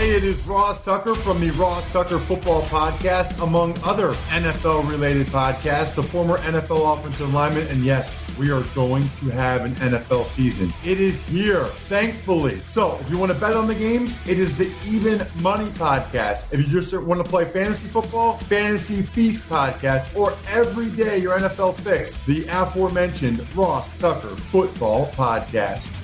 Hey, it is Ross Tucker from the Ross Tucker Football Podcast, among other NFL related podcasts, the former NFL offensive lineman. And yes, we are going to have an NFL season. It is here, thankfully. So if you want to bet on the games, it is the Even Money Podcast. If you just want to play fantasy football, Fantasy Feast Podcast, or every day your NFL fix, the aforementioned Ross Tucker Football Podcast.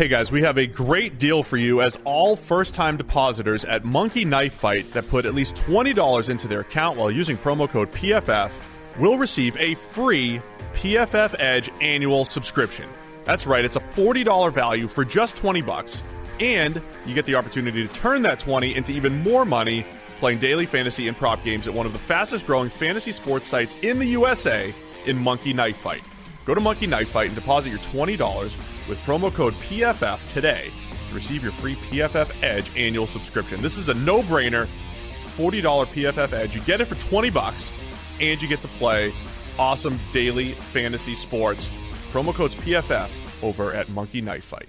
Hey guys, we have a great deal for you as all first time depositors at Monkey Knife Fight that put at least $20 into their account while using promo code PFF will receive a free PFF Edge annual subscription. That's right, it's a $40 value for just 20 bucks. And you get the opportunity to turn that 20 into even more money playing daily fantasy and prop games at one of the fastest growing fantasy sports sites in the USA in Monkey Knife Fight. Go to Monkey Knife Fight and deposit your $20 with promo code PFF today to receive your free PFF Edge annual subscription. This is a no-brainer. $40 PFF Edge. You get it for 20 bucks and you get to play awesome daily fantasy sports. Promo code's PFF over at Monkey Knife Fight.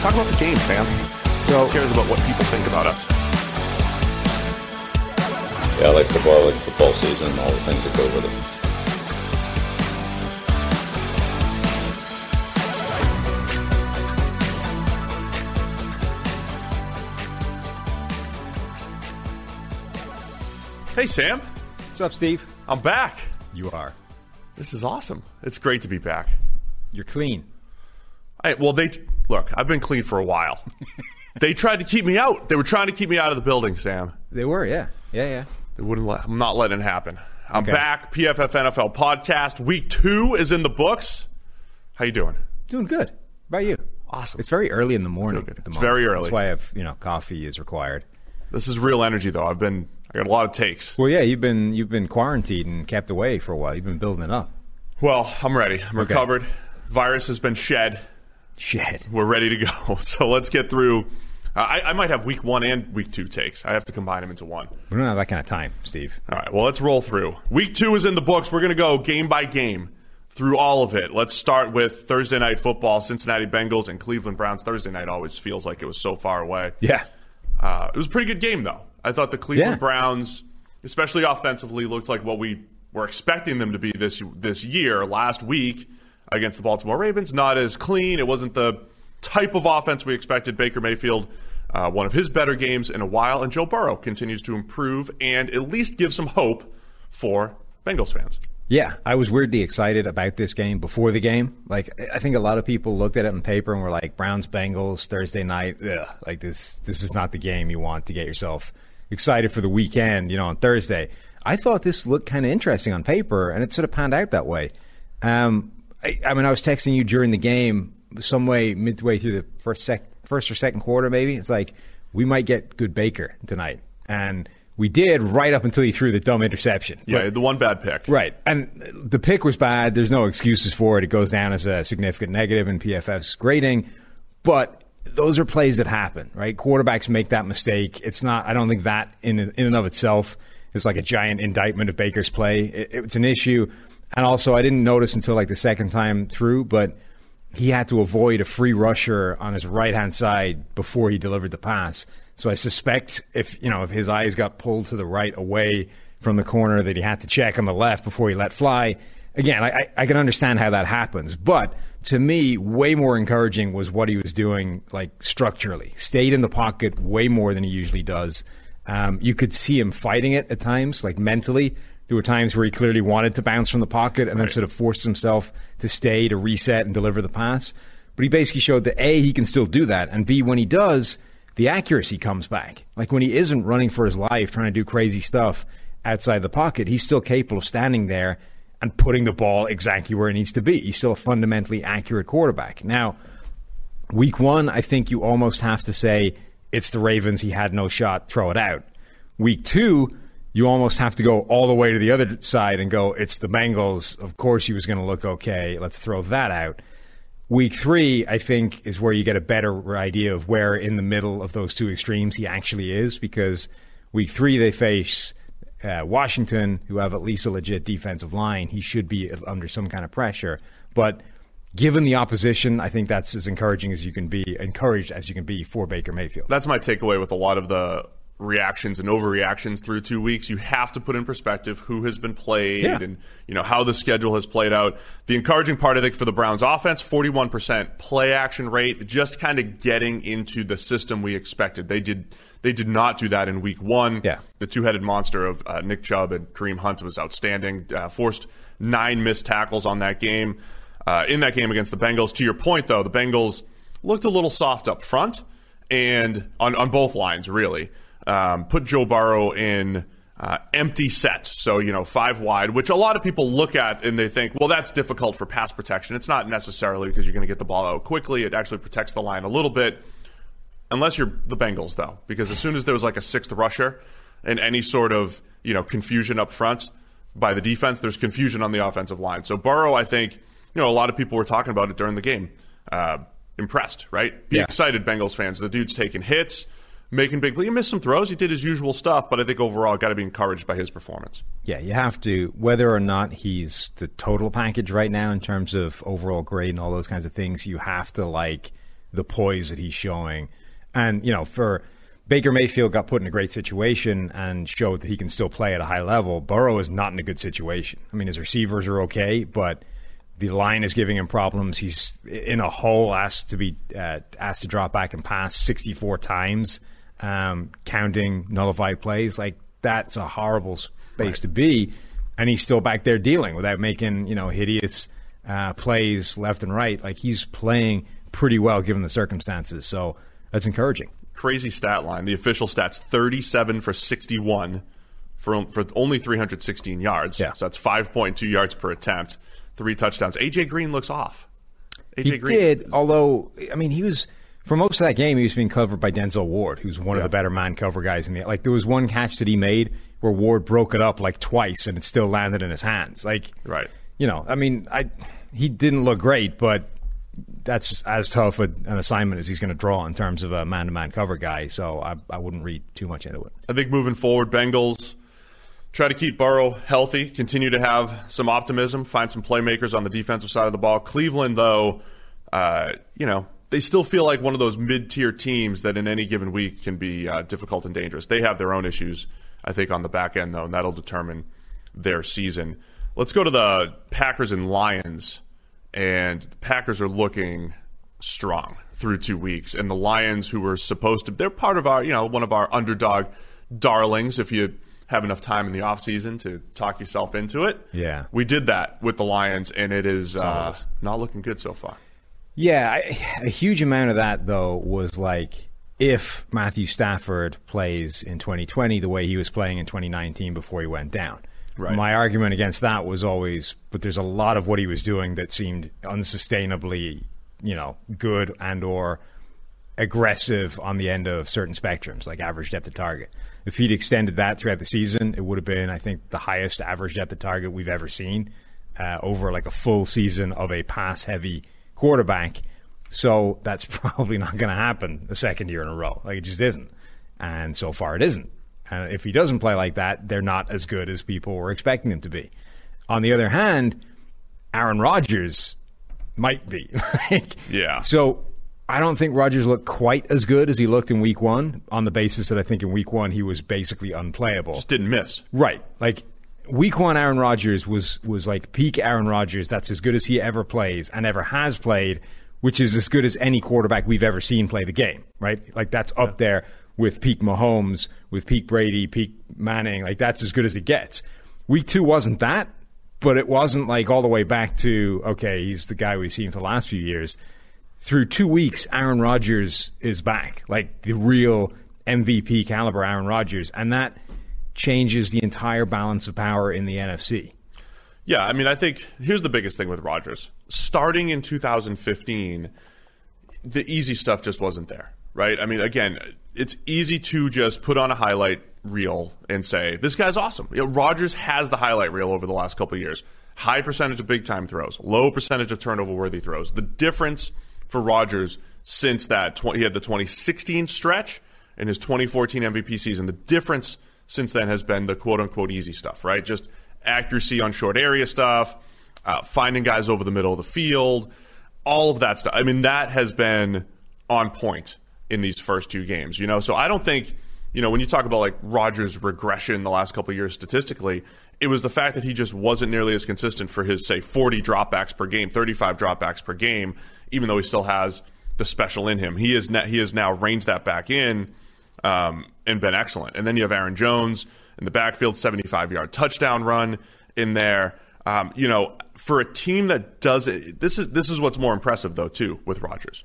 Talk about the game, Sam. So Who cares about what people think about us? Yeah, I like football, I like football season, and all the things that go with it. Hey, Sam. what's up, Steve? I'm back. You are. This is awesome. It's great to be back. You're clean. I, well, they look. I've been clean for a while. they tried to keep me out. They were trying to keep me out of the building, Sam. They were, yeah, yeah, yeah. They wouldn't let. I'm not letting it happen. I'm Okay. back. PFF NFL podcast. Week two is in the books. How you doing? Doing good. How about you? Awesome. It's very early in the morning. good. At the It's moment. very early. That's why I've you know coffee is required. This is real energy, though. I've been. I got a lot of takes. Well, yeah, you've been you've been quarantined and kept away for a while. You've been building it up. Well, I'm ready. I'm recovered. Virus has been shed. Shit. We're ready to go. So let's get through. Uh, I, I might have week one and week two takes. I have to combine them into one. We don't have that kind of time, Steve. All right, well, let's roll through. Week two is in the books. We're going to go game by game through all of it. Let's start with Thursday night football Cincinnati Bengals and Cleveland Browns. Thursday night always feels like it was so far away. Yeah. Uh, it was a pretty good game, though. I thought the Cleveland Yeah. Browns, especially offensively, looked like what we were expecting them to be this this year. Last week against the Baltimore Ravens, not as clean. It wasn't the type of offense we expected. Baker Mayfield, uh, one of his better games in a while, and Joe Burrow continues to improve and at least give some hope for Bengals fans. Yeah, I was weirdly excited about this game before the game. Like, I think a lot of people looked at it on paper and were like, "Browns Bengals Thursday night. Ugh, like this, this is not the game you want to get yourself excited for the weekend. You know, on Thursday." I thought this looked kind of interesting on paper, and it sort of panned out that way. Um, I, I mean, I was texting you during the game, some way midway through the first sec, first or second quarter, maybe. It's like we might get good Baker tonight, and we did right up until he threw the dumb interception. Yeah, the one bad pick. Right. And the pick was bad. There's no excuses for it. It goes down as a significant negative in PFF's grading. But those are plays that happen, right? Quarterbacks make that mistake. It's not, I don't think that in, in and of itself is like a giant indictment of Baker's play. It, it's an issue. And also, I didn't notice until like the second time through, but he had to avoid a free rusher on his right hand side before he delivered the pass. So I suspect if you know if his eyes got pulled to the right away from the corner that he had to check on the left before he let fly. Again, I, I- can understand how that happens, but to me, way more encouraging was what he was doing, like structurally. Stayed in the pocket way more than he usually does. Um, you could see him fighting it at times, like mentally. There were times where he clearly wanted to bounce from the pocket and then sort of forced himself to stay, to reset and deliver the pass. But he basically showed that A, he can still do that, and B, when he does, the accuracy comes back. Like when he isn't running for his life, trying to do crazy stuff outside the pocket, he's still capable of standing there and putting the ball exactly where it needs to be. He's still a fundamentally accurate quarterback. Now, Week one, I think you almost have to say it's the Ravens. He had no shot. Throw it out. Week two, you almost have to go all the way to the other side and go, it's the Bengals. Of course, he was going to look okay. Let's throw that out. Week three, I think, is where you get a better idea of where in the middle of those two extremes he actually is because week three, they face uh, Washington, who have at least a legit defensive line. He should be under some kind of pressure. But given the opposition, I think that's as encouraging as you can be, encouraged as you can be for Baker Mayfield. That's my takeaway with a lot of the reactions and overreactions through two weeks. You have to put in perspective who has been played Yeah. and you know how the schedule has played out. The encouraging part, I think, for the Browns offense, forty-one percent play action rate, just kind of getting into the system we expected. They did they did not do that in week one. Yeah. the two-headed monster of uh, Nick Chubb and Kareem Hunt was outstanding. Uh, forced nine missed tackles on that game. Uh, in that game against the Bengals. To your point, though, the Bengals looked a little soft up front and on, on both lines, really. Um, put Joe Burrow in uh, empty sets, so you know five wide, which a lot of people look at and they think, well, that's difficult for pass protection. It's not necessarily because you're going to get the ball out quickly. It actually protects the line a little bit, unless you're the Bengals, though, because as soon as there was like a sixth rusher and any sort of you know confusion up front by the defense, there's confusion on the offensive line. So Burrow, I think, you know, a lot of people were talking about it during the game. Uh, impressed, right? Be Yeah. excited, Bengals fans. The dude's taking hits, making big. He missed some throws. He did his usual stuff, but I think overall, got to be encouraged by his performance. Yeah, you have to, whether or not he's the total package right now in terms of overall grade and all those kinds of things, you have to like the poise that he's showing. And, you know, for Baker Mayfield got put in a great situation and showed that he can still play at a high level. Burrow is not in a good situation. I mean, his receivers are okay, but the line is giving him problems. He's in a hole, asked to be uh, asked to drop back and pass 64 times, um, counting nullified plays. Like that's a horrible space to be, and he's still back there dealing without making you know hideous uh, plays left and right. Like he's playing pretty well given the circumstances. So that's encouraging. Crazy stat line. The official stats: thirty-seven for sixty-one for for only three hundred sixteen yards. Yeah. so that's five point two yards per attempt. Three touchdowns. AJ Green looks off. AJ He Green did, although I mean, he was for most of that game. He was being covered by Denzel Ward, who's one of the better man cover guys in the. Like there was one catch that he made where Ward broke it up like twice, and it still landed in his hands. Like Right. you know, I mean, I he didn't look great, but that's as tough a, an assignment as he's going to draw in terms of a man to man cover guy. So I, I wouldn't read too much into it. I think moving forward, Bengals try to keep Burrow healthy, continue to have some optimism, find some playmakers on the defensive side of the ball. Cleveland, though, uh, you know, they still feel like one of those mid-tier teams that in any given week can be uh, difficult and dangerous. They have their own issues, I think, on the back end though, and that'll determine their season. Let's go to the Packers and Lions, and the Packers are looking strong through two weeks, and the Lions, who were supposed to, they're part of our, you know, one of our underdog darlings. If you have enough time in the offseason to talk yourself into it, Yeah. we did that with the Lions, and it is uh, not looking good so far. Yeah, I, a huge amount of that though was like if Matthew Stafford plays in 2020 the way he was playing in 2019 before he went down. Right. My argument against that was always, but there's a lot of what he was doing that seemed unsustainably, you know, good and or aggressive on the end of certain spectrums, like average depth of target. If he'd extended that throughout the season, it would have been, I think, the highest average depth of target we've ever seen uh, over like a full season of a pass-heavy quarterback. So that's probably not going to happen a second year in a row. Like it just isn't, and so far it isn't. And if he doesn't play like that, they're not as good as people were expecting them to be. On the other hand, Aaron Rodgers might be. Like, Yeah. So I don't think Rodgers looked quite as good as he looked in week one on the basis that I think in week one he was basically unplayable. Just didn't miss. Right. Like week one Aaron Rodgers was was like peak Aaron Rodgers. That's as good as he ever plays and ever has played, which is as good as any quarterback we've ever seen play the game. Right. Like that's up there with peak Mahomes, with peak Brady, peak Manning. Like that's as good as it gets. Week two wasn't that, but it wasn't like all the way back to okay, he's the guy we've seen for the last few years. Through two weeks, Aaron Rodgers is back, like the real MVP caliber Aaron Rodgers, and that changes the entire balance of power in the NFC. Yeah, I mean, I think here's the biggest thing with Rodgers. Starting in 2015, the easy stuff just wasn't there, right? I mean, again, it's easy to just put on a highlight reel and say this guy's awesome. You know, Rodgers has the highlight reel over the last couple years. High percentage of big time throws, low percentage of turnover worthy throws. The difference for Rodgers since that he had the 2016 stretch and his 2014 MVP season, the difference since then has been the quote unquote easy stuff, right? Just accuracy on short area stuff, uh, finding guys over the middle of the field, all of that stuff. I mean, that has been on point in these first two games, you know? So I don't think, you know, when you talk about like Rodgers' regression the last couple years statistically, it was the fact that he just wasn't nearly as consistent for his, say, 40 dropbacks per game, 35 dropbacks per game, even though he still has the special in him. He is, he has now reined that back in um, and been excellent. And then you have Aaron Jones in the backfield, 75 yard touchdown run in there. Um, you know, for a team that does it, this is this is what's more impressive though too with Rodgers.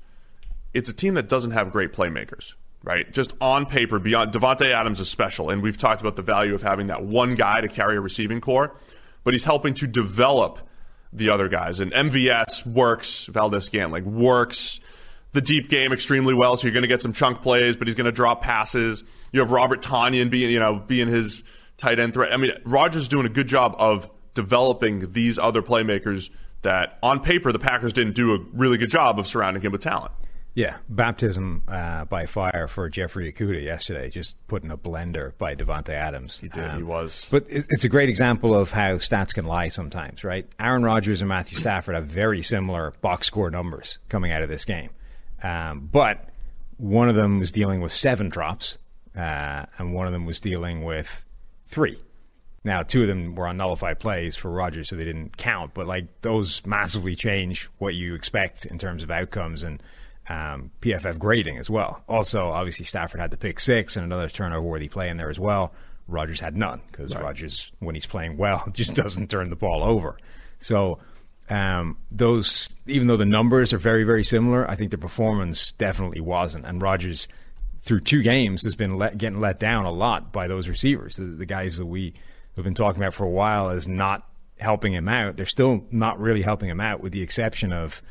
It's a team that doesn't have great playmakers, right? Just on paper, beyond Davante Adams is special, and we've talked about the value of having that one guy to carry a receiving corps, but he's helping to develop the other guys. And MVS works, Valdes-Scantling works the deep game extremely well, so you're going to get some chunk plays, but he's going to drop passes. You have Robert Tonyan being, you know, being his tight end threat. I mean, Rodgers is doing a good job of developing these other playmakers that, on paper, the Packers didn't do a really good job of surrounding him with talent. Yeah, baptism uh, by fire for Jeffrey Okudah yesterday, just put in a blender by Davante Adams. He did, um, he was. But it's a great example of how stats can lie sometimes, right? Aaron Rodgers and Matthew Stafford have very similar box score numbers coming out of this game. Um, but one of them was dealing with seven drops, uh, and one of them was dealing with three. Now, two of them were on nullified plays for Rodgers, so they didn't count. But like those massively change what you expect in terms of outcomes and um, PFF grading as well. Also, obviously, Stafford had the pick six and another turnover-worthy play in there as well. Rodgers had none because right. Rodgers, when he's playing well, just doesn't turn the ball over. So um, those, even though the numbers are very, very similar, I think the performance definitely wasn't. And Rodgers, through two games, has been let, getting let down a lot by those receivers. The, the, guys that we have been talking about for a while as not helping him out. They're still not really helping him out, with the exception of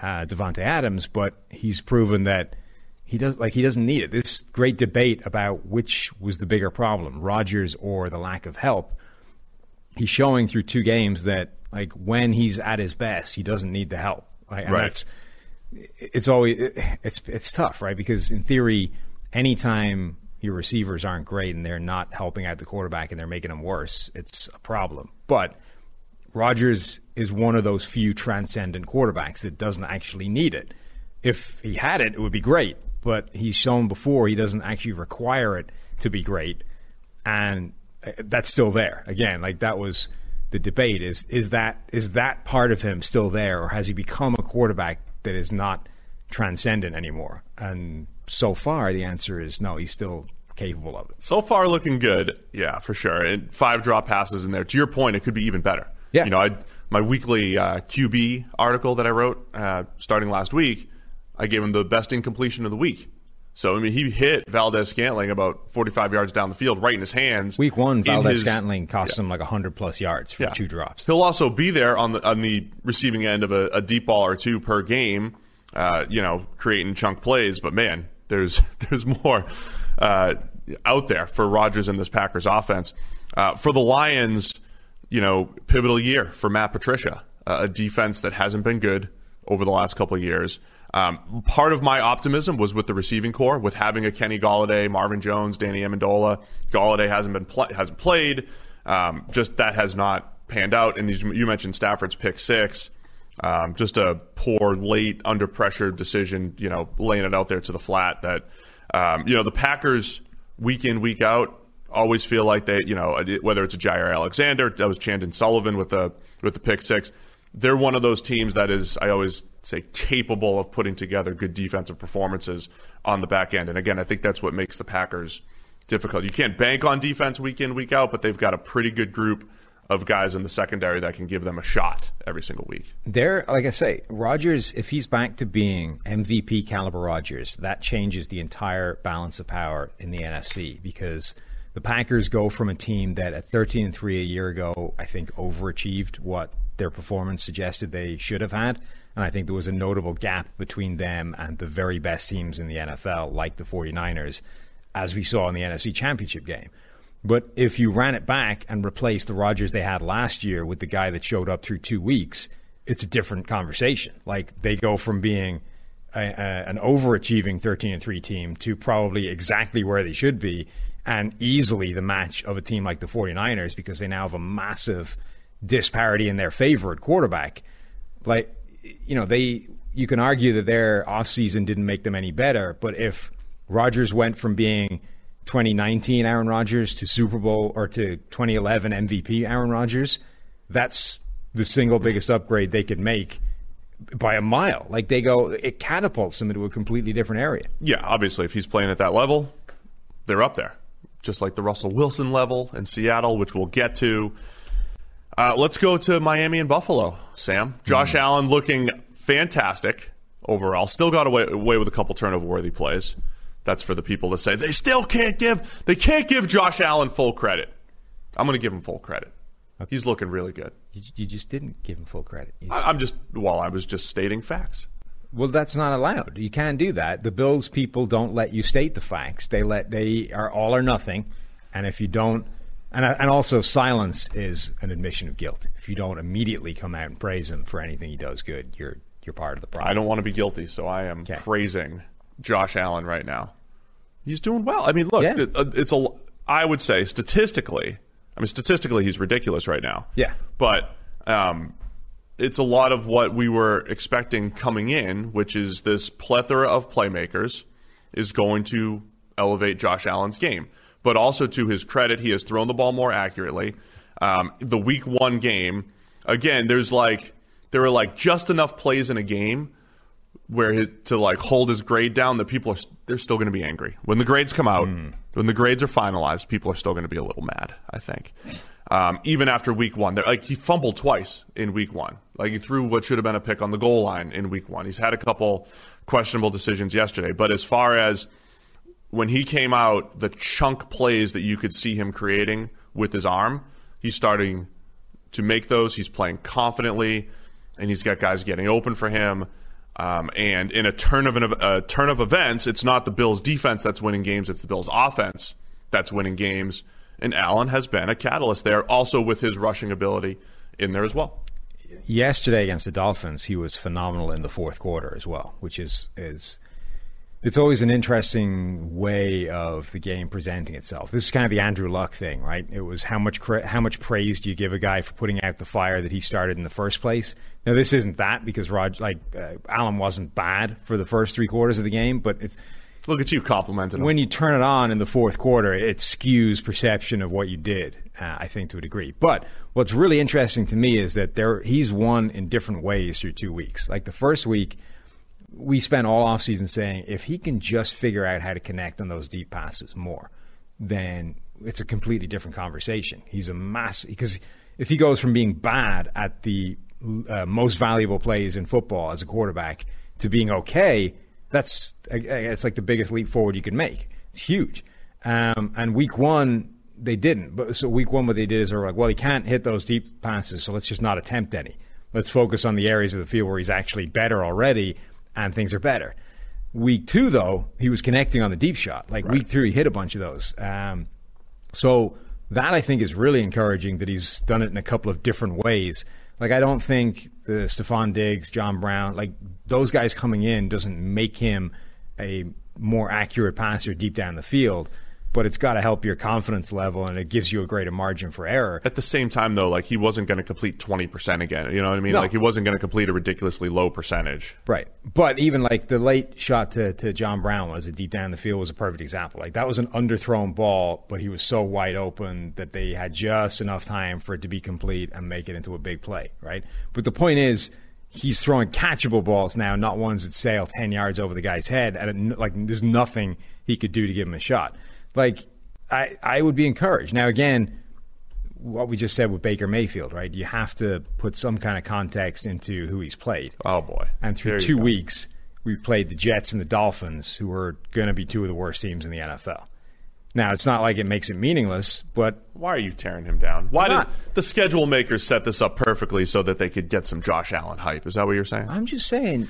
uh, Davante Adams. But he's proven that he does like he doesn't need it. This great debate about which was the bigger problem, Rodgers or the lack of help. He's showing through two games that like when he's at his best, he doesn't need the help. Right. And right. it's always it's it's tough, right? Because in theory, anytime your receivers aren't great and they're not helping out the quarterback and they're making him worse, it's a problem. But Rodgers is one of those few transcendent quarterbacks that doesn't actually need it. If he had it, it would be great. But he's shown before he doesn't actually require it to be great, and that's still there. Again, like that was the debate is is that is that part of him still there, or has he become a quarterback that is not transcendent anymore? And so far, the answer is no. He's still capable of it. So far, looking good. Yeah, for sure. And five drop passes in there. To your point, it could be even better. Yeah. You know, I my weekly uh, QB article that I wrote uh, starting last week, I gave him the best incompletion of the week. So I mean, he hit Valdes-Scantling about 45 yards down the field, right in his hands. Week one, Valdez Scantling cost yeah. him like 100 plus yards for yeah. two drops. He'll also be there on the on the receiving end of a, a deep ball or two per game, uh, you know, creating chunk plays. But man, there's there's more uh, out there for Rodgers and this Packers offense. Uh, for the Lions, you know, pivotal year for Matt Patricia, a defense that hasn't been good over the last couple of years. Um, part of my optimism was with the receiving corps, with having a Kenny Golladay, Marvin Jones, Danny Amendola. Golladay hasn't been pl- hasn't played. Um, just that has not panned out. And you mentioned Stafford's pick six. Um, just a poor late under pressure decision. You know, laying it out there to the flat. That um, you know the Packers week in week out always feel like they you know whether it's a Jaire Alexander, that was Chandon Sullivan with the with the pick six. They're one of those teams that is I always say capable of putting together good defensive performances on the back end. And again, I think that's what makes the Packers difficult. You can't bank on defense week in, week out, but they've got a pretty good group of guys in the secondary that can give them a shot every single week. There, like I say, Rodgers, if he's back to being MVP caliber Rodgers, that changes the entire balance of power in the NFC because the Packers go from a team that at 13 and 3 a year ago, I think overachieved what their performance suggested they should have had. And I think there was a notable gap between them and the very best teams in the NFL, like the 49ers, as we saw in the NFC Championship game. But if you ran it back and replaced the Rodgers they had last year with the guy that showed up through two weeks, it's a different conversation. Like they go from being a, a, an overachieving 13 and 3 team to probably exactly where they should be and easily the match of a team like the 49ers because they now have a massive disparity in their favorite quarterback. Like, you know, they you can argue that their offseason didn't make them any better, but if Rodgers went from being 2019 Aaron Rodgers to Super Bowl or to 2011 MVP Aaron Rodgers, that's the single biggest upgrade they could make by a mile. Like they go, it catapults them into a completely different area. Yeah, obviously, if he's playing at that level, they're up there, just like the Russell Wilson level in Seattle, which we'll get to. Uh, let's go to Miami and Buffalo, Sam. Josh mm. Allen looking fantastic overall. Still got away, away with a couple turnover worthy plays. That's for the people to say they still can't give they can't give Josh Allen full credit. I'm going to give him full credit. Okay. He's looking really good. You, you, just didn't give him full credit. I, I'm just well, I was just stating facts. Well, that's not allowed. You can't do that. The Bills people don't let you state the facts. They let they are all or nothing, and if you don't, and and also silence is an admission of guilt. If you don't immediately come out and praise him for anything he does good, you're you're part of the problem. I don't want to be guilty, so I am okay. praising Josh Allen right now. He's doing well. I mean, look, yeah. Uh, it's a. I would say statistically, I mean, statistically, he's ridiculous right now. Yeah. But um, it's a lot of what we were expecting coming in, which is this plethora of playmakers is going to elevate Josh Allen's game. But also to his credit, he has thrown the ball more accurately. Um, the week one game, again, there's like there are like just enough plays in a game where he, to like hold his grade down that people are they're still going to be angry when the grades come out. Mm. When the grades are finalized, people are still going to be a little mad. I think. Um, even after week one, they're, like he fumbled twice in week one. Like he threw what should have been a pick on the goal line in week one. He's had a couple questionable decisions yesterday, but as far as when he came out, the chunk plays that you could see him creating with his arm, he's starting to make those. He's playing confidently, and he's got guys getting open for him. Um, and in a turn of an, a turn of events, it's not the Bills' defense that's winning games; it's the Bills' offense that's winning games. And Allen has been a catalyst there, also with his rushing ability in there as well. Yesterday against the Dolphins, he was phenomenal in the fourth quarter as well, which is is it's always an interesting way of the game presenting itself. This is kind of the Andrew Luck thing, right? It was how much cra- how much praise do you give a guy for putting out the fire that he started in the first place? Now this isn't that because Rod like uh, Allen wasn't bad for the first three quarters of the game, but it's look at you complimenting him. when you turn it on in the fourth quarter, it skews perception of what you did. Uh, I think to a degree. But what's really interesting to me is that there he's won in different ways through two weeks. Like the first week we spent all offseason saying if he can just figure out how to connect on those deep passes more, then it's a completely different conversation. He's a mass because if he goes from being bad at the uh, most valuable plays in football as a quarterback to being okay, that's it's like the biggest leap forward you can make. It's huge. Um, and week one they didn't. But so week one what they did is they were like, well, he can't hit those deep passes, so let's just not attempt any. Let's focus on the areas of the field where he's actually better already and things are better. Week two, though, he was connecting on the deep shot. Like right. week three, he hit a bunch of those. Um, so that I think is really encouraging that he's done it in a couple of different ways. Like I don't think the Stefon Diggs, John Brown, like those guys coming in doesn't make him a more accurate passer deep down the field but it's got to help your confidence level and it gives you a greater margin for error. At the same time, though, like he wasn't going to complete 20% again. You know what I mean? No. Like he wasn't going to complete a ridiculously low percentage. Right. But even like the late shot to, to John Brown was a deep down the field was a perfect example. Like that was an underthrown ball, but he was so wide open that they had just enough time for it to be complete and make it into a big play. Right. But the point is, he's throwing catchable balls now, not ones that sail 10 yards over the guy's head. And it, like there's nothing he could do to give him a shot like I I would be encouraged. Now again, what we just said with Baker Mayfield, right? You have to put some kind of context into who he's played. Oh boy! And through two weeks, we've played the Jets and the Dolphins, who are going to be two of the worst teams in the NFL. Now, it's not like it makes it meaningless, but Why are you tearing him down? Why did the schedule makers set this up perfectly so that they could get some Josh Allen hype? Is that what you're saying? I'm just saying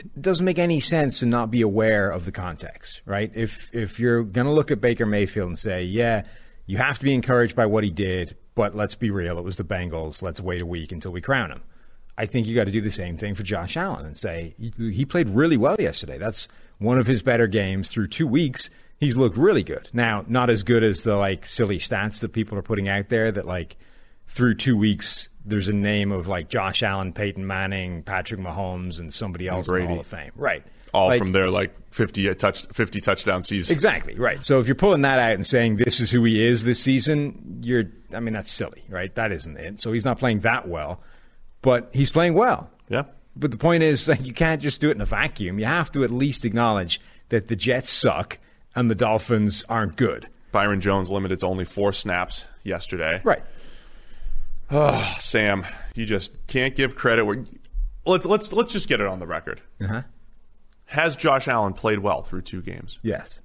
it doesn't make any sense to not be aware of the context, right? If if you're going to look at Baker Mayfield and say, "Yeah, you have to be encouraged by what he did, but let's be real, it was the Bengals. Let's wait a week until we crown him." I think you got to do the same thing for Josh Allen and say he, played really well yesterday. That's one of his better games through 2 weeks. He's looked really good. Now, not as good as the like silly stats that people are putting out there that like through two weeks, there's a name of like Josh Allen, Peyton Manning, Patrick Mahomes, and somebody else in the Hall of Fame. Right. All Like- from their like 50 uh, touch 50 touchdown seasons. Exactly, right. So if you're pulling that out and saying this is who he is this season, you're, I mean, that's silly, right? That isn't it. So he's not playing that well, but he's playing well. Yeah. But the point is, like, you can't just do it in a vacuum. You have to at least acknowledge that the Jets suck and the Dolphins aren't good. Byron Jones limited to only four snaps yesterday. Right. Oh, Sam, you just can't give credit where. Let's let's let's just get it on the record. Uh-huh. Has Josh Allen played well through two games? Yes.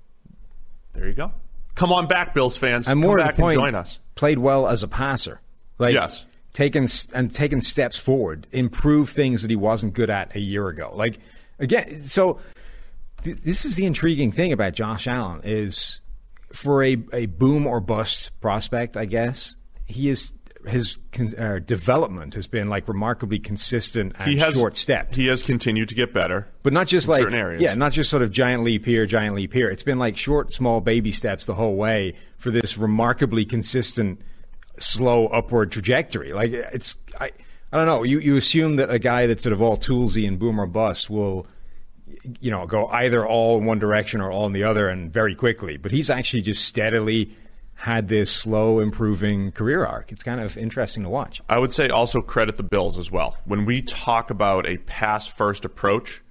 There you go. Come on back, Bills fans. And more Come back point, and join us. played well as a passer. Like, Yes. taken and taken steps forward, improve things that he wasn't good at a year ago. Like again, so th- this is the intriguing thing about Josh Allen is for a, a boom or bust prospect, I guess he is his uh, development has been like remarkably consistent and He has short stepped. He has continued to get better. But not just like certain areas. yeah, not just sort of giant leap here, giant leap here. It's been like short, small baby steps the whole way for this remarkably consistent, slow upward trajectory. Like it's I, I don't know. You you assume that a guy that's sort of all toolsy and boom or bust will, you know, go either all in one direction or all in the other and very quickly. But he's actually just steadily had this slow improving career arc. It's kind of interesting to watch. I would say also credit the Bills as well. When we talk about a pass first approach,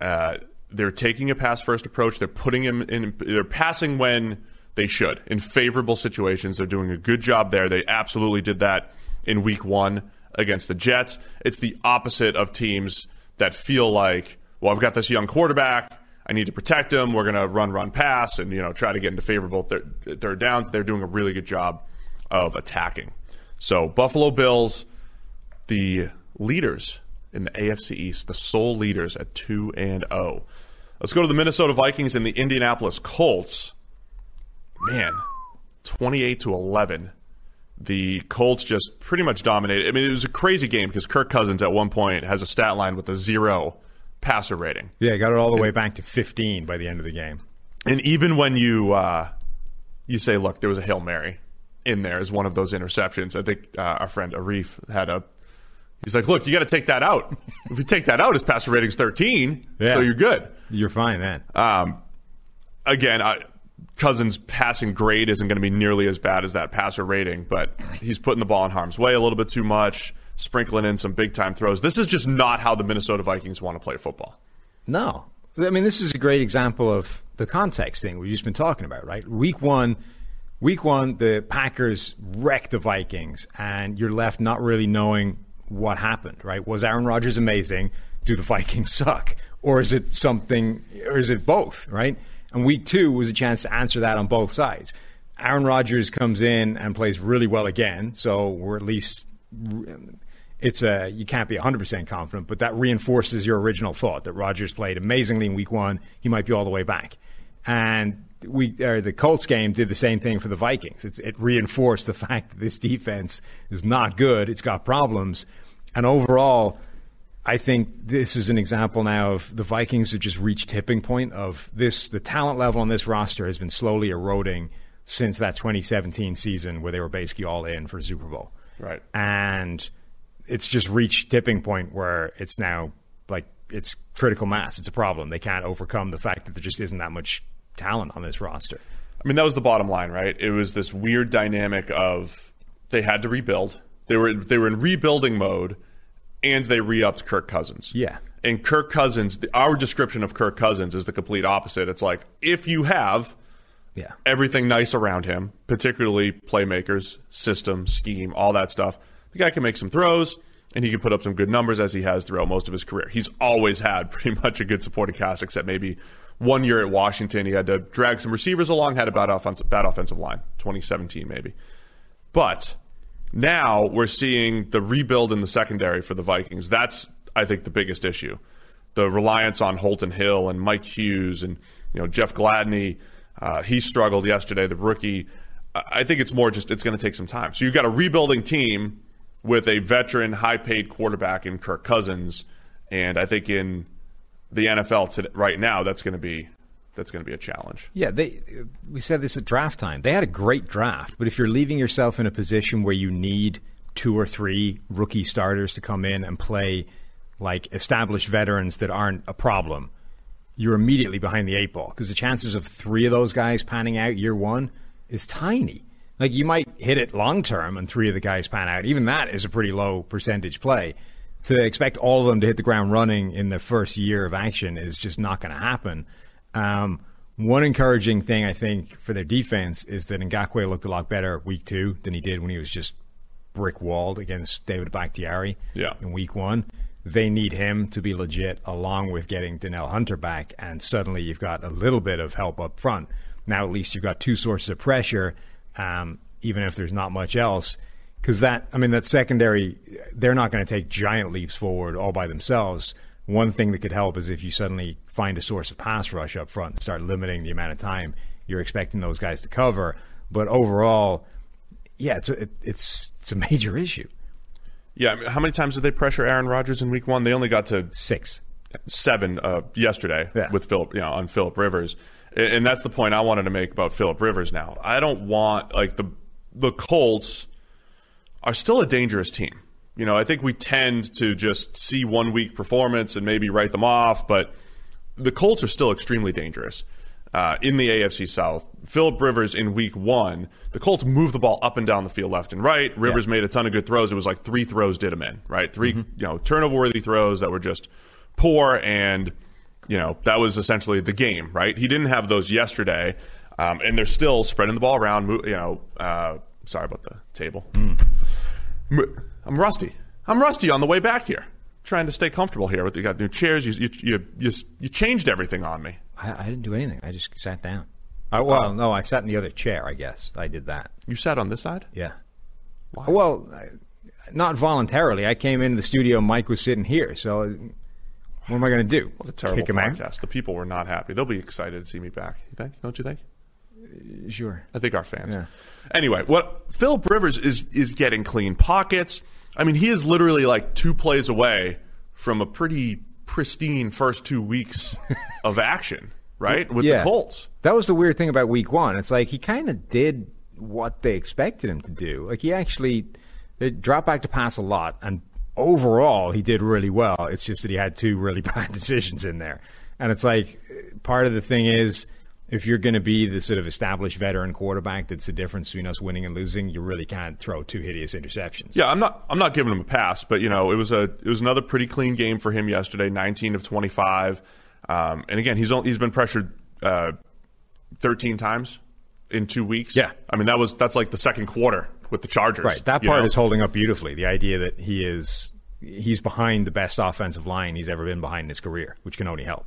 uh, they're taking a pass first approach. They're putting him in. They're passing when they should in favorable situations. They're doing a good job there. They absolutely did that in Week One against the Jets. It's the opposite of teams that feel like, well, I've got this young quarterback. I need to protect him. We're going to run, run, pass, and you know try to get into favorable third, third downs. They're doing a really good job of attacking. So Buffalo Bills, the leaders in the AFC East, the sole leaders at two and zero. Let's go to the Minnesota Vikings and the Indianapolis Colts. Man, twenty-eight to eleven. The Colts just pretty much dominated. I mean, it was a crazy game because Kirk Cousins at one point has a stat line with a zero passer rating. Yeah, got it all the way back to 15 by the end of the game. And even when you uh, you say, look, there was a hail mary in there as one of those interceptions. I think uh, our friend Arif had a. He's like, look, you got to take that out. if you take that out, his passer rating's thirteen, Yeah. so you're good. You're fine then. Um, again, I, Cousins' passing grade isn't going to be nearly as bad as that passer rating, but he's putting the ball in harm's way a little bit too much, sprinkling in some big time throws. This is just not how the Minnesota Vikings want to play football. No. I mean, this is a great example of the context thing we've just been talking about, right? Week one, week one, the Packers wrecked the Vikings, and you're left not really knowing what happened, right? Was Aaron Rodgers amazing? Do the Vikings suck? Or is it something, or is it both, right? And week two was a chance to answer that on both sides. Aaron Rodgers comes in and plays really well again, so we're at least it's a you can't be 100% confident, but that reinforces your original thought that Rodgers played amazingly in week 1, he might be all the way back. And we or the Colts game did the same thing for the Vikings. It's, it reinforced the fact that this defense is not good, it's got problems, and overall I think this is an example now of the Vikings have just reached tipping point of this the talent level on this roster has been slowly eroding since that 2017 season where they were basically all in for Super Bowl. Right. And it's just reached tipping point where it's now like it's critical mass. It's a problem. They can't overcome the fact that there just isn't that much talent on this roster. I mean, that was the bottom line, right? It was this weird dynamic of they had to rebuild. They were they were in rebuilding mode, and they re-upped Kirk Cousins. Yeah. And Kirk Cousins, our description of Kirk Cousins is the complete opposite. It's like if you have Yeah. everything nice around him, particularly playmakers, system, scheme, all that stuff. The guy can make some throws and he can put up some good numbers as he has throughout most of his career. He's always had pretty much a good supporting cast, except maybe one year at Washington, he had to drag some receivers along, had a bad offensive, bad offensive line, 2017 maybe. But now we're seeing the rebuild in the secondary for the Vikings. That's, I think, the biggest issue. The reliance on Holton Hill and Mike Hughes and you know Jeff Gladney. Uh, he struggled yesterday, the rookie. I think it's more just it's going to take some time. So you've got a rebuilding team with a veteran, high-paid quarterback in Kirk Cousins, and I think in the NFL right now, that's going to be that's going to be a challenge. Yeah, they we said this at draft time. They had a great draft, but if you're leaving yourself in a position where you need two or three rookie starters to come in and play like established veterans that aren't a problem, you're immediately behind the eight ball because the chances of three of those guys panning out year one is tiny. Like you might hit it long term and three of the guys pan out. Even that is a pretty low percentage play. To expect all of them to hit the ground running in the first year of action is just not going to happen. Um, one encouraging thing I think for their defense is that Ngakoue looked a lot better week two than he did when he was just brick walled against David Bakhtiari yeah. in week one. They need him to be legit, along with getting Danielle Hunter back, and suddenly you've got a little bit of help up front. Now at least you've got two sources of pressure, um, even if there's not much else. Because that, I mean, that secondary, they're not going to take giant leaps forward all by themselves. One thing that could help is if you suddenly find a source of pass rush up front and start limiting the amount of time you're expecting those guys to cover. But overall, yeah, it's a, it, it's it's a major issue. Yeah, I mean, how many times did they pressure Aaron Rodgers in Week One? They only got to six, seven uh, yesterday Yeah. with Philip, you know, on Philip Rivers, and, that's the point I wanted to make about Philip Rivers. Now, I don't want like the the Colts are still a dangerous team. You know, I think we tend to just see one week performance and maybe write them off, but the Colts are still extremely dangerous uh, in the AFC South. Philip Rivers in week one, the Colts moved the ball up and down the field left and right. Rivers made a ton of good throws. It was like three throws did him in, right? 3 you know, turnover worthy throws that were just poor and you know, that was essentially the game, right? He didn't have those yesterday, um, and they're still spreading the ball around. You know, uh, sorry about the table. I'm rusty. I'm rusty on the way back here, trying to stay comfortable here. With you got new chairs. You you you you, you changed everything on me. I, I didn't do anything. I just sat down. I, well, no, I sat in the other chair. I guess I did that. You sat on this side. Yeah. Well, I- not voluntarily. I came into the studio. Mike was sitting here. So, what am I going to do? What a terrible Kick him out? podcast. The people were not happy. They'll be excited to see me back. You think? Don't you think? Uh, sure. I think our fans. Yeah. Anyway, what Philip Rivers is is getting clean pockets. I mean, he is literally like two plays away from a pretty pristine first two weeks of action, right? With yeah. the Colts. That was the weird thing about Week One. It's like he kind of did what they expected him to do. Like he actually they dropped back to pass a lot, and overall he did really well. It's just that he had two really bad decisions in there, and it's like part of the thing is. If you're going to be the sort of established veteran quarterback, that's the difference between us winning and losing. You really can't throw two hideous interceptions. Yeah, I'm not. I'm not giving him a pass, but you know, it was a it was another pretty clean game for him yesterday. 19 of 25, um, and again, he's only, he's been pressured uh, 13 times in two weeks. Yeah. I mean that was that's like the second quarter with the Chargers. Right. That part know? is holding up beautifully. The idea that he is he's behind the best offensive line he's ever been behind in his career, which can only help.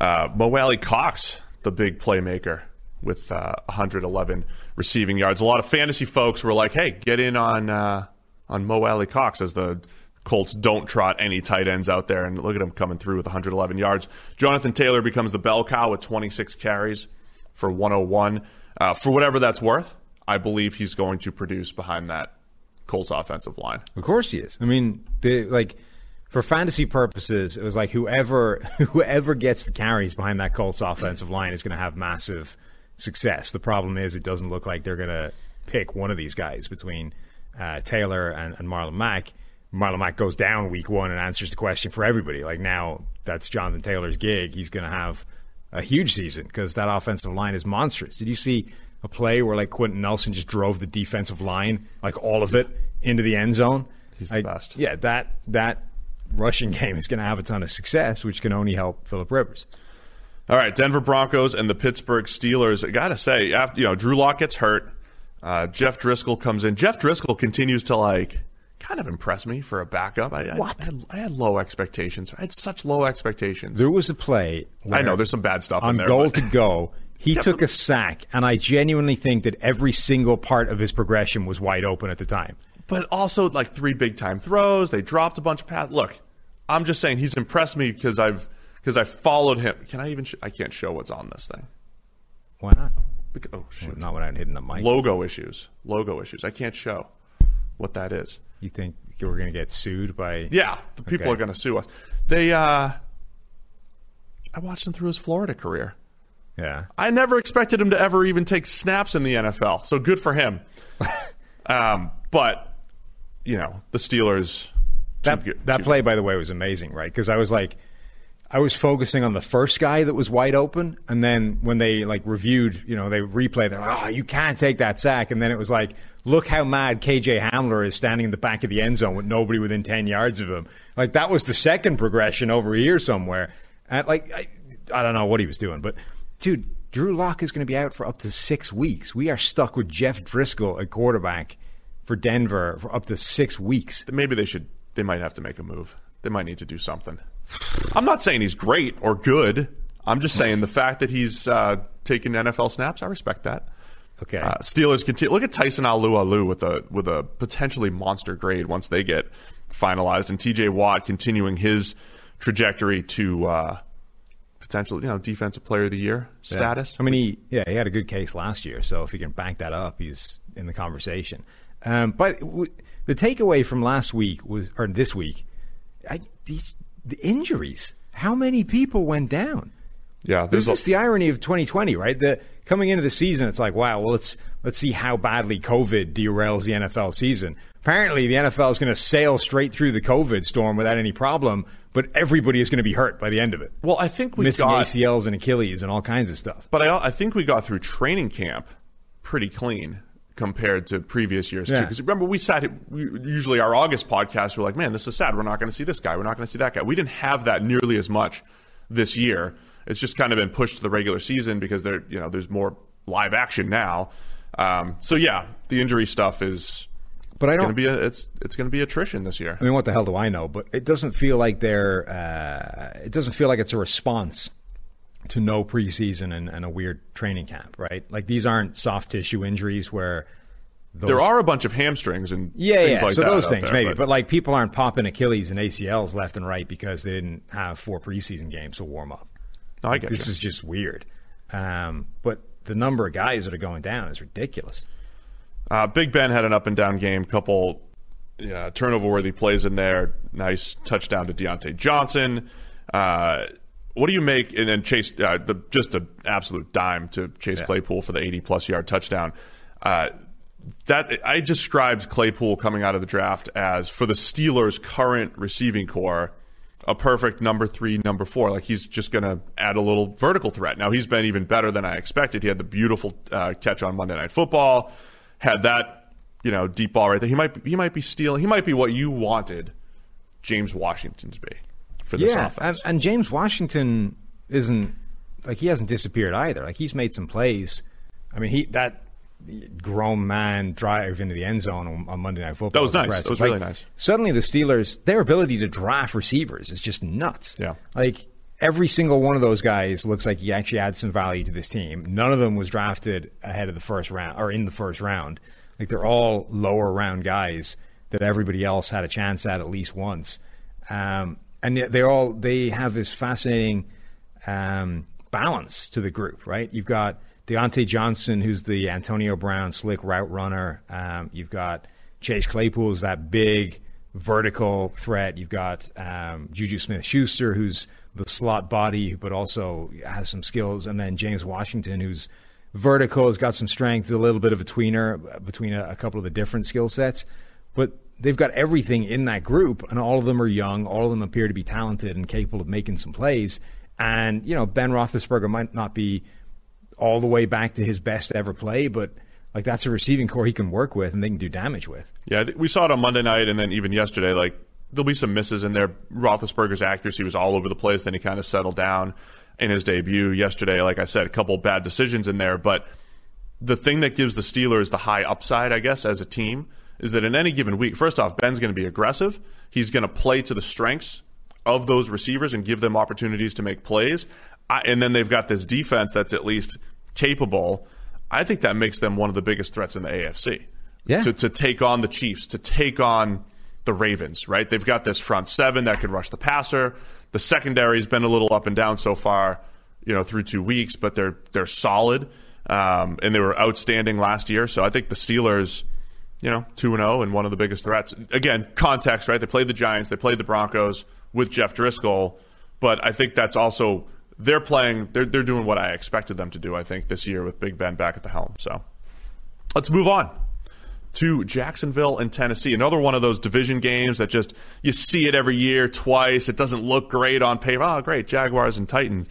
uh, Mo Alie-Cox, the big playmaker with uh, 111 receiving yards. A lot of fantasy folks were like, "Hey, get in on uh, on Mo Alie-Cox as the Colts don't trot any tight ends out there." And look at him coming through with 111 yards. Jonathan Taylor becomes the bell cow with 26 carries for 101. Uh, for whatever that's worth, I believe he's going to produce behind that Colts offensive line. Of course he is. I mean, the like for fantasy purposes, it was like whoever whoever gets the carries behind that Colts offensive line is going to have massive success. The problem is, it doesn't look like they're going to pick one of these guys between uh, Taylor and, and Marlon Mack. Marlon Mack goes down week one and answers the question for everybody. Like now, that's Jonathan Taylor's gig. He's going to have a huge season because that offensive line is monstrous. Did you see a play where like Quenton Nelson just drove the defensive line, like all of it, into the end zone? He's the I- best. Yeah, that that rushing game is going to have a ton of success, which can only help Philip Rivers. All right, Denver Broncos and the Pittsburgh Steelers. I gotta say, after you know, Drew Lock gets hurt, uh, Jeff Driskel comes in. Jeff Driskel continues to like kind of impressed me for a backup. I, What? I, had, I had low expectations. I had such low expectations. There was a play. I know there's some bad stuff on in there. goal but- to go. He took a sack, and I genuinely think that every single part of his progression was wide open at the time. but also like three big time throws. They dropped a bunch of passes. Look, I'm just saying he's impressed me because I've because I followed him. Can I even? Sh- I can't show what's on this thing. Why not? Because, oh shoot! Not when I'm hitting the mic. Logo issues. Logo issues. I can't show what that is. You think were going to get sued by? Yeah, the people Okay. are going to sue us. They. uh I watched him through his Florida career. Yeah. I never expected him to ever even take snaps in the NFL. So good for him. um, but you know the Steelers. That that play, by the way, was amazing, right? Because I was like, I was focusing on the first guy that was wide open, and then when they like reviewed, you know, they replay, they're like, oh, you can't take that sack, and then it was like, look how mad KJ Hamler is standing in the back of the end zone with nobody within ten yards of him. Like that was the second progression over here somewhere, and like I, I don't know what he was doing, but dude. Drew Lock is going to be out for up to six weeks. We are stuck with Jeff Driskel at quarterback for Denver for up to six weeks. maybe they should they might have to make a move they might need to do something i'm not saying he's great or good i'm just saying the fact that he's uh, taking nfl snaps i respect that Okay. uh, steelers continue look at tyson alualu with a with a potentially monster grade once they get finalized and tj watt continuing his trajectory to uh, potential you know defensive player of the year status I mean, he yeah he had a good case last year, so if he can back that up, he's in the conversation. Um, but w- the takeaway from last week was, or this week, I, these the injuries. How many people went down? yeah This is a, the irony of 2020, right? The coming into the season, it's like, wow, well, let's let's see how badly COVID derails the NFL season. Apparently, the NFL is going to sail straight through the COVID storm without any problem, but everybody is going to be hurt by the end of it. well i think we Missing got ACLs and Achilles and all kinds of stuff. But I, I think we got through training camp pretty clean compared to previous years too. Because remember, we sat we, usually our August podcast. We're like, man, this is sad. We're not going to see this guy. We're not going to see that guy. We didn't have that nearly as much this year. It's just kind of been pushed to the regular season because there, you know, there's more live action now. Um, so yeah, the injury stuff is. But I it's don't- going to be a, it's it's going to be attrition this year. I mean, what the hell do I know? But it doesn't feel like they're. Uh, it doesn't feel like it's a response to no preseason and, and a weird training camp, right? Like these aren't soft tissue injuries where. Those, There are a bunch of hamstrings and yeah, yeah. like so those things there, maybe, but, like people aren't popping Achilles and ACLs left and right because they didn't have four preseason games to warm up. I get this you. is just weird. Um, but the number of guys that are going down is ridiculous. Uh, Big Ben had an up and down game, couple yeah, turnover worthy plays in there. Nice touchdown to Diontae Johnson. Uh, what do you make? And then Chase, uh, the, just an absolute dime to Chase Claypool for the 80 plus yard touchdown. Uh, that I described Claypool coming out of the draft as for the Steelers' current receiving corps, a perfect number three, number four. Like he's just going to add a little vertical threat. Now he's been even better than I expected. He had the beautiful uh, catch on Monday Night Football, had that you know deep ball right there. He might he might be stealing. He might be what you wanted James Washington to be for this yeah, offense. And, and James Washington isn't like he hasn't disappeared either. Like he's made some plays. I mean, he that grown man drive into the end zone on, on Monday Night Football. That was nice. impressive. That was Like, really nice. Suddenly, the Steelers, their ability to draft receivers is just nuts. Yeah. like every single one of those guys looks like he actually adds some value to this team. None of them was drafted ahead of the first round or in the first round. Like they're all lower round guys that everybody else had a chance at at least once. Um, and yet they're all they have this fascinating um, balance to the group, right? You've got Diontae Johnson, who's the Antonio Brown slick route runner. Um, you've got Chase Claypool, who's that big vertical threat. You've got um, Juju Smith Schuster, who's the slot body, but also has some skills. And then James Washington, who's vertical, has got some strength, a little bit of a tweener between a, a couple of the different skill sets. But they've got everything in that group, and all of them are young. All of them appear to be talented and capable of making some plays. And, you know, Ben Roethlisberger might not be all the way back to his best ever play, but like that's a receiving corps he can work with and they can do damage with. Yeah, we saw it on Monday night, and then even yesterday. Like there'll be some misses in there. Roethlisberger's accuracy was all over the place. Then he kind of settled down in his debut yesterday. Like I said, a couple bad decisions in there. But the thing that gives the Steelers the high upside, I guess, as a team, is that in any given week, first off, Ben's going to be aggressive. He's going to play to the strengths of those receivers and give them opportunities to make plays. I, and then they've got this defense that's at least capable. I think that makes them one of the biggest threats in the AFC. Yeah. To, to take on the Chiefs, to take on the Ravens, right? They've got this front seven that can rush the passer. The secondary's been a little up and down so far, you know, through two weeks, but they're they're solid. Um, and they were outstanding last year. So I think the Steelers, you know, 2 and 0 and one of the biggest threats. Again, context, right? They played the Giants, they played the Broncos with Jeff Driskel, but I think that's also they're playing they're they're doing what I expected them to do, I think, this year with Big Ben back at the helm. So let's move on to Jacksonville and Tennessee. Another one of those division games that just you see it every year twice. It doesn't look great on paper. Oh, great, Jaguars and Titans.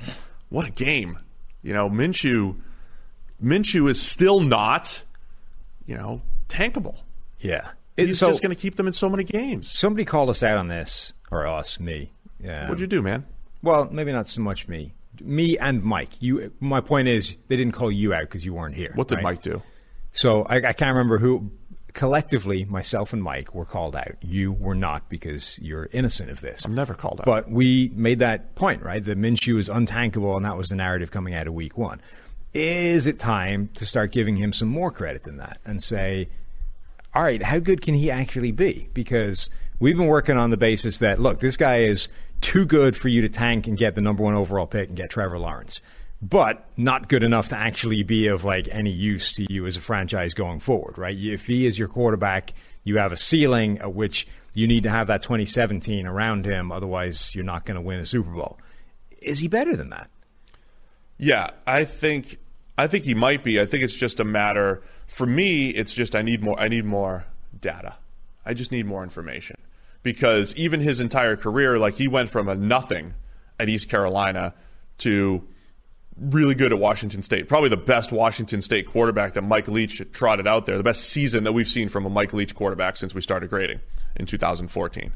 What a game. You know, Minshew Minshew is still not, you know, tankable. Yeah. He's so, just going to keep them in so many games. Somebody called us out on this, or us, me. Yeah. What'd you do, man? Well, maybe not so much me. Me and Mike. You. My point is, they didn't call you out because you weren't here. What did right? Mike do? So I, I can't remember who. Collectively, myself and Mike were called out. You were not because you're innocent of this. I'm never called out. But we made that point, right? That Minshew is untankable, and that was the narrative coming out of Week One. Is it time to start giving him some more credit than that and say, all right, how good can he actually be? Because we've been working on the basis that, look, this guy is too good for you to tank and get the number one overall pick and get Trevor Lawrence, but not good enough to actually be of like any use to you as a franchise going forward, right? If he is your quarterback, you have a ceiling at which you need to have that 2017 around him, otherwise you're not going to win a Super Bowl. Is he better than that? Yeah, I think I think he might be. I think it's just a matter for me, it's just I need more I need more data. I just need more information. Because even his entire career, like he went from a nothing at East Carolina to really good at Washington State. Probably the best Washington State quarterback that Mike Leach trotted out there. The best season that we've seen from a Mike Leach quarterback since we started grading in 2014.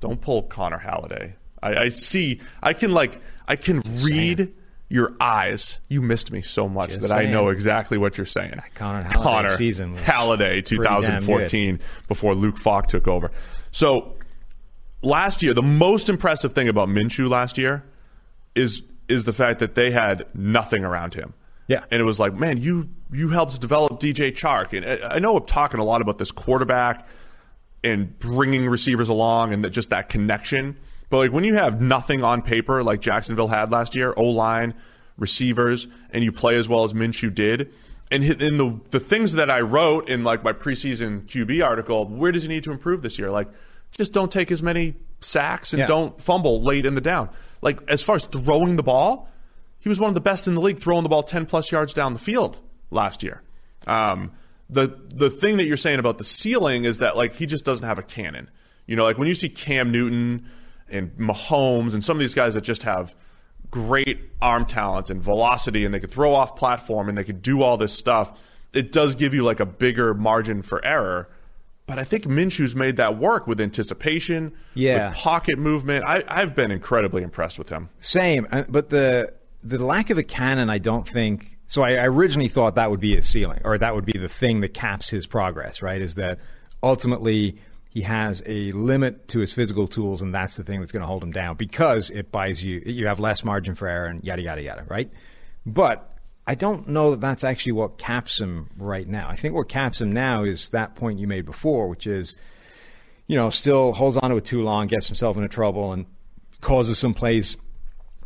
Don't pull Connor Halliday. I, I see. I can like. I can read your eyes. You missed me so much Just that I know exactly what you're saying. Connor Halliday Connor season Halliday, 2014, before Luke Falk took over. So last year, the most impressive thing about Minshew last year is is the fact that they had nothing around him. Yeah. and it was like, man, you you helped develop DJ Chark, and I I know I'm talking a lot about this quarterback and bringing receivers along and that just that connection. But like when you have nothing on paper like Jacksonville had last year, O line, receivers, and you play as well as Minshew did, and in the the things that I wrote in like my preseason QB article, where does he need to improve this year? Like, just don't take as many sacks and Yeah. don't fumble late in the down. Like as far as throwing the ball, he was one of the best in the league throwing the ball 10 plus yards down the field last year. Um, the the thing that you're saying about the ceiling is that like he just doesn't have a cannon. You know, like when you see Cam Newton and Mahomes and some of these guys that just have great arm talent and velocity and they could throw off platform and they could do all this stuff, it does give you like a bigger margin for error. But I think Minshew's made that work with anticipation, Yeah. with pocket movement. I, I've been incredibly impressed with him. Same, uh, but the the lack of a cannon, I don't think. So I, I originally thought that would be his ceiling, or that would be the thing that caps his progress. Right? Is that ultimately he has a limit to his physical tools, and that's the thing that's going to hold him down because it buys you. You have less margin for error, and yada yada yada. Right? But I don't know that that's actually what caps him right now. I think what caps him now is that point you made before, which is you know, still holds on to it too long, gets himself into trouble, and causes some plays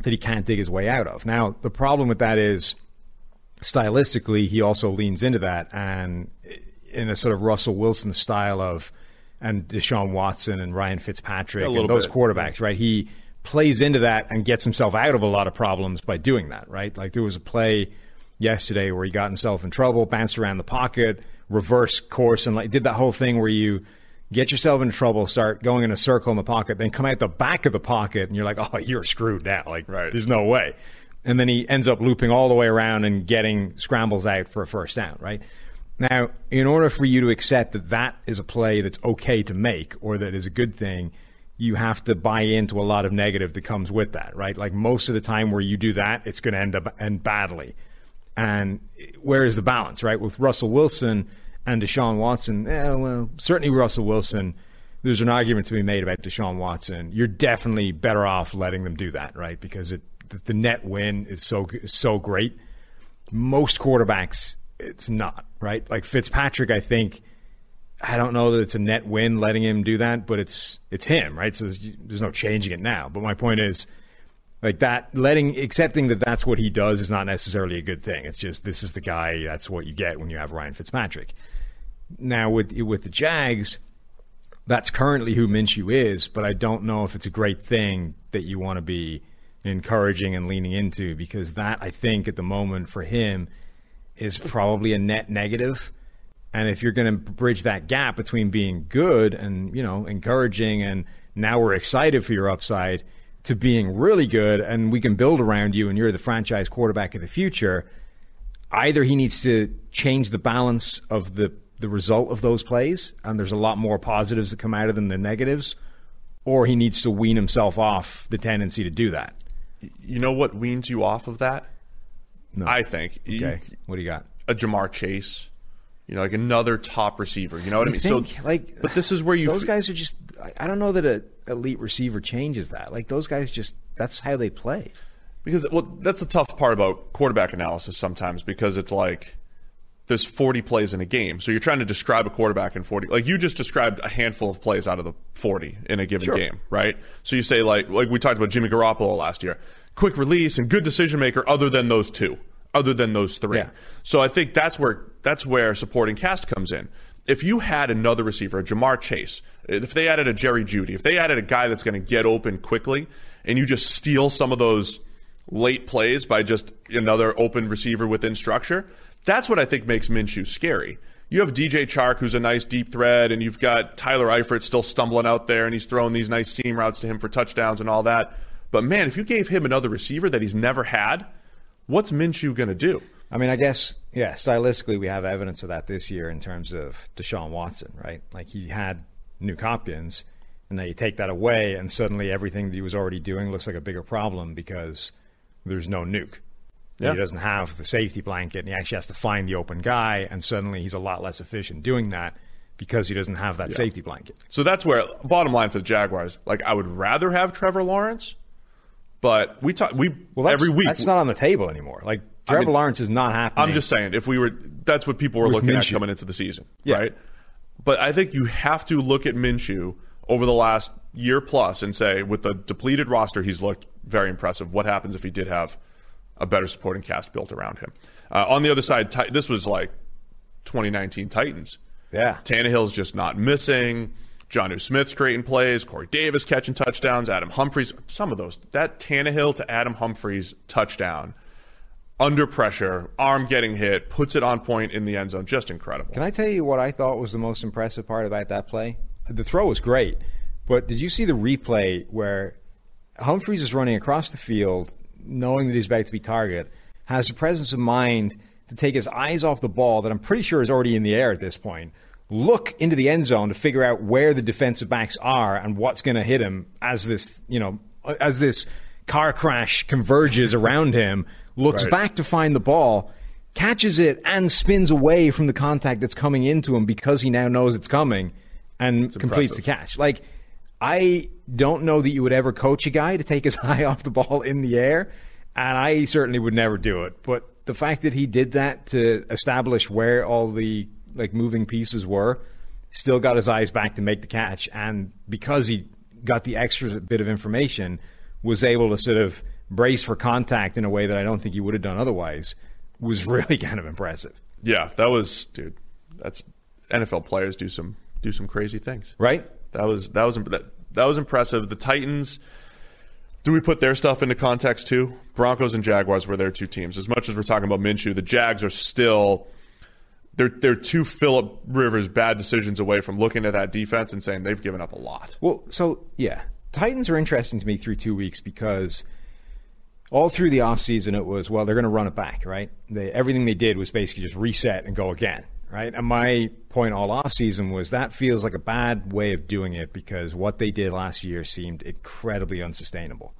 that he can't dig his way out of. Now, the problem with that is stylistically, he also leans into that and in a sort of Russell Wilson style of, and Deshaun Watson and Ryan Fitzpatrick and those bit. quarterbacks, right? He plays into that and gets himself out of a lot of problems by doing that, right? Like there was a play yesterday where he got himself in trouble, bounced around the pocket, reverse course, and like did that whole thing where you get yourself into trouble, start going in a circle in the pocket, then come out the back of the pocket, and you're like, oh, you're screwed now. Like, Right. there's no way. And then he ends up looping all the way around and getting scrambles out for a first down, right? Now, in order for you to accept that that is a play that's okay to make or that is a good thing, you have to buy into a lot of negative that comes with that, right? Like most of the time where you do that, it's going to end up end badly. And where is the balance, right? With Russell Wilson, and Deshaun Watson, eh, well, certainly Russell Wilson. There's an argument to be made about Deshaun Watson. You're definitely better off letting them do that, right? Because it, the net win is so is so great. Most quarterbacks, it's not right. Like Fitzpatrick, I think. I don't know that it's a net win letting him do that, but it's it's him, right? So there's, there's no changing it now. But my point is, like that, letting accepting that that's what he does is not necessarily a good thing. It's just this is the guy. That's what you get when you have Ryan Fitzpatrick. Now with with the Jags, that's currently who Minshew is, but I don't know if it's a great thing that you want to be encouraging and leaning into because that I think at the moment for him is probably a net negative. And if you're going to bridge that gap between being good and you know encouraging, and now we're excited for your upside, to being really good, and we can build around you, and you're the franchise quarterback of the future. Either he needs to change the balance of the the result of those plays, and there's a lot more positives that come out of them than negatives, or he needs to wean himself off the tendency to do that. You know what weans you off of that? No. I think. Okay, what do you got? A Ja'Marr Chase. You know, like another top receiver. You know what I mean? think, so, like, but this is where you. Those f- guys are just. I- I don't know that a elite receiver changes that. Like those guys just. That's how they play. because well, that's the tough part about quarterback analysis sometimes because it's like there's 40 plays in a game, so you're trying to describe a quarterback in 40. Like you just described a handful of plays out of the 40 in a given Sure. game, right? So you say like like we talked about Jimmy Garoppolo last year, quick release and good decision maker, other than those two, other than those three. Yeah. So I think that's where that's where supporting cast comes in. If you had another receiver, a Ja'Marr Chase, if they added a Jerry Jeudy, if they added a guy that's going to get open quickly, and you just steal some of those late plays by just another open receiver within structure, that's what I think makes Minshew scary. You have DJ Chark, who's a nice deep thread, and you've got Tyler Eifert still stumbling out there, and he's throwing these nice seam routes to him for touchdowns and all that. But man, if you gave him another receiver that he's never had, what's Minshew going to do? I mean, I guess, yeah, stylistically, we have evidence of that this year in terms of Deshaun Watson, right? Like he had Nuke Hopkins, and now you take that away, and suddenly everything that he was already doing looks like a bigger problem because there's no Nuke. Yeah. He doesn't have the safety blanket, and he actually has to find the open guy, and suddenly he's a lot less efficient doing that because he doesn't have that safety blanket. So that's where bottom line for the Jaguars. Like I would rather have Trevor Lawrence, but we talk we Well, that's, every week. that's not on the table anymore. Like Trevor mean, Lawrence is not happening. I'm just saying if we were that's what people were looking at coming into the season, Yeah. right? But I think you have to look at Minshew over the last year plus and say with the depleted roster he's looked very impressive. What happens if he did have a better supporting cast built around him? Uh, on the other side, Ti- this was like 2019 Titans. Yeah. Tannehill's just not missing. Jonnu Smith's creating plays. Corey Davis catching touchdowns. Adam Humphries, Some of those. That Tannehill to Adam Humphries touchdown under pressure, arm getting hit, puts it on point in the end zone. Just incredible. Can I tell you what I thought was the most impressive part about that play? The throw was great, but did you see the replay where Humphries is running across the field, knowing that he's about to be target, has the presence of mind to take his eyes off the ball that I'm pretty sure is already in the air at this point, look into the end zone to figure out where the defensive backs are and what's going to hit him as this, you know, as this car crash converges around him, looks Right. back to find the ball, catches it and spins away from the contact that's coming into him because he now knows it's coming and completes impressive. the catch. Like I don't know that you would ever coach a guy to take his eye off the ball in the air, and I certainly would never do it. But the fact that he did that to establish where all the like moving pieces were, still got his eyes back to make the catch, and because he got the extra bit of information, was able to sort of brace for contact in a way that I don't think he would have done otherwise, was really kind of impressive. Yeah, that was dude. That's NFL players do some do some crazy things. Right? That was that was that, that was impressive. The Titans. Do we put their stuff into context too? Broncos and Jaguars were their two teams. As much as we're talking about Minshew, the Jags are still they're they're two Philip Rivers bad decisions away from looking at that defense and saying they've given up a lot. Well, so yeah, Titans are interesting to me through two weeks because all through the offseason it was well they're going to run it back, right? They, everything they did was basically just reset and go again, right? And my point all offseason was that feels like a bad way of doing it because what they did last year seemed incredibly unsustainable.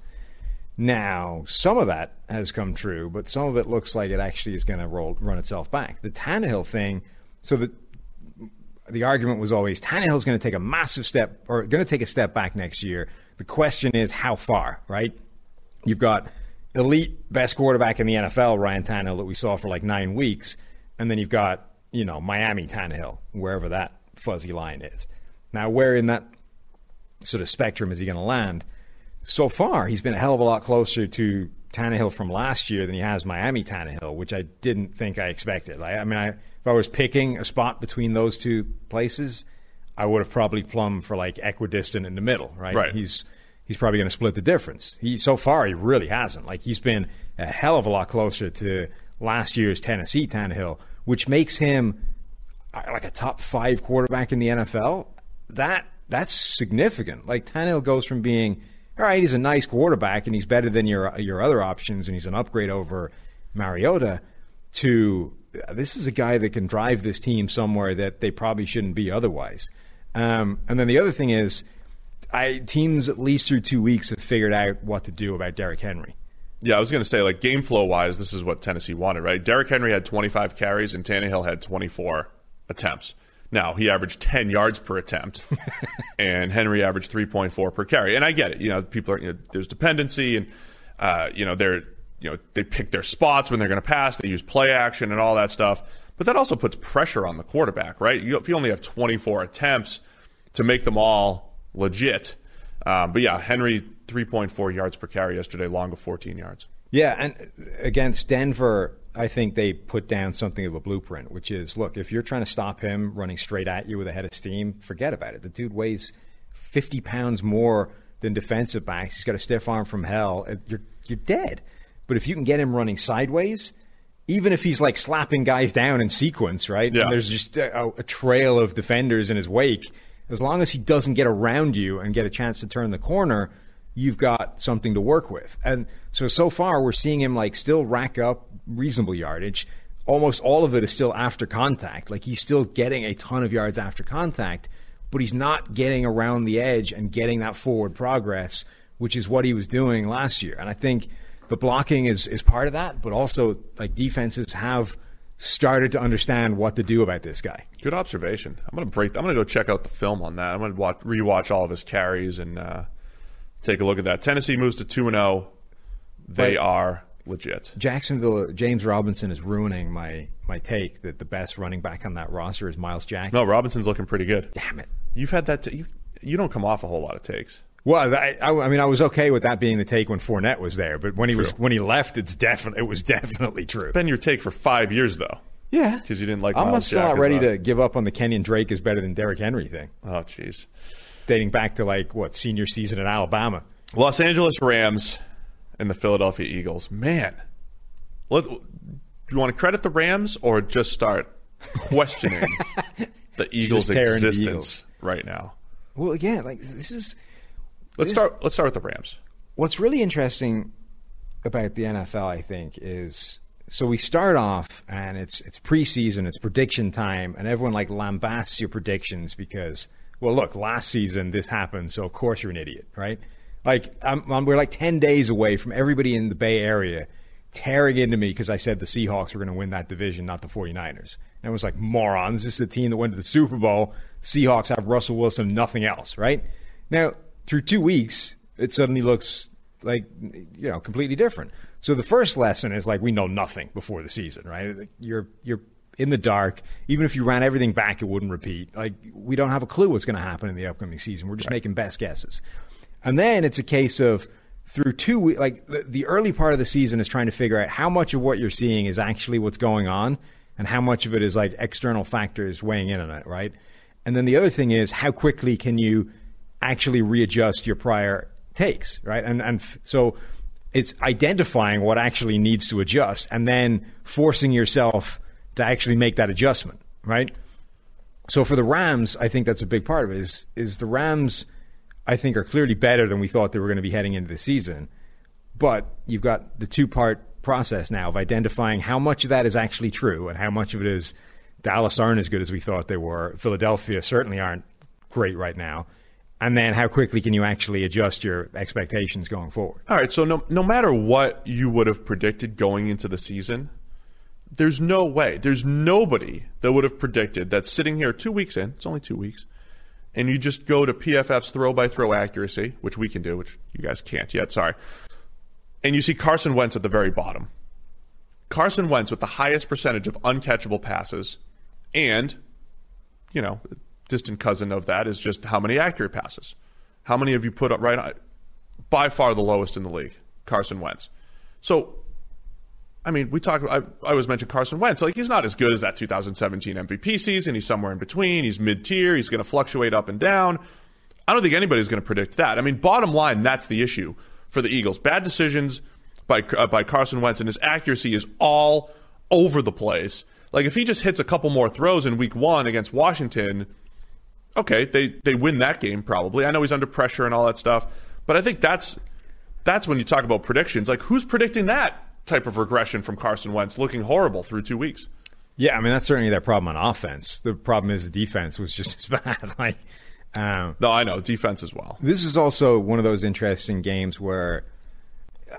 Now, some of that has come true, but some of it looks like it actually is going to roll run itself back. The Tannehill thing, so the the argument was always Tannehill's going to take a massive step or going to take a step back next year. The question is how far, right? You've got elite best quarterback in the NFL, Ryan Tannehill, that we saw for like nine weeks, and then you've got you know Miami Tannehill, wherever that fuzzy line is. Now, where in that sort of spectrum is he going to land? So far, he's been a hell of a lot closer to Tannehill from last year than he has Miami Tannehill, which I didn't think I expected. I, I mean, I, if I was picking a spot between those two places, I would have probably plumbed for like equidistant in the middle, right? Right. He's he's probably going to split the difference. He so far he really hasn't. Like he's been a hell of a lot closer to last year's Tennessee Tannehill, which makes him uh, like a top five quarterback in the NFL. That that's significant. Like Tannehill goes from being all right, he's a nice quarterback and he's better than your your other options and he's an upgrade over Mariota to uh, this is a guy that can drive this team somewhere that they probably shouldn't be otherwise. Um, and then the other thing is, I teams at least through two weeks have figured out what to do about Derrick Henry. Yeah, I was going to say, like, game flow wise, this is what Tennessee wanted, right? Derrick Henry had 25 carries and Tannehill had 24 attempts. Now, he averaged 10 yards per attempt, and Henry averaged 3.4 per carry. And I get it. You know, people are, you know, there's dependency, and, uh, you know, they're, you know, they pick their spots when they're going to pass, they use play action and all that stuff. But that also puts pressure on the quarterback, right? You, if you only have 24 attempts to make them all legit. Um, but yeah, Henry, 3.4 yards per carry yesterday, long of 14 yards. Yeah, and against Denver, I think they put down something of a blueprint, which is look, if you're trying to stop him running straight at you with a head of steam, forget about it. The dude weighs 50 pounds more than defensive backs. He's got a stiff arm from hell. Uh, You're, you're dead. But if you can get him running sideways, even if he's like slapping guys down in sequence, right? Yeah. And there's just a, a trail of defenders in his wake. As long as he doesn't get around you and get a chance to turn the corner, you've got something to work with. And so so far we're seeing him like still rack up reasonable yardage. Almost all of it is still after contact. Like he's still getting a ton of yards after contact, but he's not getting around the edge and getting that forward progress, which is what he was doing last year. And I think the blocking is is part of that, but also like defenses have started to understand what to do about this guy. Good observation. I'm gonna break. I'm gonna go check out the film on that. I'm gonna watch, rewatch all of his carries and uh, take a look at that. Tennessee moves to two and zero. They Right. are legit. Jacksonville James Robinson is ruining my my take that the best running back on that roster is Myles Jack. No, Robinson's looking pretty good. Damn it. You've had that. T- you, you don't come off a whole lot of takes. Well, I, I, I mean, I was okay with that being the take when Fournette was there, but when he was when he left, it's definitely it was definitely true. It's Been your take for five years though. Yeah, because you didn't like I'm Myles still Jack not ready to give up on the Kenyon Drake is better than Derrick Henry thing, Oh, jeez. dating back to like what senior season in Alabama. Los Angeles Rams and the Philadelphia Eagles. Man, let, do you want to credit the Rams or just start questioning the Eagles' tearing the existence Eagles. right now? Well, again, like this is Let's start. Let's start with the Rams. what's really interesting about the NFL, I think, is so we start off and it's it's preseason, it's prediction time, and everyone like lambasts your predictions because, well, look, last season this happened, so of course you're an idiot, right? Like I'm, I'm, we're like ten days away from everybody in the Bay Area tearing into me because I said the Seahawks were going to win that division, not the 49ers. And it was like morons. This is a team that went to the Super Bowl. Seahawks have Russell Wilson, nothing else, right? Now through two weeks, it suddenly looks like you know completely different. So the first lesson is like we know nothing before the season, right? You're you're in the dark. Even if you ran everything back, it wouldn't repeat. Like we don't have a clue what's going to happen in the upcoming season. We're just making best guesses. And then it's a case of through two weeks, like the, the early part of the season is trying to figure out how much of what you're seeing is actually what's going on, and how much of it is like external factors weighing in on it, right? And then the other thing is how quickly can you actually readjust your prior takes, right? And and f- so it's identifying what actually needs to adjust and then forcing yourself to actually make that adjustment, right? So for the Rams, I think that's a big part of it. Is is the Rams? I think are clearly better than we thought they were going to be heading into the season, but you've got the two part process now of identifying how much of that is actually true and how much of it is Dallas aren't as good as we thought they were. Philadelphia certainly aren't great right now. And then how quickly can you actually adjust your expectations going forward? All right. So no, no matter what you would have predicted going into the season, There's no way. There's nobody that would have predicted that sitting here two weeks in, it's only two weeks, and you just go to PFF's throw by throw accuracy, which we can do, which you guys can't yet, sorry, and you see Carson Wentz at the very bottom. Carson Wentz with the highest percentage of uncatchable passes, and, you know, distant cousin of that is just how many accurate passes. How many have you put up right? By far the lowest in the league, Carson Wentz. So I mean, we talk. I, I always mention Carson Wentz. Like he's not as good as that 2017 MVP season. He's somewhere in between. He's mid tier. He's going to fluctuate up and down. I don't think anybody's going to predict that. I mean, bottom line, that's the issue for the Eagles. Bad decisions by uh, by Carson Wentz, and his accuracy is all over the place. Like if he just hits a couple more throws in Week One against Washington, okay, they they win that game probably. I know he's under pressure and all that stuff, but I think that's that's when you talk about predictions. Like who's predicting that? Type of regression from Carson Wentz, looking horrible through two weeks. Yeah, I mean that's certainly their problem on offense. The problem is the defense was just as bad. like, um, no, I know defense as well. This is also one of those interesting games where uh,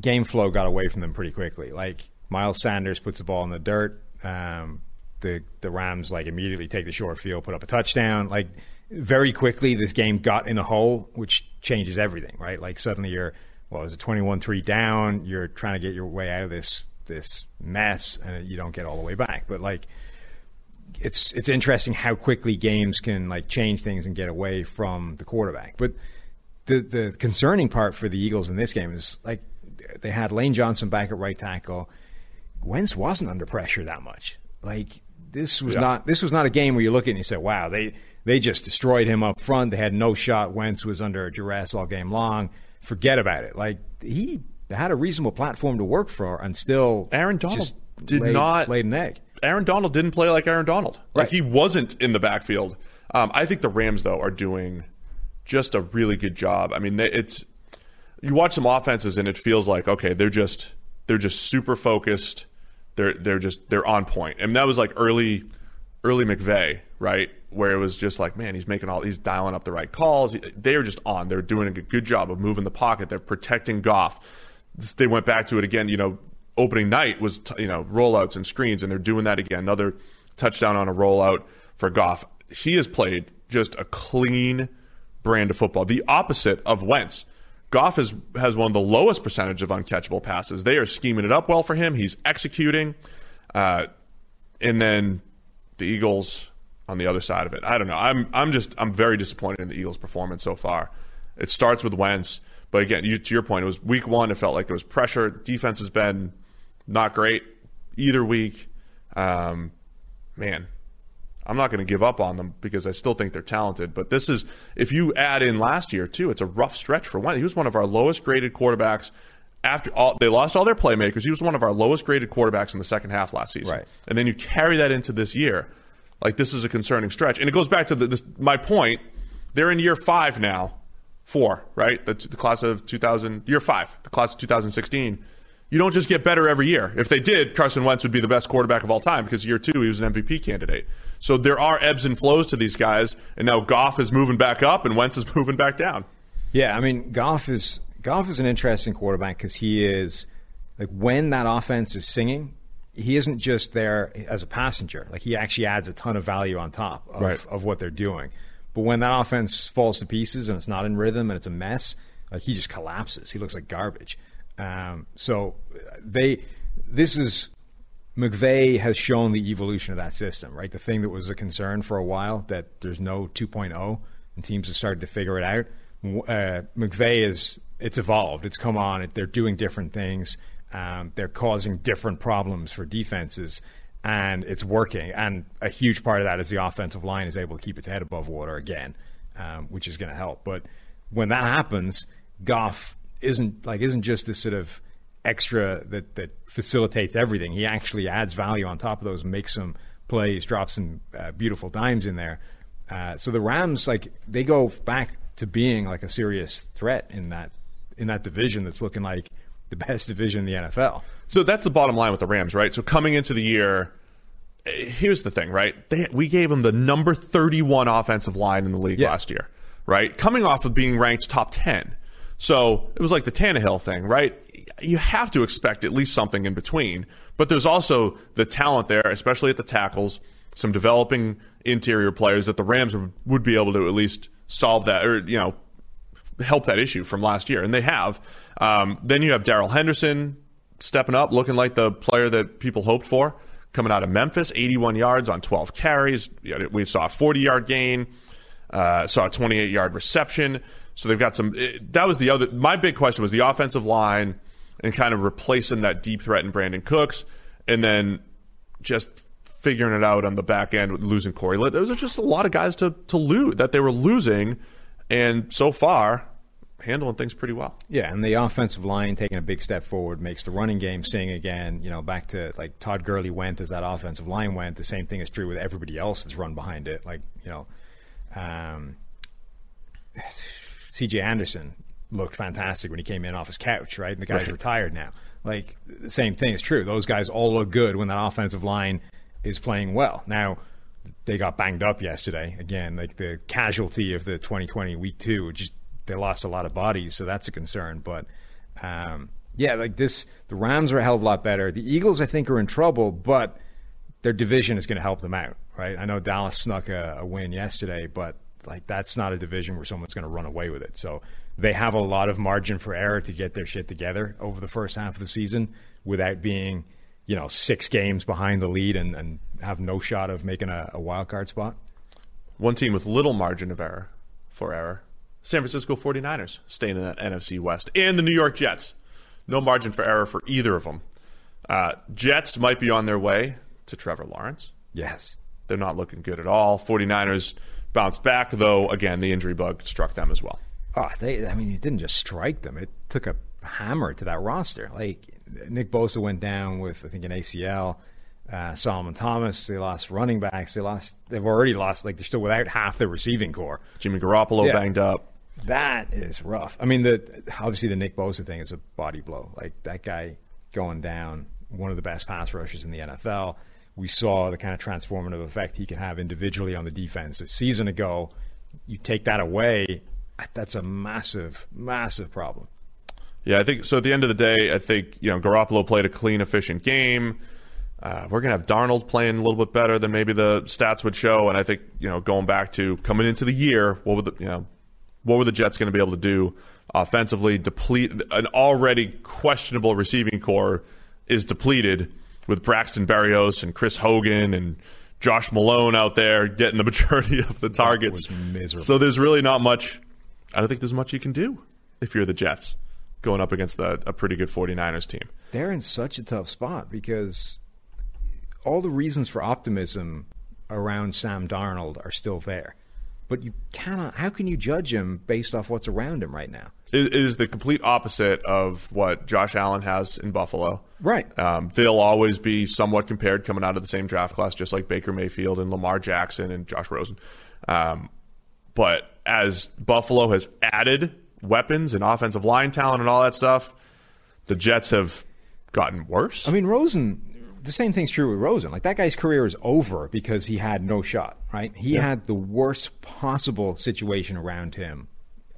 game flow got away from them pretty quickly. Like Miles Sanders puts the ball in the dirt. Um, the the Rams like immediately take the short field, put up a touchdown. Like very quickly, this game got in a hole, which changes everything, right? Like suddenly you're what was it 21-3 down you're trying to get your way out of this this mess and you don't get all the way back. But like it's it's interesting how quickly games can like change things and get away from the quarterback. But the the concerning part for the Eagles in this game is like they had Lane Johnson back at right tackle. Wentz wasn't under pressure that much. Like this was yeah. not this was not a game where you look at it and you say wow they they just destroyed him up front. They had no shot. Wentz was under duress all game long forget about it. Like he had a reasonable platform to work for, and still Aaron Donald did laid, not laid an egg. Aaron Donald didn't play like Aaron Donald. Like he wasn't in the backfield. Um, I think the Rams though are doing just a really good job. I mean, it's you watch some offenses and it feels like okay, they're just they're just super focused. They're they're just they're on point. And that was like early early McVay, right? Where it was just like, man, he's making all, he's dialing up the right calls. They were just on. They're doing a good job of moving the pocket. They're protecting Goff. They went back to it again. You know, opening night was you know rollouts and screens, and they're doing that again. Another touchdown on a rollout for Goff. He has played just a clean brand of football. The opposite of Wentz. Goff is, has one of the lowest percentage of uncatchable passes. They are scheming it up well for him. He's executing. Uh, and then the Eagles on the other side of it. I don't know. I'm I'm just I'm very disappointed in the Eagles' performance so far. It starts with Wentz, but again, you, to your point, it was week one. It felt like there was pressure. Defense has been not great either week. Um, man, I'm not going to give up on them because I still think they're talented. But this is if you add in last year too, it's a rough stretch for Wentz. He was one of our lowest graded quarterbacks. After all, they lost all their playmakers. He was one of our lowest graded quarterbacks in the second half last season. Right. And then you carry that into this year like this is a concerning stretch, and it goes back to the, this, my point. They're in year five now, four, right? The, the class of 2000, year five, the class of 2016. You don't just get better every year. If they did, Carson Wentz would be the best quarterback of all time because year two he was an MVP candidate. So there are ebbs and flows to these guys, and now Goff is moving back up and Wentz is moving back down. Yeah, I mean Goff is Goff is an interesting quarterback because he is like when that offense is singing, he isn't just there as a passenger. Like he actually adds a ton of value on top of, right. of what they're doing. But when that offense falls to pieces and it's not in rhythm and it's a mess, like he just collapses. He looks like garbage. Um, so they, this is McVay has shown the evolution of that system, right? The thing that was a concern for a while that there's no 2.0 and teams have started to figure it out. Uh, McVay is it's evolved. It's come on. They're doing different things. Um, they're causing different problems for defenses, and it's working. And a huge part of that is the offensive line is able to keep its head above water again, um, which is going to help. But when that happens, Goff isn't like isn't just this sort of extra that that facilitates everything. He actually adds value on top of those, makes some plays, drops some uh, beautiful dimes in there. Uh, so the Rams, like they go back to being like a serious threat in that in that division that's looking like the best division in the NFL. So that's the bottom line with the Rams, right? So coming into the year, here's the thing, right? They, we gave them the number 31 offensive line in the league yeah. last year, right? Coming off of being ranked top 10. So it was like the Tannehill thing, right? You have to expect at least something in between. But there's also the talent there, especially at the tackles, some developing interior players that the Rams would be able to at least solve that or, you know, help that issue from last year. And they have. Um, then you have Darrell Henderson stepping up, looking like the player that people hoped for. Coming out of Memphis, 81 yards on 12 carries. We saw a 40 yard gain, uh, saw a 28 yard reception. So they've got some. It, that was the other. My big question was the offensive line and kind of replacing that deep threat in Brandin Cooks, and then just figuring it out on the back end with losing Corey. There was just a lot of guys to to lose that they were losing, and so far handling things pretty well. Yeah, and the offensive line taking a big step forward makes the running game sing again. You know, back to like Todd Gurley went as that offensive line went. The same thing is true with everybody else that's run behind it. Like you know. Um, C.J. Anderson looked fantastic when he came in off his couch, right? And the guy's right. retired now. Like the same thing is true. Those guys all look good when that offensive line is playing well. Now they got banged up yesterday again. Like the casualty of the 2020 week two, just they lost a lot of bodies, so that's a concern. But um, yeah, like this, the Rams are a hell of a lot better. The Eagles, I think, are in trouble, but their division is going to help them out, right? I know Dallas snuck a, a win yesterday, but like that's not a division where someone's going to run away with it. So they have a lot of margin for error to get their shit together over the first half of the season without being, you know, six games behind the lead and, and have no shot of making a, a wild card spot. One team with little margin of error for error. San Francisco 49ers staying in that NFC West. And the New York Jets. No margin for error for either of them. Uh, Jets might be on their way to Trevor Lawrence. Yes. They're not looking good at all. 49ers bounced back, though, again, the injury bug struck them as well. Oh, they, I mean, it didn't just strike them, it took a hammer to that roster. Like, Nick Bosa went down with, I think, an ACL. Uh, Solomon Thomas, they lost running backs. They lost. They've already lost. Like they're still without half their receiving corps. Jimmy Garoppolo yeah. banged up. That is rough. I mean, the obviously the Nick Bosa thing is a body blow. Like that guy going down, one of the best pass rushers in the NFL we saw the kind of transformative effect he can have individually on the defense. A season ago, you take that away, that's a massive, massive problem. Yeah, I think so. At the end of the day, I think you know Garoppolo played a clean, efficient game. Uh, we're gonna have Darnold playing a little bit better than maybe the stats would show, and I think you know going back to coming into the year, what would the you know what were the Jets going to be able to do offensively? Deplete an already questionable receiving corps is depleted with Braxton Berrios and Chris Hogan and Josh Malone out there getting the majority of the targets. So there's really not much. I don't think there's much you can do if you're the Jets going up against the, a pretty good 49ers team. They're in such a tough spot because all the reasons for optimism around Sam Darnold are still there but you cannot. How can you judge him based off what's around him right now? It is the complete opposite of what Josh Allen has in Buffalo. Right. Um, they'll always be somewhat compared coming out of the same draft class, just like Baker Mayfield and Lamar Jackson and Josh Rosen. Um, but as Buffalo has added weapons and offensive line talent and all that stuff, the Jets have gotten worse. I mean, Rosen the same thing's true with Rosen. Like that guy's career is over because he had no shot, right? He yeah. had the worst possible situation around him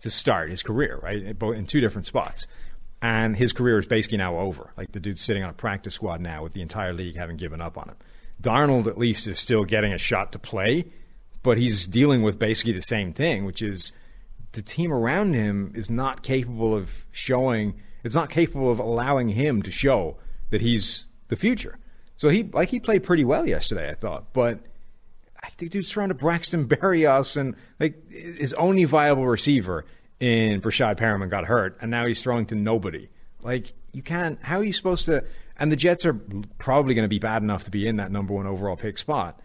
to start his career, right? Both In two different spots. And his career is basically now over. Like the dude's sitting on a practice squad now with the entire league having given up on him. Darnold, at least, is still getting a shot to play, but he's dealing with basically the same thing, which is the team around him is not capable of showing, it's not capable of allowing him to show that he's the future. So he like he played pretty well yesterday, I thought. But I think dude's throwing to Braxton Berrios and like his only viable receiver in Breshad Perriman got hurt, and now he's throwing to nobody. Like you can't. How are you supposed to? And the Jets are probably going to be bad enough to be in that number one overall pick spot.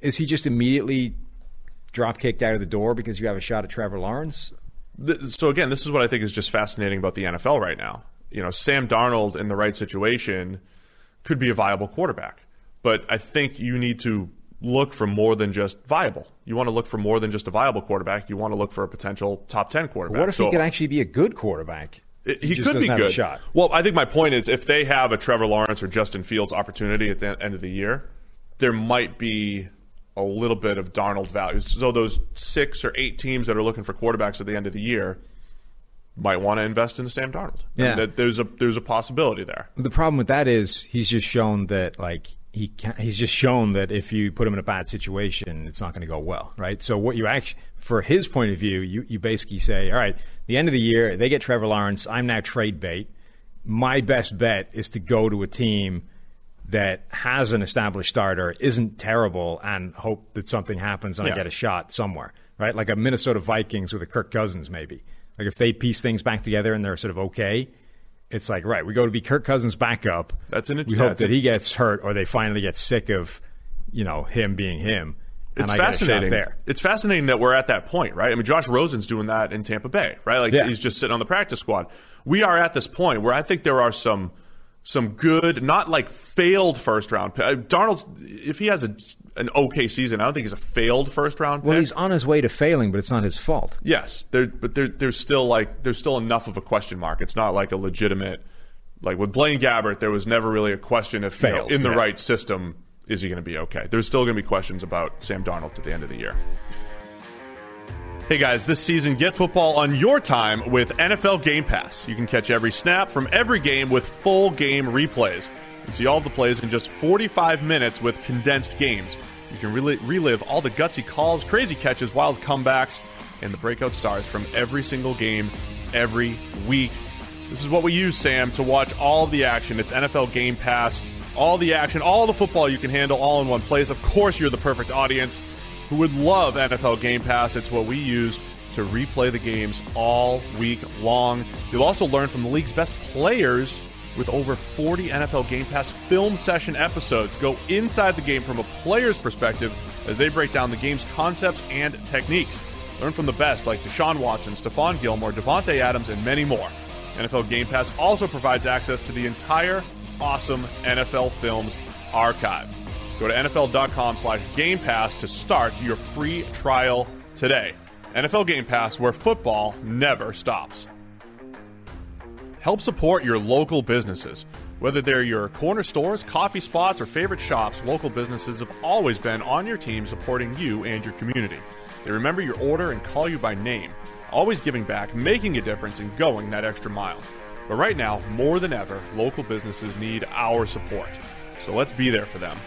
Is he just immediately drop kicked out of the door because you have a shot at Trevor Lawrence? So again, this is what I think is just fascinating about the NFL right now. You know, Sam Darnold in the right situation could be a viable quarterback. But I think you need to look for more than just viable. You want to look for more than just a viable quarterback. You want to look for a potential top 10 quarterback. What if so, he could actually be a good quarterback? He, he could be good. Shot. Well, I think my point is if they have a Trevor Lawrence or Justin Fields opportunity at the end of the year, there might be a little bit of Darnold value. So those six or eight teams that are looking for quarterbacks at the end of the year, might want to invest into Sam Darnold. Yeah. That there's a there's a possibility there. The problem with that is he's just shown that like he can, he's just shown that if you put him in a bad situation, it's not going to go well, right? So what you actually, for his point of view, you you basically say, all right, the end of the year they get Trevor Lawrence, I'm now trade bait. My best bet is to go to a team that has an established starter, isn't terrible, and hope that something happens and Yeah. I get a shot somewhere, right? Like a Minnesota Vikings with a Kirk Cousins, maybe. Like if they piece things back together and they're sort of okay, it's like right, we go to be Kirk Cousins backup. That's an- interesting. We hope that he gets hurt or they finally get sick of, you know, him being him. It's I get a shot fascinating. there. It's fascinating that we're at that point, right? I mean, Josh Rosen's doing that in Tampa Bay, right? Like Yeah. he's just sitting on the practice squad. We are at this point where I think there are some some good, not like failed first round. uh, Darnold's if he has a, an okay season, I don't think he's a failed first round. Well, pick. he's on his way to failing, but it's not his fault. Yes, there, but there, there's still like there's still enough of a question mark. It's not like a legitimate like with Blaine Gabbert. There was never really a question if you know, in the yeah. right system is he going to be okay. There's still going to be questions about Sam Darnold at the end of the year. Hey guys, this season get football on your time with NFL Game Pass. You can catch every snap from every game with full game replays and see all the plays in just 45 minutes with condensed games. You can rel- relive all the gutsy calls, crazy catches, wild comebacks, and the breakout stars from every single game every week. This is what we use, Sam, to watch all of the action. It's NFL Game Pass. All the action, all the football you can handle all in one place. Of course, you're the perfect audience who would love NFL Game Pass. It's what we use to replay the games all week long. You'll also learn from the league's best players with over 40 NFL Game Pass film session episodes. Go inside the game from a player's perspective as they break down the game's concepts and techniques. Learn from the best like Deshaun Watson, Stephon Gilmore, Davante Adams, and many more. NFL Game Pass also provides access to the entire awesome NFL Films archive. Go to NFL.com slash Game Pass to start your free trial today. NFL Game Pass, where football never stops. Help support your local businesses. Whether they're your corner stores, coffee spots, or favorite shops, local businesses have always been on your team supporting you and your community. They remember your order and call you by name, always giving back, making a difference, and going that extra mile. But right now, more than ever, local businesses need our support. So let's be there for them.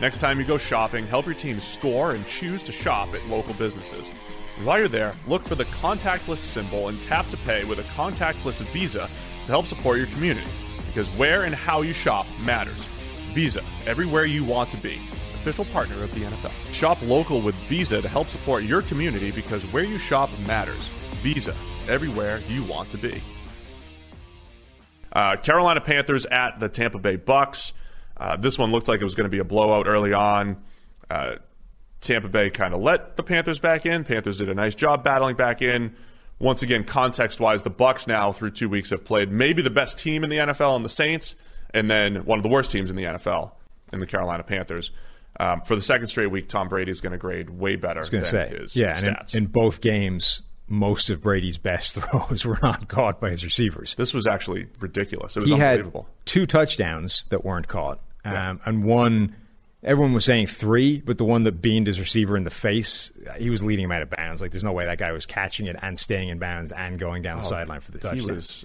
Next time you go shopping, help your team score and choose to shop at local businesses. And while you're there, look for the contactless symbol and tap to pay with a contactless Visa to help support your community. Because where and how you shop matters. Visa, everywhere you want to be. Official partner of the NFL. Shop local with Visa to help support your community because where you shop matters. Visa, everywhere you want to be. Uh, Carolina Panthers at the Tampa Bay Bucs. Uh, this one looked like it was going to be a blowout early on. Uh, Tampa Bay kind of let the Panthers back in. Panthers did a nice job battling back in. Once again, context-wise, the Bucs now through two weeks have played maybe the best team in the NFL and the Saints, and then one of the worst teams in the NFL in the Carolina Panthers. Um, for the second straight week, Tom Brady is going to grade way better than to say, his yeah, and in, in both games, most of Brady's best throws were not caught by his receivers. this was actually ridiculous. It was he had unbelievable. two touchdowns that weren't caught, um, and one. Everyone was saying three, but the one that beamed his receiver in the face, he was leading him out of bounds. Like, there's no way that guy was catching it and staying in bounds and going down the oh, sideline for the Oh, he touchdown. was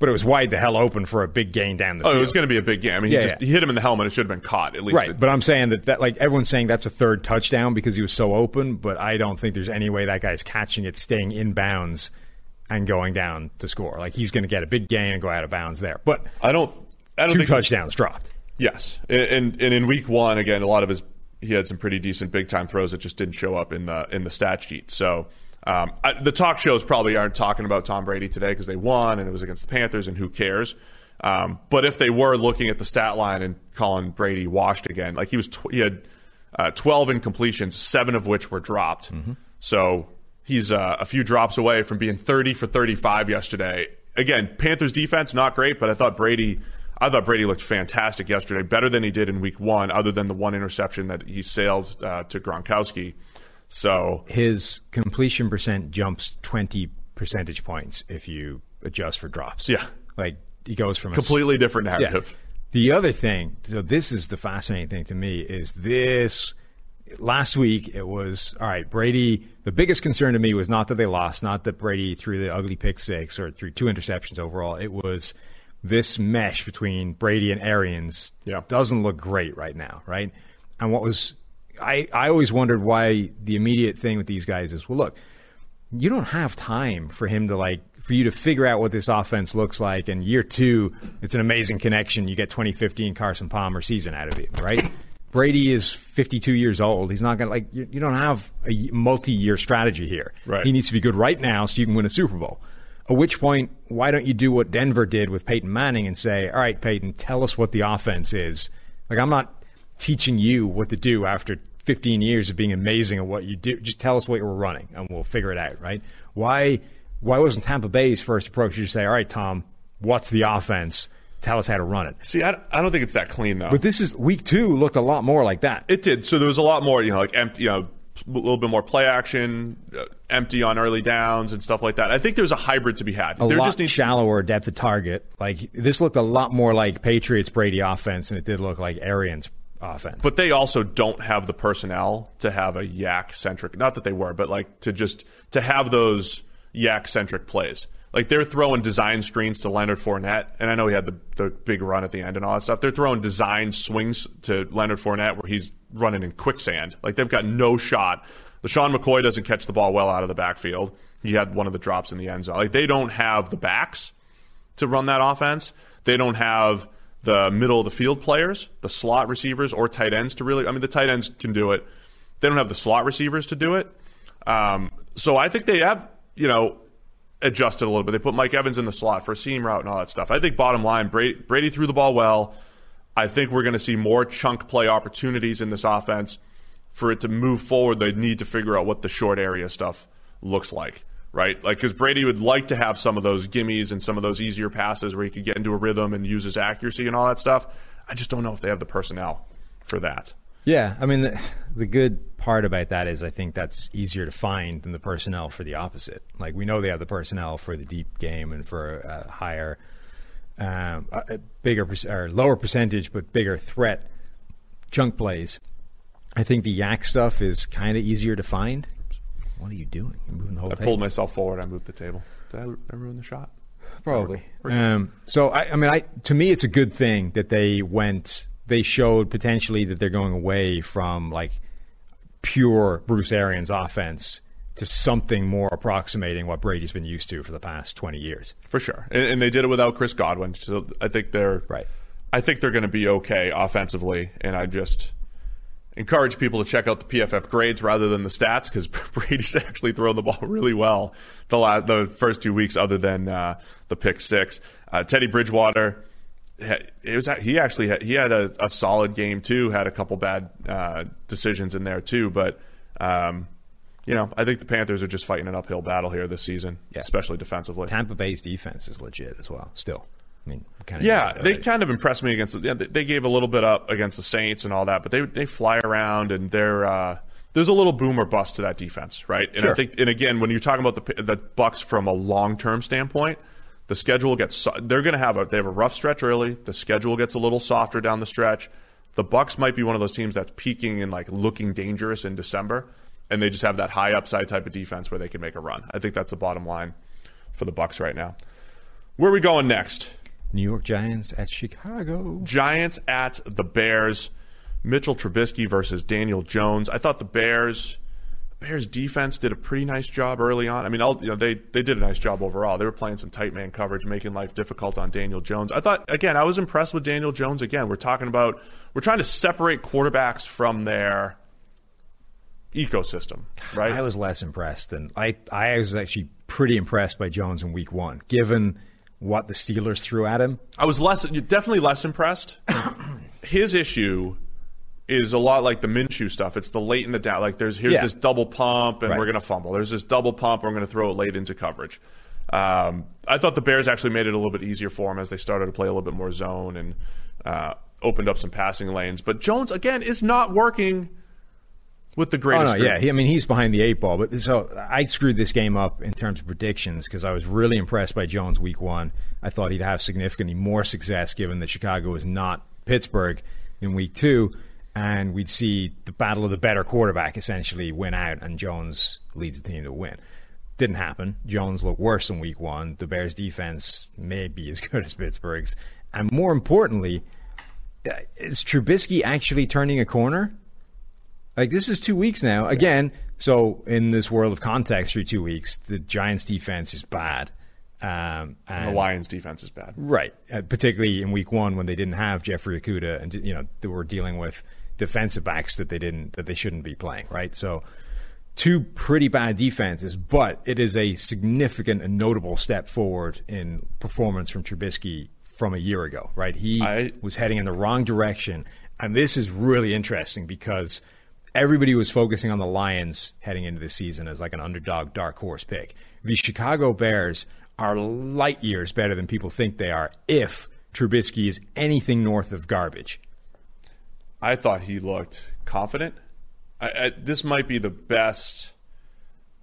but it was wide the hell open for a big gain down the Oh, field. it was going to be a big game. I mean, Yeah, he, just, yeah. he hit him in the helmet. It should have been caught at least. Right, but I'm saying that, that like everyone's saying that's a third touchdown because he was so open, but I don't think there's any way that guy's catching it, staying in bounds, and going down to score. Like he's going to get a big gain and go out of bounds there. But I don't. I don't two think touchdowns dropped. Yes, and, and in week one again, a lot of his he had some pretty decent big time throws that just didn't show up in the in the stat sheet. So. Um, I, the talk shows probably aren't talking about Tom Brady today because they won and it was against the Panthers and who cares. Um, but if they were looking at the stat line and calling Brady washed again, like he was, tw- he had uh, 12 incompletions, seven of which were dropped. So he's uh, a few drops away from being 30 for 35 yesterday. Again, Panthers defense not great, but I thought Brady. I thought Brady looked fantastic yesterday, better than he did in Week One, other than the one interception that he sailed uh, to Gronkowski. So His completion percent jumps 20 percentage points if you adjust for drops. Yeah. like he goes from a completely different Yeah. narrative. The other thing, so this is the fascinating thing to me, is this last week it was all right. Brady. The biggest concern to me was not that they lost, not that Brady threw the ugly pick six or threw two interceptions overall. It was this mesh between Brady and Arians Yeah. doesn't look great right now, right? And what was I, I always wondered why the immediate thing with these guys is well look, you don't have time for him to like for you to figure out what this offense looks like and year two it's an amazing connection you get 2015 carson palmer season out of it right brady is 52 years old he's not gonna like you, you don't have a multi-year strategy here Right. he needs to be good right now so you can win a super bowl at which point why don't you do what denver did with peyton manning and say all right peyton tell us what the offense is like i'm not teaching you what to do after 15 years of being amazing at what you do. Just tell us what you were running, and we'll figure it out. Right? Why? Why wasn't Tampa Bay's first approach to just say, "All right, Tom, what's the offense? Tell us how to run it." See, I, I don't think it's that clean though. But this is week two looked a lot more like that. It did. So there was a lot more, you know, like empty, you know, a little bit more play action, uh, empty on early downs and stuff like that. I think there's a hybrid to be had. a there lot just needs shallower depth of target. Like this looked a lot more like Patriots Brady offense than it did look like Arians offense. but they also don't have the personnel to have a YAC centric. Not that they were, but like to just to have those YAC centric plays. Like they're throwing design screens to Leonard Fournette, and I know he had the, the big run at the end and all that stuff. They're throwing design swings to Leonard Fournette where he's running in quicksand. Like they've got no shot. LeSean McCoy doesn't catch the ball well out of the backfield. He had one of the drops in the end zone. Like they don't have the backs to run that offense. They don't have the middle of the field players, the slot receivers or tight ends to really. I mean, the tight ends can do it. They don't have the slot receivers to do it. Um, so I think they have, you know, adjusted a little bit. They put Mike Evans in the slot for a seam route and all that stuff. I think bottom line, Brady, Brady threw the ball well. I think we're going to see more chunk play opportunities in this offense. For it to move forward, they need to figure out what the short area stuff looks like, right? Like, because Brady would like to have some of those gimmies and some of those easier passes where he could get into a rhythm and use his accuracy and all that stuff. I just don't know if they have the personnel for that. Yeah, I mean the, the good part about that is I think that's easier to find than the personnel for the opposite. Like we know they have the personnel for the deep game and for a higher, um, a a bigger or lower percentage but bigger threat chunk plays. I think the YAC stuff is kind of easier to find. What are you doing? You're moving the whole I table. pulled myself forward. I moved the table. Did I, I ruin the shot? Probably. Um, so I, I mean, I to me, it's a good thing that they went. They showed potentially that they're going away from like pure Bruce Arians offense to something more approximating what Brady's been used to for the past twenty years. for sure. And, and they did it without Chris Godwin, so I think they're Right. I think they're going to be okay offensively, and I just encourage people to check out the PFF grades rather than the stats because Brady's actually thrown the ball really well the last, the first two weeks, other than uh, the pick six. Uh, Teddy Bridgewater. It was he actually had, he had a, a solid game too. Had a couple bad uh, decisions in there too, but um, you know I think the Panthers are just fighting an uphill battle here this season, Yeah. especially defensively. Tampa Bay's defense is legit as well. Still, I mean, kind of Yeah, they kind of impressed me against. The, yeah, they- gave a little bit up against the Saints and all that, but they they fly around and they're uh, there's a little boom or bust to that defense, right? And I Sure. think, and again, when you're talking about the the Bucs from a long term standpoint, the schedule gets so- they're going to have a they have a rough stretch early. The schedule gets a little softer down the stretch. The Bucs might be one of those teams that's peaking and like looking dangerous in December, and they just have that high upside type of defense where they can make a run. I think that's the bottom line for the Bucs right now. Where are we going next? New York Giants at Chicago. Giants at the Bears. Mitchell Trubisky versus Daniel Jones. I thought the Bears Bears defense did a pretty nice job early on. I mean, you know, they they did a nice job overall. They were playing some tight man coverage, making life difficult on Daniel Jones. I thought again, I was impressed with Daniel Jones. Again, we're talking about we're trying to separate quarterbacks from their ecosystem, right? I was less impressed, and I I was actually pretty impressed by Jones in Week One, given what the Steelers threw at him. I was less, definitely less impressed. His issue is a lot like the Minshew stuff. It's the late in the down. Like there's here's Yeah. this double pump and Right. we're going to fumble. There's this double pump. and We're going to throw it late into coverage. Um, I thought the Bears actually made it a little bit easier for him as they started to play a little bit more zone and uh, opened up some passing lanes. But Jones again is not working with the Oh no, yeah. He, I mean, he's behind the eight ball. But so I screwed this game up in terms of predictions because I was really impressed by Jones week one. I thought he'd have significantly more success given that Chicago is not Pittsburgh in week two. and we'd see the battle of the better quarterback essentially win out, and Jones leads the team to win. Didn't happen. Jones looked worse in week one. The Bears' defense may be as good as Pittsburgh's. And more importantly, uh, is Trubisky actually turning a corner? Like, this is two weeks now. Again, so in this world of context for two weeks, the Giants' defense is bad. Um, And the Lions' defense is bad. Right, uh, particularly in week one when they didn't have Jeffrey Okudah and you know they were dealing with defensive backs that they didn't that they shouldn't be playing. Right, so two pretty bad defenses, but it is a significant and notable step forward in performance from Trubisky from a year ago. Right, he I- was heading in the wrong direction, and this is really interesting because everybody was focusing on the Lions heading into the season as like an underdog dark horse pick. The Chicago Bears are light years better than people think they are if Trubisky is anything north of garbage. I thought he looked confident. I, I, this might be the best.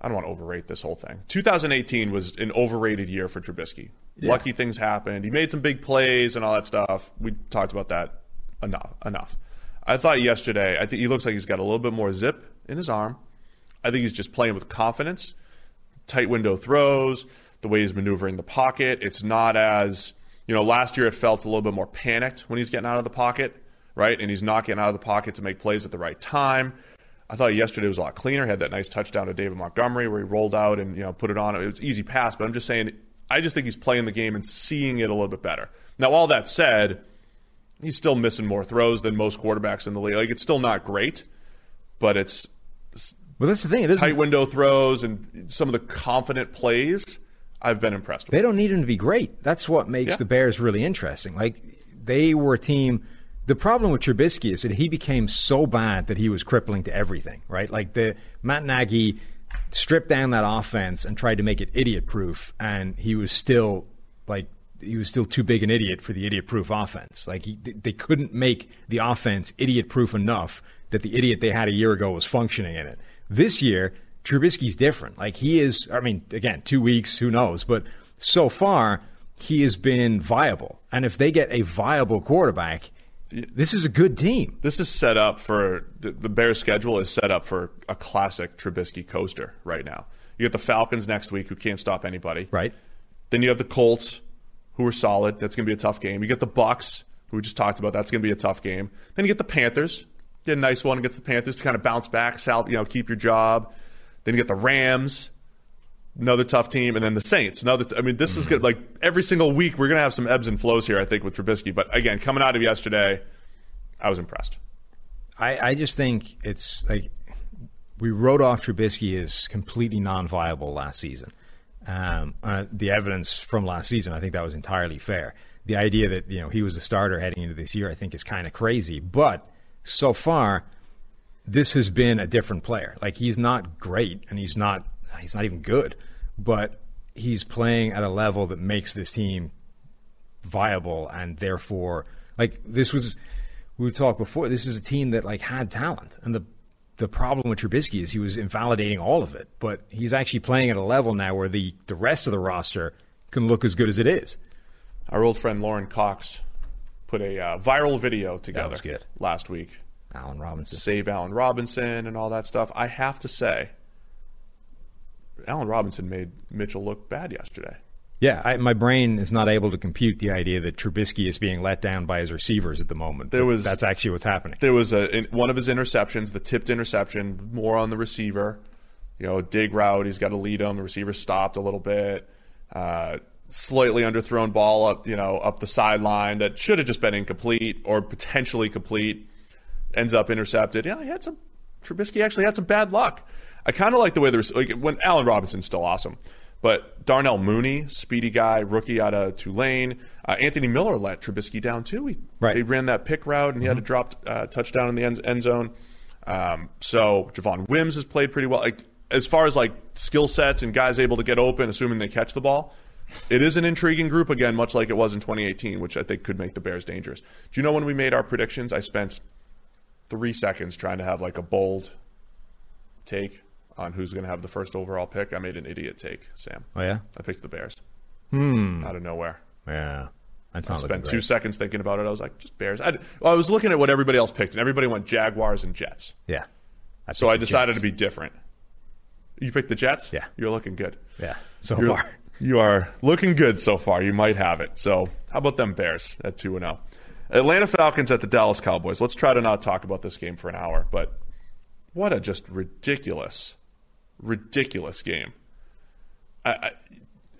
I don't want to overrate this whole thing. 2018 was an overrated year for Trubisky. Lucky things happened. He made some big plays and all that stuff. We talked about that enough. Enough. I thought yesterday. I think he looks like he's got a little bit more zip in his arm. I think he's just playing with confidence. Tight window throws, the way he's maneuvering the pocket. It's not as you know. Last year it felt a little bit more panicked when he's getting out of the pocket, right? And he's not getting out of the pocket to make plays at the right time. I thought yesterday was a lot cleaner. Had that nice touchdown to David Montgomery where he rolled out and you know put it on. It was easy pass, but I'm just saying. I just think he's playing the game and seeing it a little bit better. Now, all that said, he's still missing more throws than most quarterbacks in the league. Like it's still not great, but it's Well, that's the thing. It isn't. tight window throws and some of the confident plays. I've been impressed with. They don't need him to be great. That's what makes Yeah. the Bears really interesting. Like they were a team. The problem with Trubisky is that he became so bad that he was crippling to everything. Right? Like the Matt Nagy stripped down that offense and tried to make it idiot proof, and he was still like he was still too big an idiot for the idiot proof offense. Like he, they couldn't make the offense idiot proof enough that the idiot they had a year ago was functioning in it. This year, Trubisky's different. Like he is. I mean, again, two weeks, who knows? But so far, he has been viable. And if they get a viable quarterback, this is a good team. This is set up for the, the Bears' schedule is set up for a classic Trubisky coaster right now. You get the Falcons next week, who can't stop anybody. Right. Then you have the Colts, who are solid. That's going to be a tough game. You get the Bucs, who we just talked about. That's going to be a tough game. Then you get the Panthers. Get a nice one against the Panthers to kind of bounce back, sal- you know, keep your job. Then you get the Rams, another tough team, and then the Saints. Another. T- I mean, this is mm-hmm. good. Like every single week, we're going to have some ebbs and flows here. I think with Trubisky, but again, coming out of yesterday, I was impressed. I, I just think it's like we wrote off Trubisky as completely non-viable last season. Um, uh, the evidence from last season, I think that was entirely fair. The idea that you know he was a starter heading into this year, I think, is kind of crazy. But so far, this has been a different player. Like he's not great, and he's not he's not even good, but he's playing at a level that makes this team viable, and therefore, like this was we talked before. This is a team that like had talent, and the the problem with Trubisky is he was invalidating all of it. But he's actually playing at a level now where the the rest of the roster can look as good as it is. Our old friend Lauren Cox put a uh, viral video together last week. Allen Robinson. Save Allen Robinson and all that stuff. I have to say, Allen Robinson made Mitchell look bad yesterday. Yeah, I, my brain is not able to compute the idea that Trubisky is being let down by his receivers at the moment. There was- that's actually what's happening. There was a in, one of his interceptions, the tipped interception, more on the receiver. You know, dig route. He's got to lead him. The receiver stopped a little bit. Uh, slightly underthrown ball up, you know, up the sideline that should have just been incomplete or potentially complete. Ends up intercepted. Yeah, he had some. Trubisky actually had some bad luck. I kind of like the way the like when Allen Robinson's still awesome, but Darnell Mooney, speedy guy, rookie out of Tulane. Uh, Anthony Miller let Trubisky down too. He, Right. They ran that pick route and he had a dropped uh, touchdown in the end, end zone. Um, so Javon Wims has played pretty well. Like as far as like skill sets and guys able to get open, assuming they catch the ball, it is an intriguing group again, much like it was in 2018, which I think could make the Bears dangerous. Do you know when we made our predictions? I spent three seconds trying to have like a bold take on who's going to have the first overall pick. I made an idiot take, Sam. Oh yeah, I picked the Bears. Hmm. Out of nowhere. yeah. That's I spent two seconds thinking about it. I was like, just Bears. I, well, I was looking at what everybody else picked, and everybody went Jaguars and Jets. Yeah. So I decided Jets. to be different. You picked the Jets? Yeah. You're looking good. Yeah. So You're- far. You are looking good so far. You might have it. So, how about them Bears at 2 and 0? Atlanta Falcons at the Dallas Cowboys. Let's try to not talk about this game for an hour, but what a just ridiculous, ridiculous game. I, I,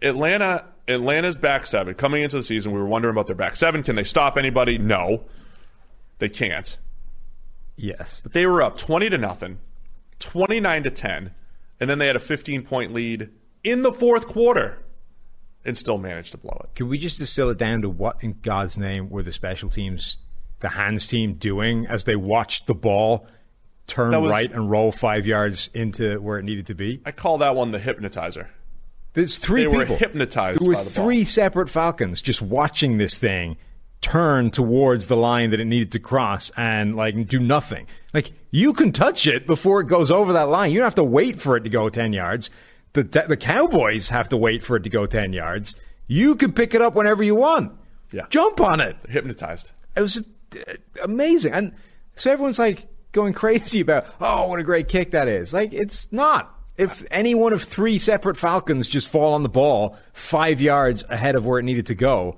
Atlanta, Atlanta's back seven coming into the season. We were wondering about their back seven. Can they stop anybody? No, they can't. Yes. But they were up 20 to nothing, 29 to 10, and then they had a 15 point lead in the fourth quarter and still managed to blow it. Can we just distill it down to what in God's name were the special teams, the hands team doing as they watched the ball turn was- right and roll five yards into where it needed to be? I call that one the hypnotizer. There's three They were hypnotized There were by the ball. three separate Falcons just watching this thing turn towards the line that it needed to cross and like do nothing. Like you can touch it before it goes over that line. You don't have to wait for it to go ten yards. The the Cowboys have to wait for it to go ten yards. You can pick it up whenever you want. Yeah. jump on it. Hypnotized. It was amazing, and so everyone's like going crazy about, oh, what a great kick that is. Like it's not. If any one of three separate Falcons just fall on the ball five yards ahead of where it needed to go,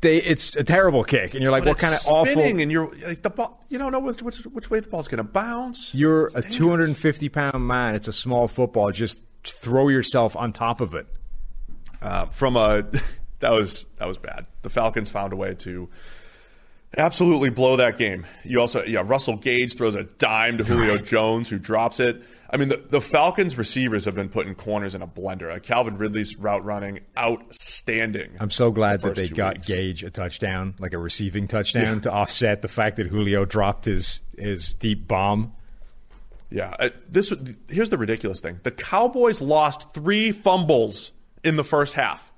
they it's a terrible kick, and you're like, But what kind of awful? spinning and you're like the ball. You don't know which which, which way the ball's going to bounce. You're It's a dangerous. 250 pound man. It's a small football. Just throw yourself on top of it. uh, from a that was that was bad. The Falcons found a way to absolutely blow that game. You also yeah, Russell Gage throws a dime to Julio Jones who drops it. I mean, the, the Falcons receivers have been putting corners in a blender. Like Calvin Ridley's route running outstanding. I'm so glad the that they got weeks. Gage a touchdown, like a receiving touchdown, to offset the fact that Julio dropped his his deep bomb. Yeah, uh, this here's the ridiculous thing: the Cowboys lost three fumbles in the first half.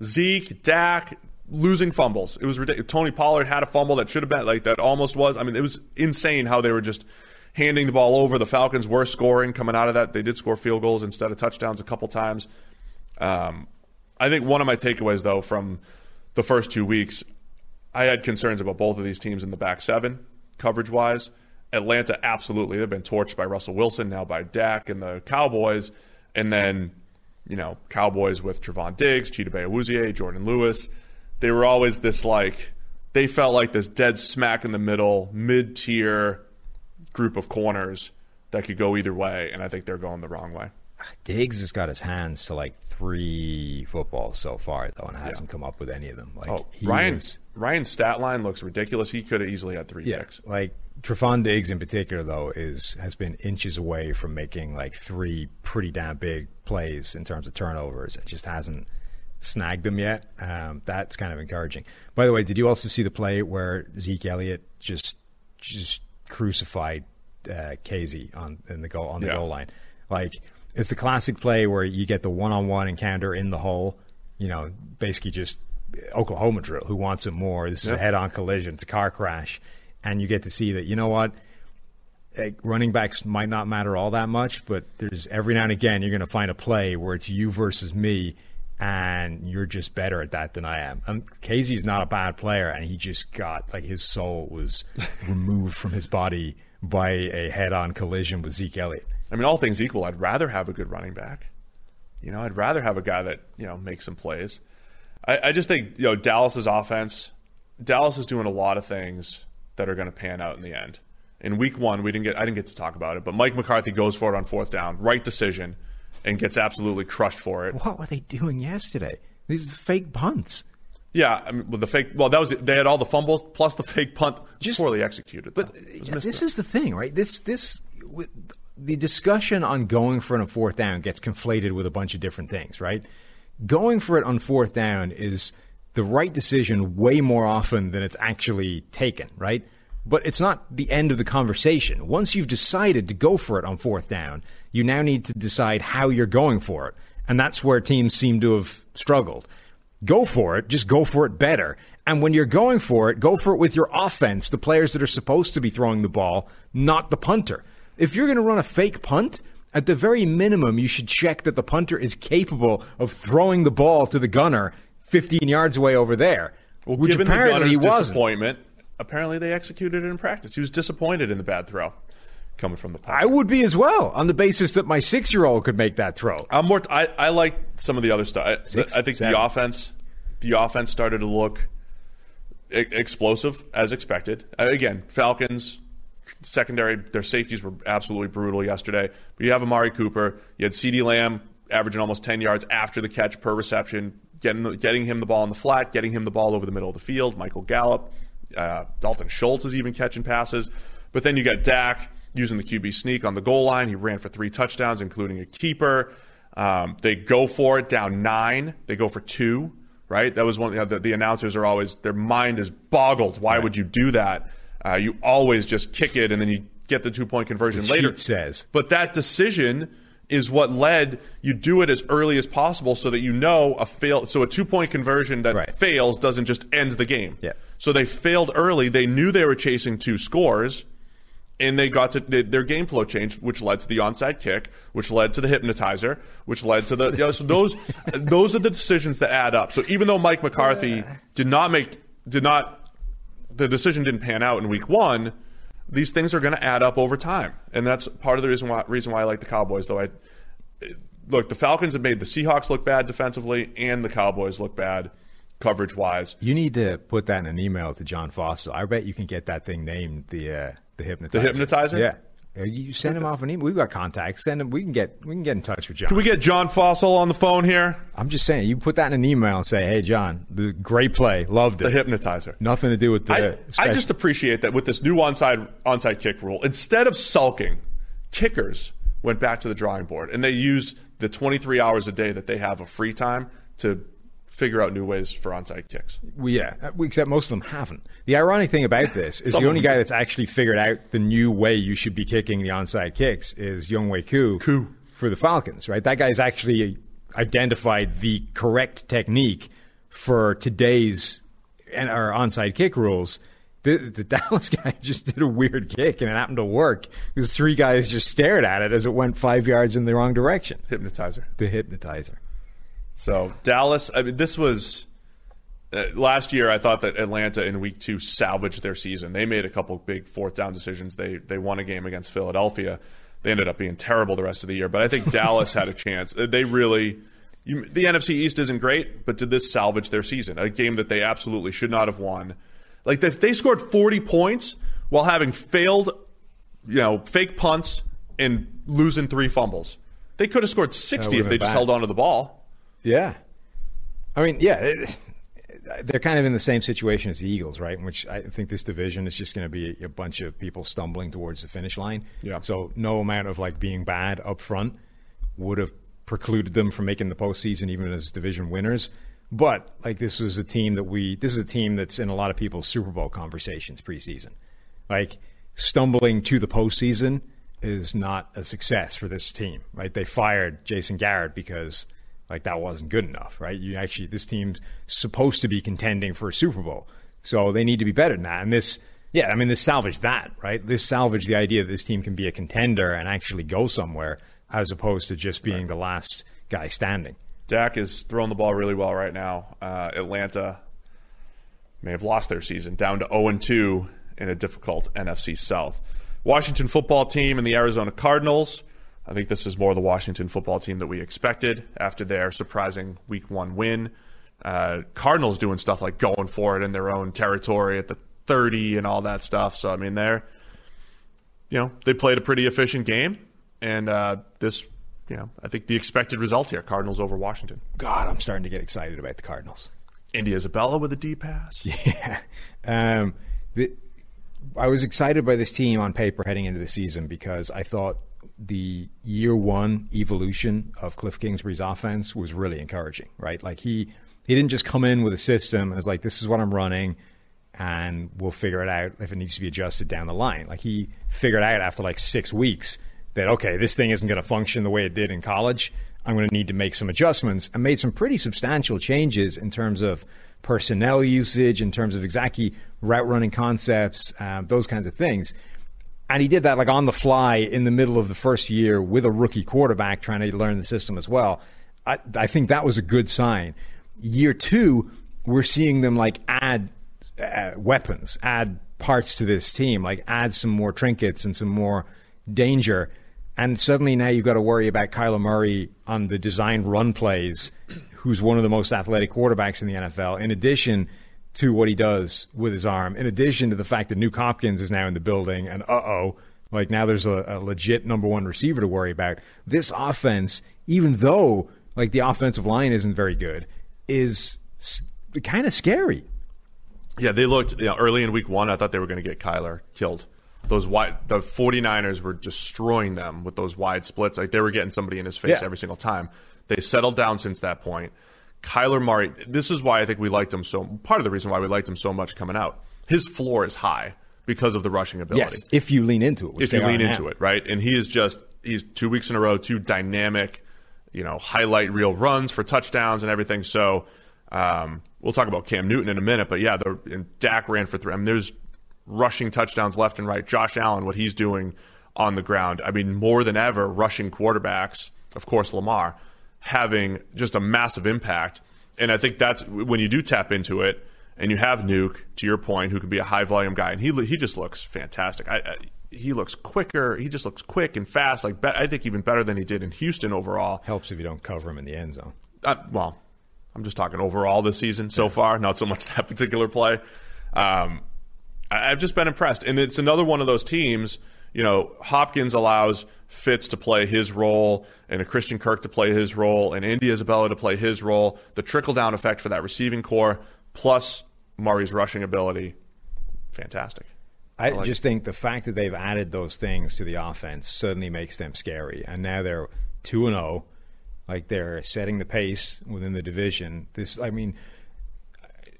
Zeke, Dak, losing fumbles. It was ridiculous. Tony Pollard had a fumble that should have been like that. Almost was. I mean, it was insane how they were just handing the ball over. The Falcons were scoring coming out of that. They did score field goals instead of touchdowns a couple times. Um, I think one of my takeaways though from the first two weeks, I had concerns about both of these teams in the back seven, coverage wise. Atlanta, absolutely. They've been torched by Russell Wilson, now by Dak and the Cowboys. And then, you know, Cowboys with Trevon Diggs, Chidobe Awuzie, Jourdan Lewis. They were always this like, they felt like this dead smack in the middle, mid tier group of corners that could go either way. And I think they're going the wrong way. Diggs has got his hands to like three footballs so far, though, and hasn't come up with any of them. Like Oh, he Ryan, was- Ryan's stat line looks ridiculous. He could have easily had three yeah, picks. like Trevon Diggs in particular, though, is has been inches away from making like three pretty damn big plays in terms of turnovers. It just hasn't snagged them yet. Um, that's kind of encouraging. By the way, did you also see the play where Zeke Elliott just just crucified uh, Casey on in the goal on the Yeah. goal line? Like it's the classic play where you get the one-on-one encounter in the hole. You know, basically just Oklahoma drill. Who wants it more? This is a head-on collision. It's a car crash, and you get to see that. You know what? Like, running backs might not matter all that much, but there's every now and again you're going to find a play where it's you versus me, and you're just better at that than I am. And Casey's not a bad player, and he just got like his soul was removed from his body by a head-on collision with Zeke Elliott. I mean, all things equal, I'd rather have a good running back. You know, I'd rather have a guy that you know makes some plays. I, I just think you know Dallas's offense. Dallas is doing a lot of things that are going to pan out in the end. In week one, we didn't get I didn't get to talk about it, but Mike McCarthy goes for it on fourth down, right decision, and gets absolutely crushed for it. What were they doing yesterday? These fake punts. Yeah, I mean, with the fake. Well, that was they had all the fumbles plus the fake punt, Just- poorly executed. But though. It was yeah, this it. is the thing, right? This this with, the discussion on going for it on fourth down gets conflated with a bunch of different things, right? Going for it on fourth down is the right decision way more often than it's actually taken, right? But it's not the end of the conversation. Once you've decided to go for it on fourth down, you now need to decide how you're going for it. And that's where teams seem to have struggled. Go for it, just go for it better. And when you're going for it, go for it with your offense, the players that are supposed to be throwing the ball, not the punter. If you're going to run a fake punt, at the very minimum, you should check that the punter is capable of throwing the ball to the gunner 15 yards away over there. Well, which given the apparently Gunners' he wasn't. disappointment, apparently they executed it in practice. He was disappointed in the bad throw coming from the pocket. I would be as well on the basis that my six year old could make that throw. I'm more. I, I like some of the other stuff. I, Six, I think seven. the offense, the offense started to look e- explosive as expected. Uh, again, Falcons secondary, their safeties were absolutely brutal yesterday. But you have Amari Cooper, you had CeeDee Lamb averaging almost 10 yards after the catch per reception, getting getting him the ball in the flat, getting him the ball over the middle of the field. Michael Gallup, uh, Dalton Schultz is even catching passes. But then you got Dak using the QB sneak on the goal line. He ran for three touchdowns, including a keeper. Um, they go for it down nine. They go for two. Right. That was one. You know, the, the announcers are always their mind is boggled. Why would you do that? Uh, you always just kick it and then you get the two point conversion The later. says. But that decision is what led you do it as early as possible so that you know a fail. So a two point conversion that Right. fails doesn't just end the game. Yeah. So they failed early. They knew they were chasing two scores, and they got to they- their game flow changed, which led to the onside kick, which led to the hypnotizer, which led to the you know, so those those are the decisions that add up. So even though Mike McCarthy did not make did not the decision didn't pan out in week one, these things are going to add up over time, and that's part of the reason why reason why I like the Cowboys. Though I look, the Falcons have made the Seahawks look bad defensively, and the Cowboys look bad coverage wise. You need to put that in an email to John Fossil. I bet you can get that thing named the uh, the hypnotizer. The hypnotizer? Yeah. Uh, You send him off an email. We've got contacts. Send him. We can get we can get in touch with John. Can we get John Fossil on the phone here? I'm just saying. You put that in an email and say, "Hey, John, the great play, loved it." The hypnotizer. Nothing to do with the." I, I just appreciate that with this new onside onside kick rule, instead of sulking, kickers went back to the drawing board and they used the 23 hours a day that they have of free time to figure out new ways for onside kicks. Well, yeah, except most of them haven't. The ironic thing about this is the only guy that's actually figured out the new way you should be kicking the onside kicks is Younghoe Koo, Koo. for the Falcons, right? That guy's actually identified the correct technique for today's and our onside kick rules. The, the Dallas guy just did a weird kick and it happened to work because three guys just stared at it as it went five yards in the wrong direction. Hypnotizer. The hypnotizer. So Dallas, I mean, this was uh, last year. I thought that Atlanta in Week Two salvaged their season. They made a couple big fourth down decisions. They they won a game against Philadelphia. They ended up being terrible the rest of the year. But I think Dallas had a chance. Uh, They really. You, the NFC East isn't great, but did this salvage their season? A game that they absolutely should not have won. Like if they scored 40 points while having failed, you know, fake punts and losing three fumbles, they could have scored 60 if they just held on to the ball. Yeah. I mean, yeah, it, they're kind of in the same situation as the Eagles, right? In which I think this division is just going to be a bunch of people stumbling towards the finish line. Yeah. So no amount of like being bad up front would have precluded them from making the postseason, even as division winners. But like this was a team that we, this is a team that's in a lot of people's Super Bowl conversations preseason. Like stumbling to the postseason is not a success for this team, right? They fired Jason Garrett because like that wasn't good enough, right? You actually this team's supposed to be contending for a Super Bowl, so they need to be better than that. And this, yeah, I mean, this salvaged that, right? This salvaged the idea that this team can be a contender and actually go somewhere, as opposed to just being the last guy standing. Dak is throwing the ball really well right now. Uh, Atlanta may have lost their season down to 0 2 in a difficult NFC South. Washington football team and the Arizona Cardinals. I think this is more the Washington football team that we expected after their surprising Week One win. Uh, Cardinals doing stuff like going for it in their own territory at the 30 and all that stuff. So I mean, they're you know they played a pretty efficient game, and uh, this you know I think the expected result here: Cardinals over Washington. God, I'm starting to get excited about the Cardinals. Andy Isabella with a D pass. Yeah. Um, the, I was excited by this team on paper heading into the season because I thought the year one evolution of Kliff Kingsbury's offense was really encouraging, right? Like he, he didn't just come in with a system and was like, this is what I'm running and we'll figure it out if it needs to be adjusted down the line. Like he figured out after like six weeks that, okay, this thing isn't going to function the way it did in college. I'm going to need to make some adjustments and made some pretty substantial changes in terms of personnel usage, in terms of exactly route running concepts, um, those kinds of things. And he did that like on the fly in the middle of the first year with a rookie quarterback trying to learn the system as well. I, I think that was a good sign. Year two we're seeing them like add uh, weapons, add parts to this team, like add some more trinkets and some more danger. And suddenly now you've got to worry about Kyler Murray on the designed run plays, who's one of the most athletic quarterbacks in the NFL, in addition to what he does with his arm, in addition to the fact that Nuk Hopkins is now in the building, and uh oh, like now there's a, a legit number one receiver to worry about. This offense, even though like the offensive line isn't very good, is kind of scary. Yeah, they looked you know, early in week one. I thought they were going to get Kyler killed. Those wide, the 49ers were destroying them with those wide splits. Like they were getting somebody in his face Yeah. every single time. They settled down since that point. Kyler Murray, this is why I think we liked him so. Part of the reason why we liked him so much coming out, his floor is high because of the rushing ability Yes, if you lean into it. which if you lean now. into it, right? And he is just he's two weeks in a row, two dynamic, you know, highlight reel runs for touchdowns and everything. So um, we'll talk about Cam Newton in a minute, but yeah, the and Dak ran for three. I mean, there's rushing touchdowns left and right. Josh Allen, what he's doing on the ground. I mean, more than ever, rushing quarterbacks. Of course, Lamar having just a massive impact. And I think that's when you do tap into it, and you have Nuk, to your point, who could be a high volume guy, and he he just looks fantastic. I, I, he looks quicker. He just looks quick and fast. Like be, I think even better than he did in Houston overall. Helps if you don't cover him in the end zone. Uh, well, I'm just talking overall this season so far, not so much that particular play. Um, I- I've just been impressed, and it's another one of those teams. You know, Hopkins allows Fitz to play his role, and a Christian Kirk to play his role, and Andy Isabella to play his role. The trickle down effect for that receiving corps, plus Murray's rushing ability, fantastic. I like just think the fact that they've added those things to the offense suddenly makes them scary. And now they're 2 and 0. Like they're setting the pace within the division. This I mean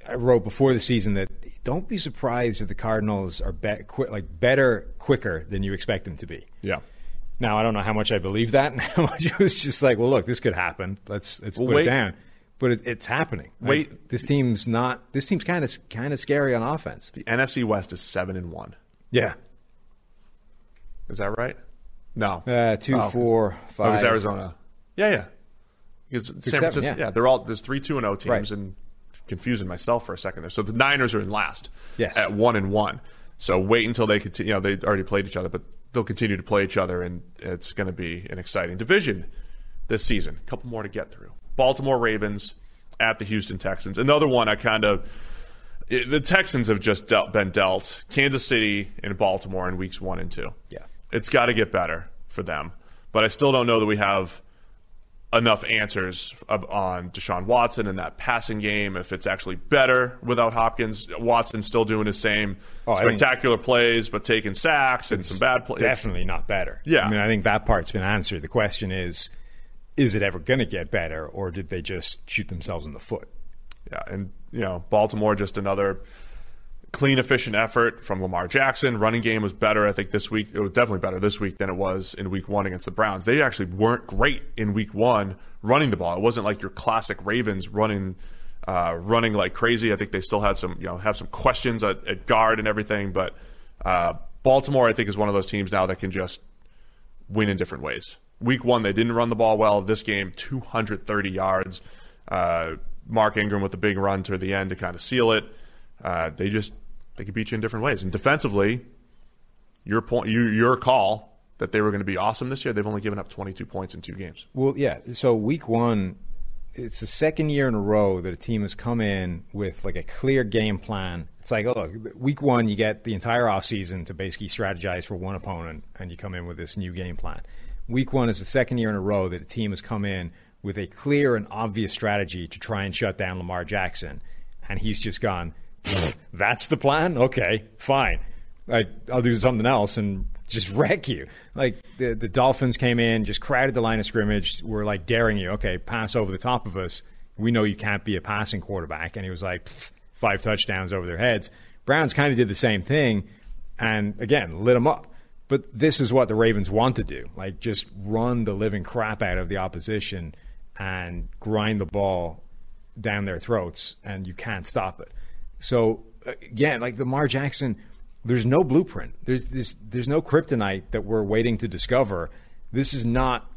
I wrote before the season that don't be surprised if the Cardinals are be- qui- like better quicker than you expect them to be. Yeah. Now I don't know how much I believe that and how much it was just like, well, look, this could happen. Let's let's Well, put wait. it down. But it, it's happening. Like, Wait. this team's not. This team's kind of kind of scary on offense. The NFC West is seven and one. Yeah, Is that right? No. uh, two, Oh, four, Oh, it five. was Arizona. Yeah, yeah. Because San Francisco, yeah. yeah. they're all there's three two and zero teams, Right. and confusing myself for a second there. So the Niners are in last, Yes. at one and one. So wait until they continue. You know, they already played each other, but they'll continue to play each other, and it's going to be an exciting division this season. A couple more to get through. Baltimore Ravens at the Houston Texans. Another one I kind of. it- the Texans have just dealt, been dealt Kansas City and Baltimore in weeks one and two. Yeah. It's got to get better for them. But I still don't know that we have enough answers on Deshaun Watson and that passing game. If it's actually better without Hopkins, Watson still doing his same Oh, I think- spectacular plays, but taking sacks and some bad plays. Definitely not better. Yeah. I mean, I think that part's been answered. The question is, is it ever going to get better, or did they just shoot themselves in the foot? Yeah, and you know, Baltimore just another clean, efficient effort from Lamar Jackson. Running game was better, I think, this week. It was definitely better this week than it was in Week One against the Browns. They actually weren't great in Week One running the ball. It wasn't like your classic Ravens running. Uh, running like crazy. I think they still had some, you know, have some questions at, at guard and everything. But uh, Baltimore, I think, is one of those teams now that can just win in different ways. Week one, they didn't run the ball well. This game, 230 yards. Uh, Mark Ingram with the big run to the end to kind of seal it. Uh, they just they could beat you in different ways. And defensively, your point, you, your call that they were going to be awesome this year. They've only given up 22 points in two games. Well, yeah. So week one, it's the second year in a row that a team has come in with like a clear game plan. It's like, oh, look, week one, you get the entire offseason to basically strategize for one opponent, and you come in with this new game plan. Week one is the second year in a row that a team has come in with a clear and obvious strategy to try and shut down Lamar Jackson, and he's just gone. That's the plan. Okay, fine. Like I'll do something else and just wreck you. Like the the Dolphins came in, just crowded the line of scrimmage, were like daring you. Okay, pass over the top of us. We know you can't be a passing quarterback, and he was like five touchdowns over their heads. Browns kind of did the same thing, and again lit them up. But this is what the Ravens want to do: like just run the living crap out of the opposition and grind the ball down their throats, and you can't stop it. So again, like Lamar Jackson, there's no blueprint. There's this, there's no kryptonite that we're waiting to discover. This is not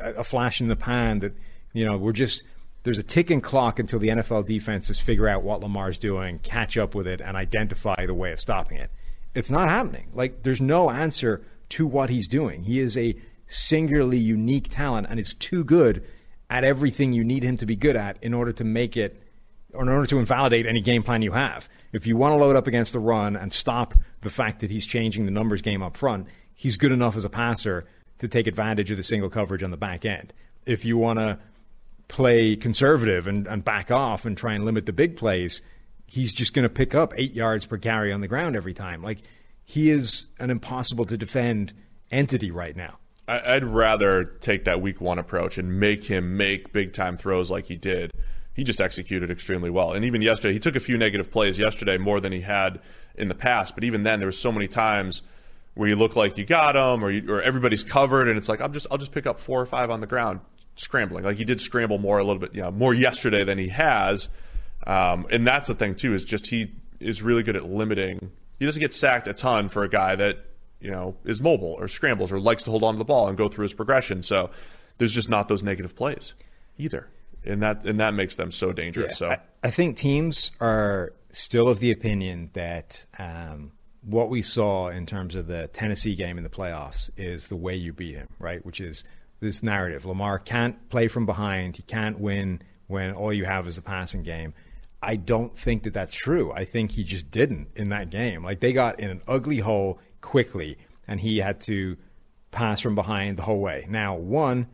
a flash in the pan that you know we're just there's a ticking clock until the NFL defenses figure out what Lamar's doing, catch up with it, and identify the way of stopping it. It's not happening. Like, there's no answer to what he's doing. He is a singularly unique talent and is too good at everything you need him to be good at in order to make it in order to invalidate any game plan you have. If you want to load up against the run and stop the fact that he's changing the numbers game up front, he's good enough as a passer to take advantage of the single coverage on the back end. If you want to play conservative and, and back off and try and limit the big plays, he's just going to pick up eight yards per carry on the ground every time. Like he is an impossible to defend entity right now. I'd rather take that week one approach and make him make big time throws like he did. He just executed extremely well. And even yesterday, he took a few negative plays yesterday more than he had in the past. But even then, there were so many times where you look like you got him or, you, or everybody's covered, and it's like I'm just I'll just pick up four or five on the ground scrambling. Like he did scramble more a little bit, yeah, more yesterday than he has. Um, and that's the thing too is just he is really good at limiting. He doesn't get sacked a ton for a guy that you know, is mobile or scrambles or likes to hold on to the ball and go through his progression. So there's just not those negative plays either. And that and that makes them so dangerous. Yeah, so I, I, think teams are still of the opinion that um, what we saw in terms of the Tennessee game in the playoffs is the way you beat him, right? Which is this narrative. Lamar can't play from behind. He can't win when all you have is the passing game. I don't think that that's true. I think he just didn't in that game. Like they got in an ugly hole quickly, and he had to pass from behind the whole way. Now, one,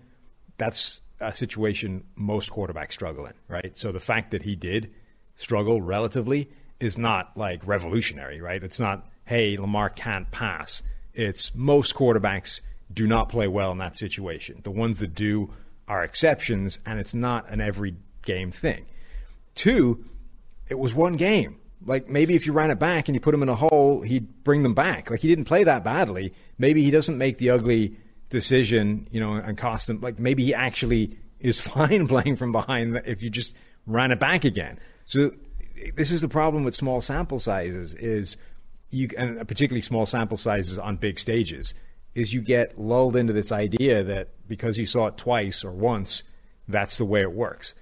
that's a situation most quarterbacks struggle in, right? So the fact that he did struggle relatively is not like revolutionary, right? It's not, hey, Lamar can't pass. It's most quarterbacks do not play well in that situation. The ones that do are exceptions, and it's not an every game thing. Two, it was one game. Like maybe if you ran it back and you put him in a hole, he'd bring them back. Like he didn't play that badly. Maybe he doesn't make the ugly decision, you know, and cost him. Like maybe he actually is fine playing from behind if you just ran it back again. So this is the problem with small sample sizes is you and particularly small sample sizes on big stages is you get lulled into this idea that because you saw it twice or once, that's the way it works.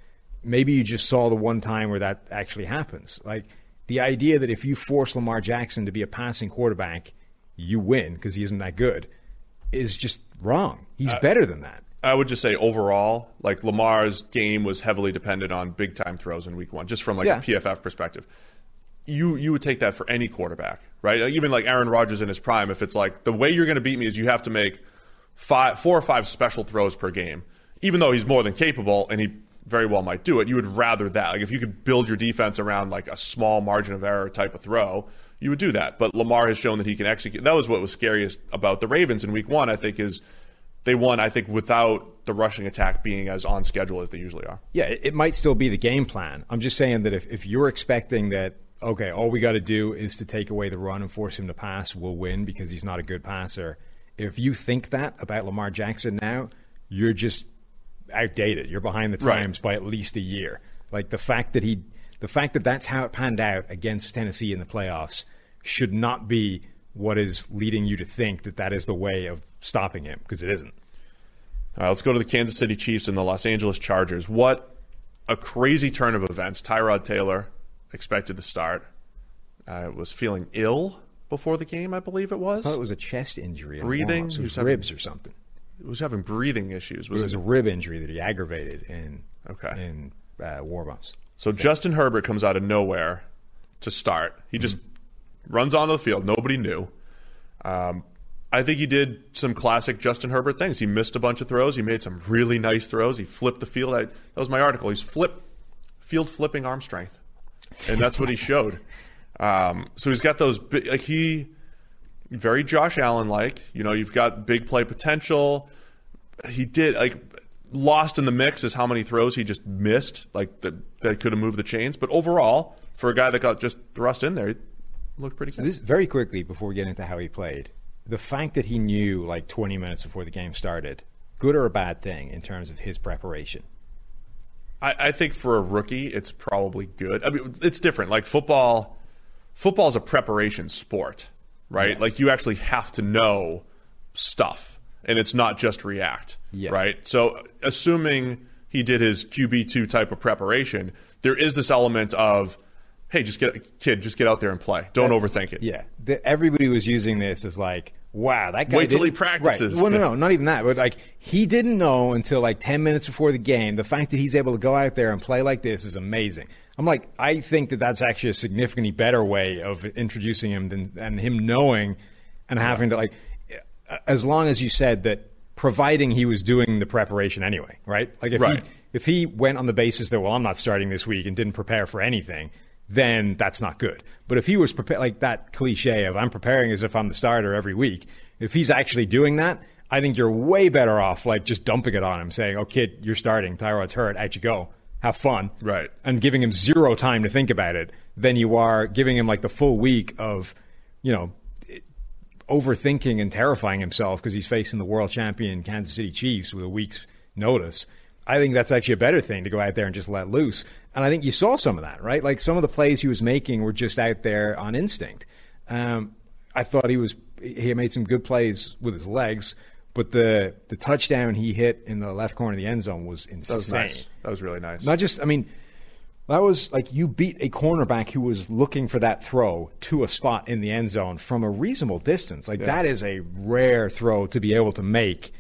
Maybe you just saw the one time where that actually happens. Like the idea that if you force Lamar Jackson to be a passing quarterback, you win because he isn't that good is just wrong. He's uh, better than that. I would just say overall, like Lamar's game was heavily dependent on big time throws in week one, just from like yeah. a PFF perspective. You you would take that for any quarterback, right? Even like Aaron Rodgers in his prime, if it's like the way you're going to beat me is you have to make five, four or five special throws per game, even though he's more than capable and he very well might do it. You would rather that. Like if you could build your defense around like a small margin of error type of throw, you would do that. But Lamar has shown that he can execute. That was what was scariest about the Ravens in week one, I think, is they won, I think, without the rushing attack being as on schedule as they usually are. Yeah, it might still be the game plan. I'm just saying that if, if you're expecting that, okay, all we got to do is to take away the run and force him to pass, we'll win because he's not a good passer. If you think that about Lamar Jackson now, you're just outdated. You're behind the times right. by at least a year. Like the fact that he, the fact that that's how it panned out against Tennessee in the playoffs should not be what is leading you to think that that is the way of stopping him because it isn't. All right, let's go to the Kansas City Chiefs and the Los Angeles Chargers. What a crazy turn of events. Tyrod Taylor expected to start. Uh, was feeling ill before the game, I believe it was. I thought it was a chest injury. Breathing. It was ribs or something was having breathing issues. Was it was it? a rib injury that he aggravated in okay in uh. So Justin Herbert comes out of nowhere to start. He just mm-hmm. runs onto the field. Nobody knew. Um, I think he did some classic Justin Herbert things. He missed a bunch of throws. He made some really nice throws. He flipped the field. I, that was my article. He's flip field flipping arm strength, and that's what he showed. Um, so he's got those like he very Josh Allen like. You know, you've got big play potential. He did like lost in the mix is how many throws he just missed, like that that could have moved the chains. But overall, for a guy that got just thrust in there, he looked pretty so good. This very quickly before we get into how he played, the fact that he knew like 20 minutes before the game started, good or a bad thing in terms of his preparation. I, I think for a rookie, it's probably good. I mean, it's different. Like football, football is a preparation sport right? Yes. Like you actually have to know stuff, and it's not just react, yeah. right? So assuming he did his QB two type of preparation, there is this element of, hey, just get kid, just get out there and play. Don't That- overthink it. Yeah, the, everybody was using this as like, wow, that guy. Wait till he practices. Right. Well, no, no, not even that. But like, he didn't know until like ten minutes before the game. The fact that he's able to go out there and play like this is amazing. I'm like, I think that that's actually a significantly better way of introducing him than, than him knowing and having to like, as long as you said that, providing he was doing the preparation anyway, right? Like if Right. he if he went on the basis that well, I'm not starting this week and didn't prepare for anything, then that's not good. But if he was prepared, like that cliche of I'm preparing as if I'm the starter every week, if he's actually doing that, I think you're way better off like just dumping it on him, saying, "Oh, kid, you're starting. Tyrod's hurt. Out you go. Have fun." Right. And giving him zero time to think about it, than you are giving him like the full week of, you know, overthinking and terrifying himself because he's facing the world champion Kansas City Chiefs with a week's notice. I think that's actually a better thing to go out there and just let loose. And I think you saw some of that, right? Like some of the plays he was making were just out there on instinct. Um, I thought he was he made some good plays with his legs, but the the touchdown he hit in the left corner of the end zone was insane. That was nice. That was really nice. Not just, I mean, that was like you beat a cornerback who was looking for that throw to a spot in the end zone from a reasonable distance. Like that is a rare throw to be able to make,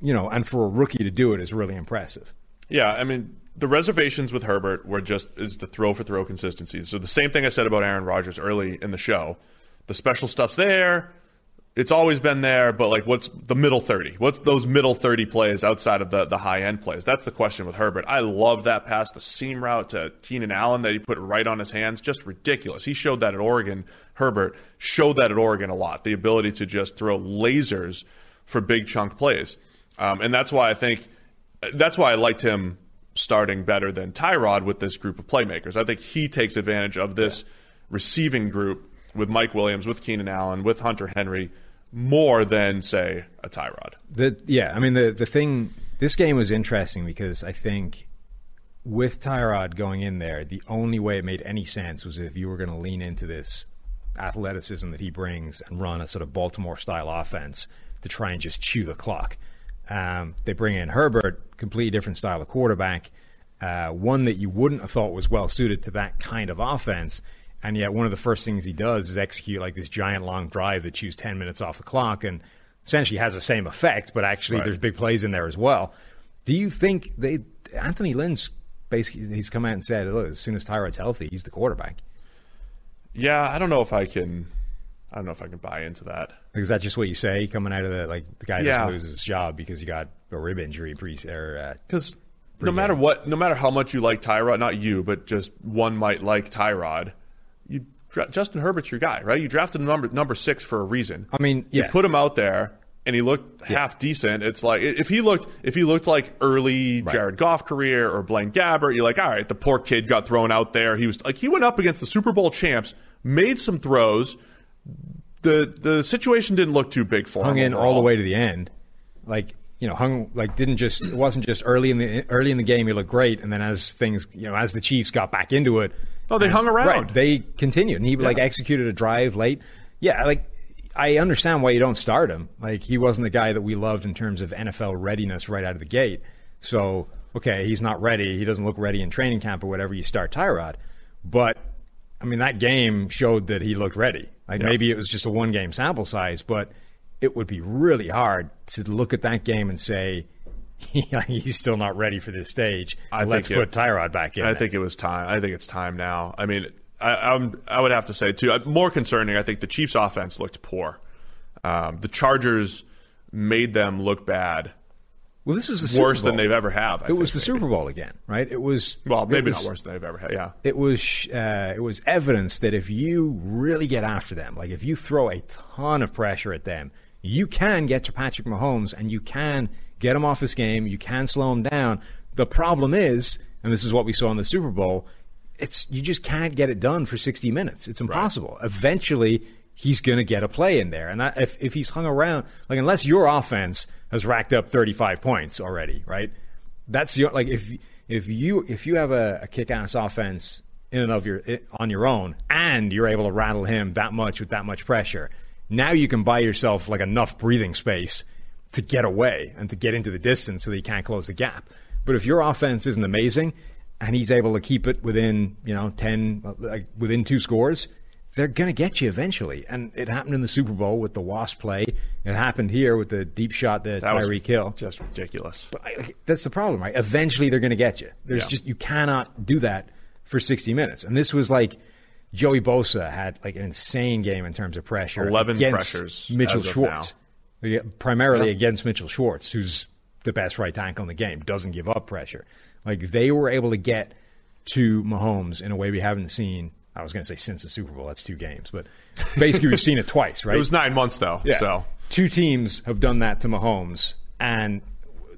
you know, and for a rookie to do it is really impressive. Yeah, I mean, the reservations with Herbert were just is the throw for throw consistency. So the same thing I said about Aaron Rodgers early in the show. The special stuff's there. It's always been there, but like what's the middle 30? What's those middle 30 plays outside of the, the high end plays? That's the question with Herbert. I love that pass, the seam route to Keenan Allen that he put right on his hands. Just ridiculous. He showed that at Oregon. Herbert showed that at Oregon a lot. The ability to just throw lasers for big chunk plays. Um, and that's why I think that's why I liked him starting better than Tyrod with this group of playmakers. I think he takes advantage of this receiving group with Mike Williams, with Keenan Allen, with Hunter Henry more than say a Tyrod. The yeah, I mean the the thing this game was interesting because I think with Tyrod going in there, the only way it made any sense was if you were going to lean into this athleticism that he brings and run a sort of Baltimore style offense to try and just chew the clock. Um, they bring in Herbert, completely different style of quarterback, uh, one that you wouldn't have thought was well suited to that kind of offense. And yet, one of the first things he does is execute like this giant long drive that chews 10 minutes off the clock and essentially has the same effect, but actually Right. there's big plays in there as well. Do you think they, Anthony Lynn's basically, he's come out and said, look, as soon as Tyrod's healthy, he's the quarterback. Yeah, I don't know if I can. I don't know if I can buy into that. Is that just what you say coming out of the, like, the guy Yeah. doesn't lose his job because he got a rib injury pre, or, uh, Because no matter what, no matter how much you like Tyrod, not you, but just one might like Tyrod, Justin Herbert's your guy, right? You drafted number number six for a reason. I mean, you put him out there and he looked half decent. It's like if he looked if he looked like early Jared Goff career or Blaine Gabbert, you're like, all right, the poor kid got thrown out there. He was like he went up against the Super Bowl champs, made some throws. The the situation didn't look too big for hung him. Hung in all the way to the end. Like you know, hung like didn't just it wasn't just early in the early in the game he looked great, and then as things you know as the Chiefs got back into it, oh they and- hung around. Right, they continued, and he like executed a drive late. Yeah, like I understand why you don't start him. Like he wasn't the guy that we loved in terms of NFL readiness right out of the gate. So okay, he's not ready. He doesn't look ready in training camp or whatever. You start Tyrod, but I mean that game showed that he looked ready. Like maybe it was just a one game sample size, but it would be really hard to look at that game and say he's still not ready for this stage. I Let's think it- put Tyrod back in. I think it was time. I think it's time now. I mean, I, I'm, I would have to say too. uh, More concerning, I think the Chiefs' offense looked poor. Um, the Chargers made them look bad, well, this is the Super worse than they've ever have. I It was the maybe. Super Bowl again, right? It was Well, maybe was- not worse than they've ever had. Yeah, it was uh, it was evidence that if you really get after them, like if you throw a ton of pressure at them, you can get to Patrick Mahomes and you can get him off his game. You can slow him down. The problem is, and this is what we saw in the Super Bowl, it's you just can't get it done for sixty minutes. It's impossible. Eventually. He's going to get a play in there, and that, if if he's hung around, like unless your offense has racked up thirty five points already, right? That's the like if if you if you have a, a kick ass offense in and of your on your own, and you're able to rattle him that much with that much pressure, now you can buy yourself like enough breathing space to get away and to get into the distance so that you can't close the gap. But if your offense isn't amazing and he's able to keep it within, you know, 10, like within two scores, they're going to get you eventually. And it happened in the Super Bowl with the Wasp play. It happened here with the deep shot to That was Tyreek Hill. Just ridiculous. But I, that's the problem, right? Eventually they're going to get you. There's Yeah. just, you cannot do that for 60 minutes. And this was like, Joey Bosa had like an insane game in terms of pressure. 11 pressures Mitchell as of Schwartz. Yeah, Primarily against Mitchell Schwartz, who's the best right tackle in the game, doesn't give up pressure. Like they were able to get to Mahomes in a way we haven't seen. I was going to say since the Super Bowl. That's two games, but basically we've seen it twice, right? It was nine months though. Yeah. So two teams have done that to Mahomes, and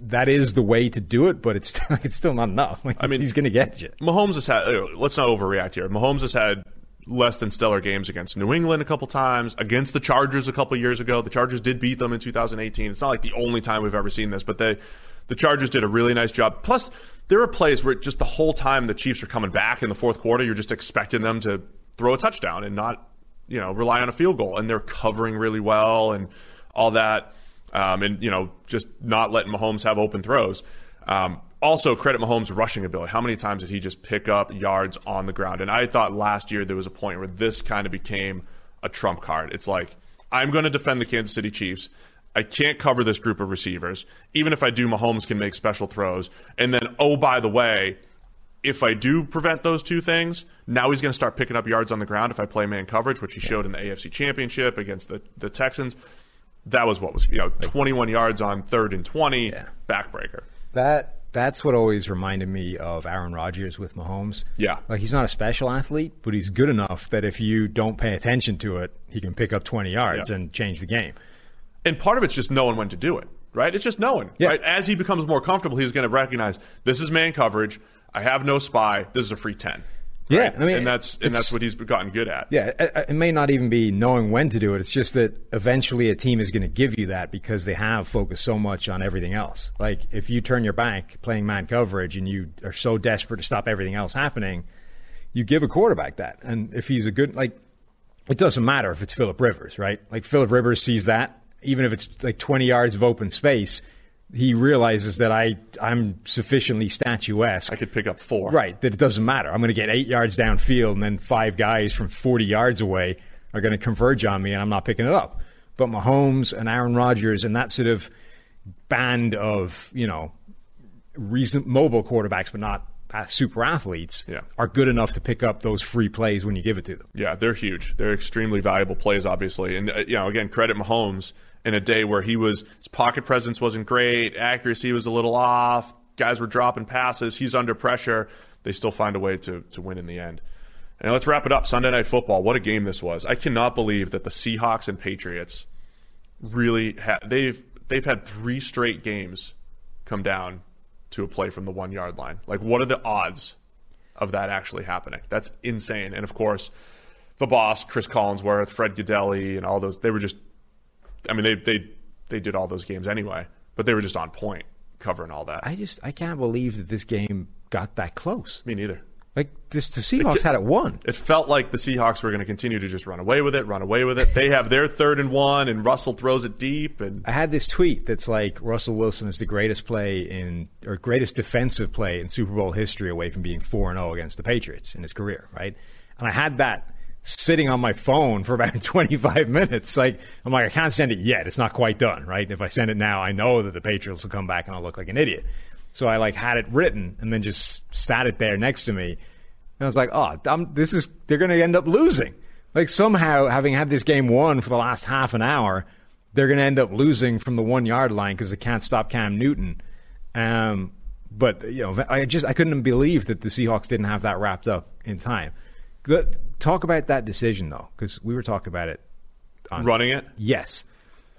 that is the way to do it. But it's it's still not enough. Like, I mean- he's going to get you. Mahomes has had. uh, Let's not overreact here. Mahomes has had less than stellar games against New England a couple times, against the Chargers a couple years ago. The Chargers did beat them in 2018. It's not like the only time we've ever seen this, but they, the Chargers did a really nice job. Plus, there are plays where just the whole time the Chiefs are coming back in the fourth quarter, you're just expecting them to throw a touchdown and not, you know, rely on a field goal, and they're covering really well and all that, um, and you know, just not letting Mahomes have open throws. Um, also, credit Mahomes' rushing ability. How many times did he just pick up yards on the ground? And I thought last year there was a point where this kind of became a trump card. It's like, I'm going to defend the Kansas City Chiefs. I can't cover this group of receivers. Even if I do, Mahomes can make special throws. And then, oh, by the way, if I do prevent those two things, now he's going to start picking up yards on the ground if I play man coverage, which he showed in the AFC Championship against the, the Texans. That was what was, you know, 21 yards on third and 20, Yeah. backbreaker. That that's what always reminded me of Aaron Rodgers with Mahomes. Yeah. like he's not a special athlete, but he's good enough that if you don't pay attention to it, he can pick up twenty yards Yeah. and change the game. And part of it's just knowing when to do it, right? It's just knowing, Yeah. right? As he becomes more comfortable, he's going to recognize this is man coverage. I have no spy. This is a free 10. Yeah, right? I mean, and that's and that's what he's gotten good at. Yeah, it, it may not even be knowing when to do it. It's just that eventually a team is going to give you that because they have focused so much on everything else. Like if you turn your back playing man coverage and you are so desperate to stop everything else happening, you give a quarterback that. And if he's a good like it doesn't matter if it's Philip Rivers, right? Like Philip Rivers sees that, even if it's like 20 yards of open space, he realizes that I I'm sufficiently statuesque I could pick up four. Right, that it doesn't matter. I'm going to get eight yards downfield, and then five guys from 40 yards away are going to converge on me, and I'm not picking it up. But Mahomes and Aaron Rodgers and that sort of band of, you know, reason, mobile quarterbacks, but not super athletes, Yeah. are good enough to pick up those free plays when you give it to them. Yeah, they're huge. They're extremely valuable plays, obviously. And uh, you know, again, credit Mahomes in a day where he was his pocket presence wasn't great, accuracy was a little off, guys were dropping passes, he's under pressure. They still find a way to to win in the end. And let's wrap it up. Sunday night football. What a game this was! I cannot believe that the Seahawks and Patriots really ha- they've they've had three straight games come down to a play from the one yard line. Like, what are the odds of that actually happening? That's insane. And of course, the boss, Chris Collinsworth, Fred Gaudelli, and all those they were just. I mean, they they they did all those games anyway, but they were just on point covering all that. I just I can't believe that this game got that close. Me neither. Like this, the Seahawks had it won. It felt like the Seahawks were going to continue to just run away with it, run away with it. They have their third and one, and Russell throws it deep, and I had this tweet that's like Russell Wilson is the greatest play in or greatest defensive play in Super Bowl history away from being 4 and 0 against the Patriots in his career, right? And I had that sitting on my phone for about 25 minutes. Like I'm like I can't send it yet. It's not quite done, right? If I send it now, I know that the Patriots will come back and I'll look like an idiot. So I like had it written and then just sat it there next to me. And I was like, "Oh, I'm, this is they're going to end up losing." Like somehow having had this game won for the last half an hour, they're going to end up losing from the one yard line because they can't stop Cam Newton. Um, but you know, I just I couldn't believe that the Seahawks didn't have that wrapped up in time. Talk about that decision though, because we were talking about it. On, running it. Yes,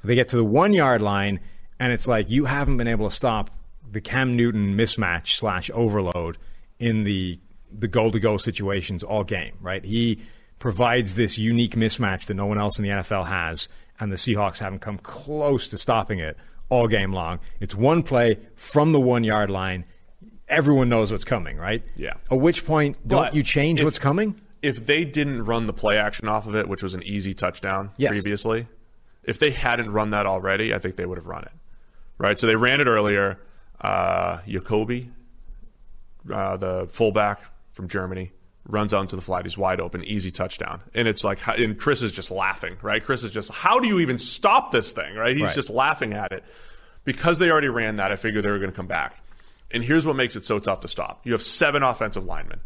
they get to the one yard line, and it's like you haven't been able to stop the Cam Newton mismatch slash overload in the the goal to go situations all game. Right, he provides this unique mismatch that no one else in the NFL has, and the Seahawks haven't come close to stopping it all game long. It's one play from the one yard line. Everyone knows what's coming, right? Yeah. At which point, don't But you change if- what's coming? if they didn't run the play action off of it, which was an easy touchdown Yes. previously, if they hadn't run that already, I think they would have run it. Right? So they ran it earlier. Uh, Jacoby, uh, the fullback from Germany, runs onto the flat. He's wide open, easy touchdown. And it's like, and Chris is just laughing, right? Chris is just, how do you even stop this thing, right? He's Right. just laughing at it. Because they already ran that, I figured they were going to come back. And here's what makes it so tough to stop you have seven offensive linemen.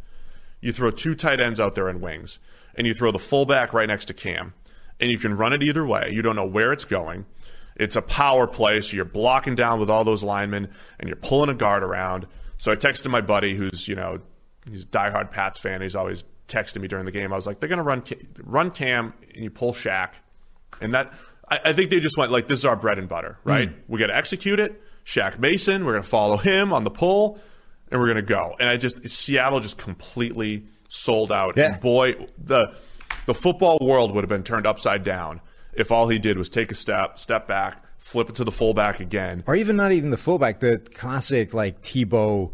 You throw two tight ends out there in wings, and you throw the fullback right next to Cam, and you can run it either way. You don't know where it's going. It's a power play, so you're blocking down with all those linemen, and you're pulling a guard around. So I texted my buddy, who's you know, he's a diehard Pats fan. He's always texting me during the game. I was like, they're gonna run run Cam, and you pull Shaq, and that I, I think they just went like, this is our bread and butter, hmm. right? We got to execute it. Shaq Mason, we're gonna follow him on the pull, and we're gonna go. And I just Seattle just completely sold out. Yeah. And boy, the the football world would have been turned upside down if all he did was take a step, step back, flip it to the fullback again. Or even not even the fullback, the classic like Tebow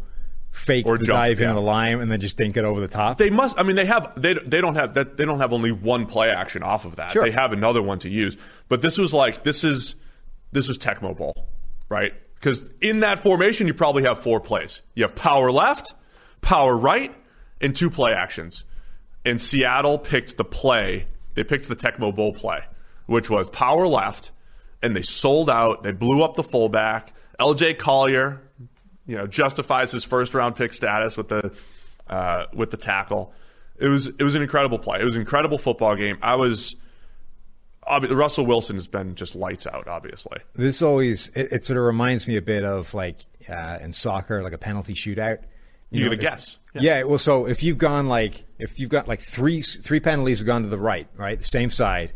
fake Or the jump, dive yeah. into the line and then just dink it over the top. They must. I mean, they have. They they don't have that. They don't have only one play action off of that. Sure. They have another one to use. But this was like this is this was Tecmo Bowl, right? Because in that formation, you probably have four plays. You have power left, power right, and two play actions. And Seattle picked the play. They picked the Tecmo Bowl play, which was power left, and they sold out. They blew up the fullback. L.J. Collier, you know, justifies his first round pick status with the uh, with the tackle. It was it was an incredible play. It was an incredible football game. I was Russell Wilson has been just lights out. Obviously, this always it, it sort of reminds me a bit of like uh, in soccer, like a penalty shootout. You know, get a if- guess. Yeah. well, so if you've gone like if you've got like three three penalties have gone to the right, right, the same side.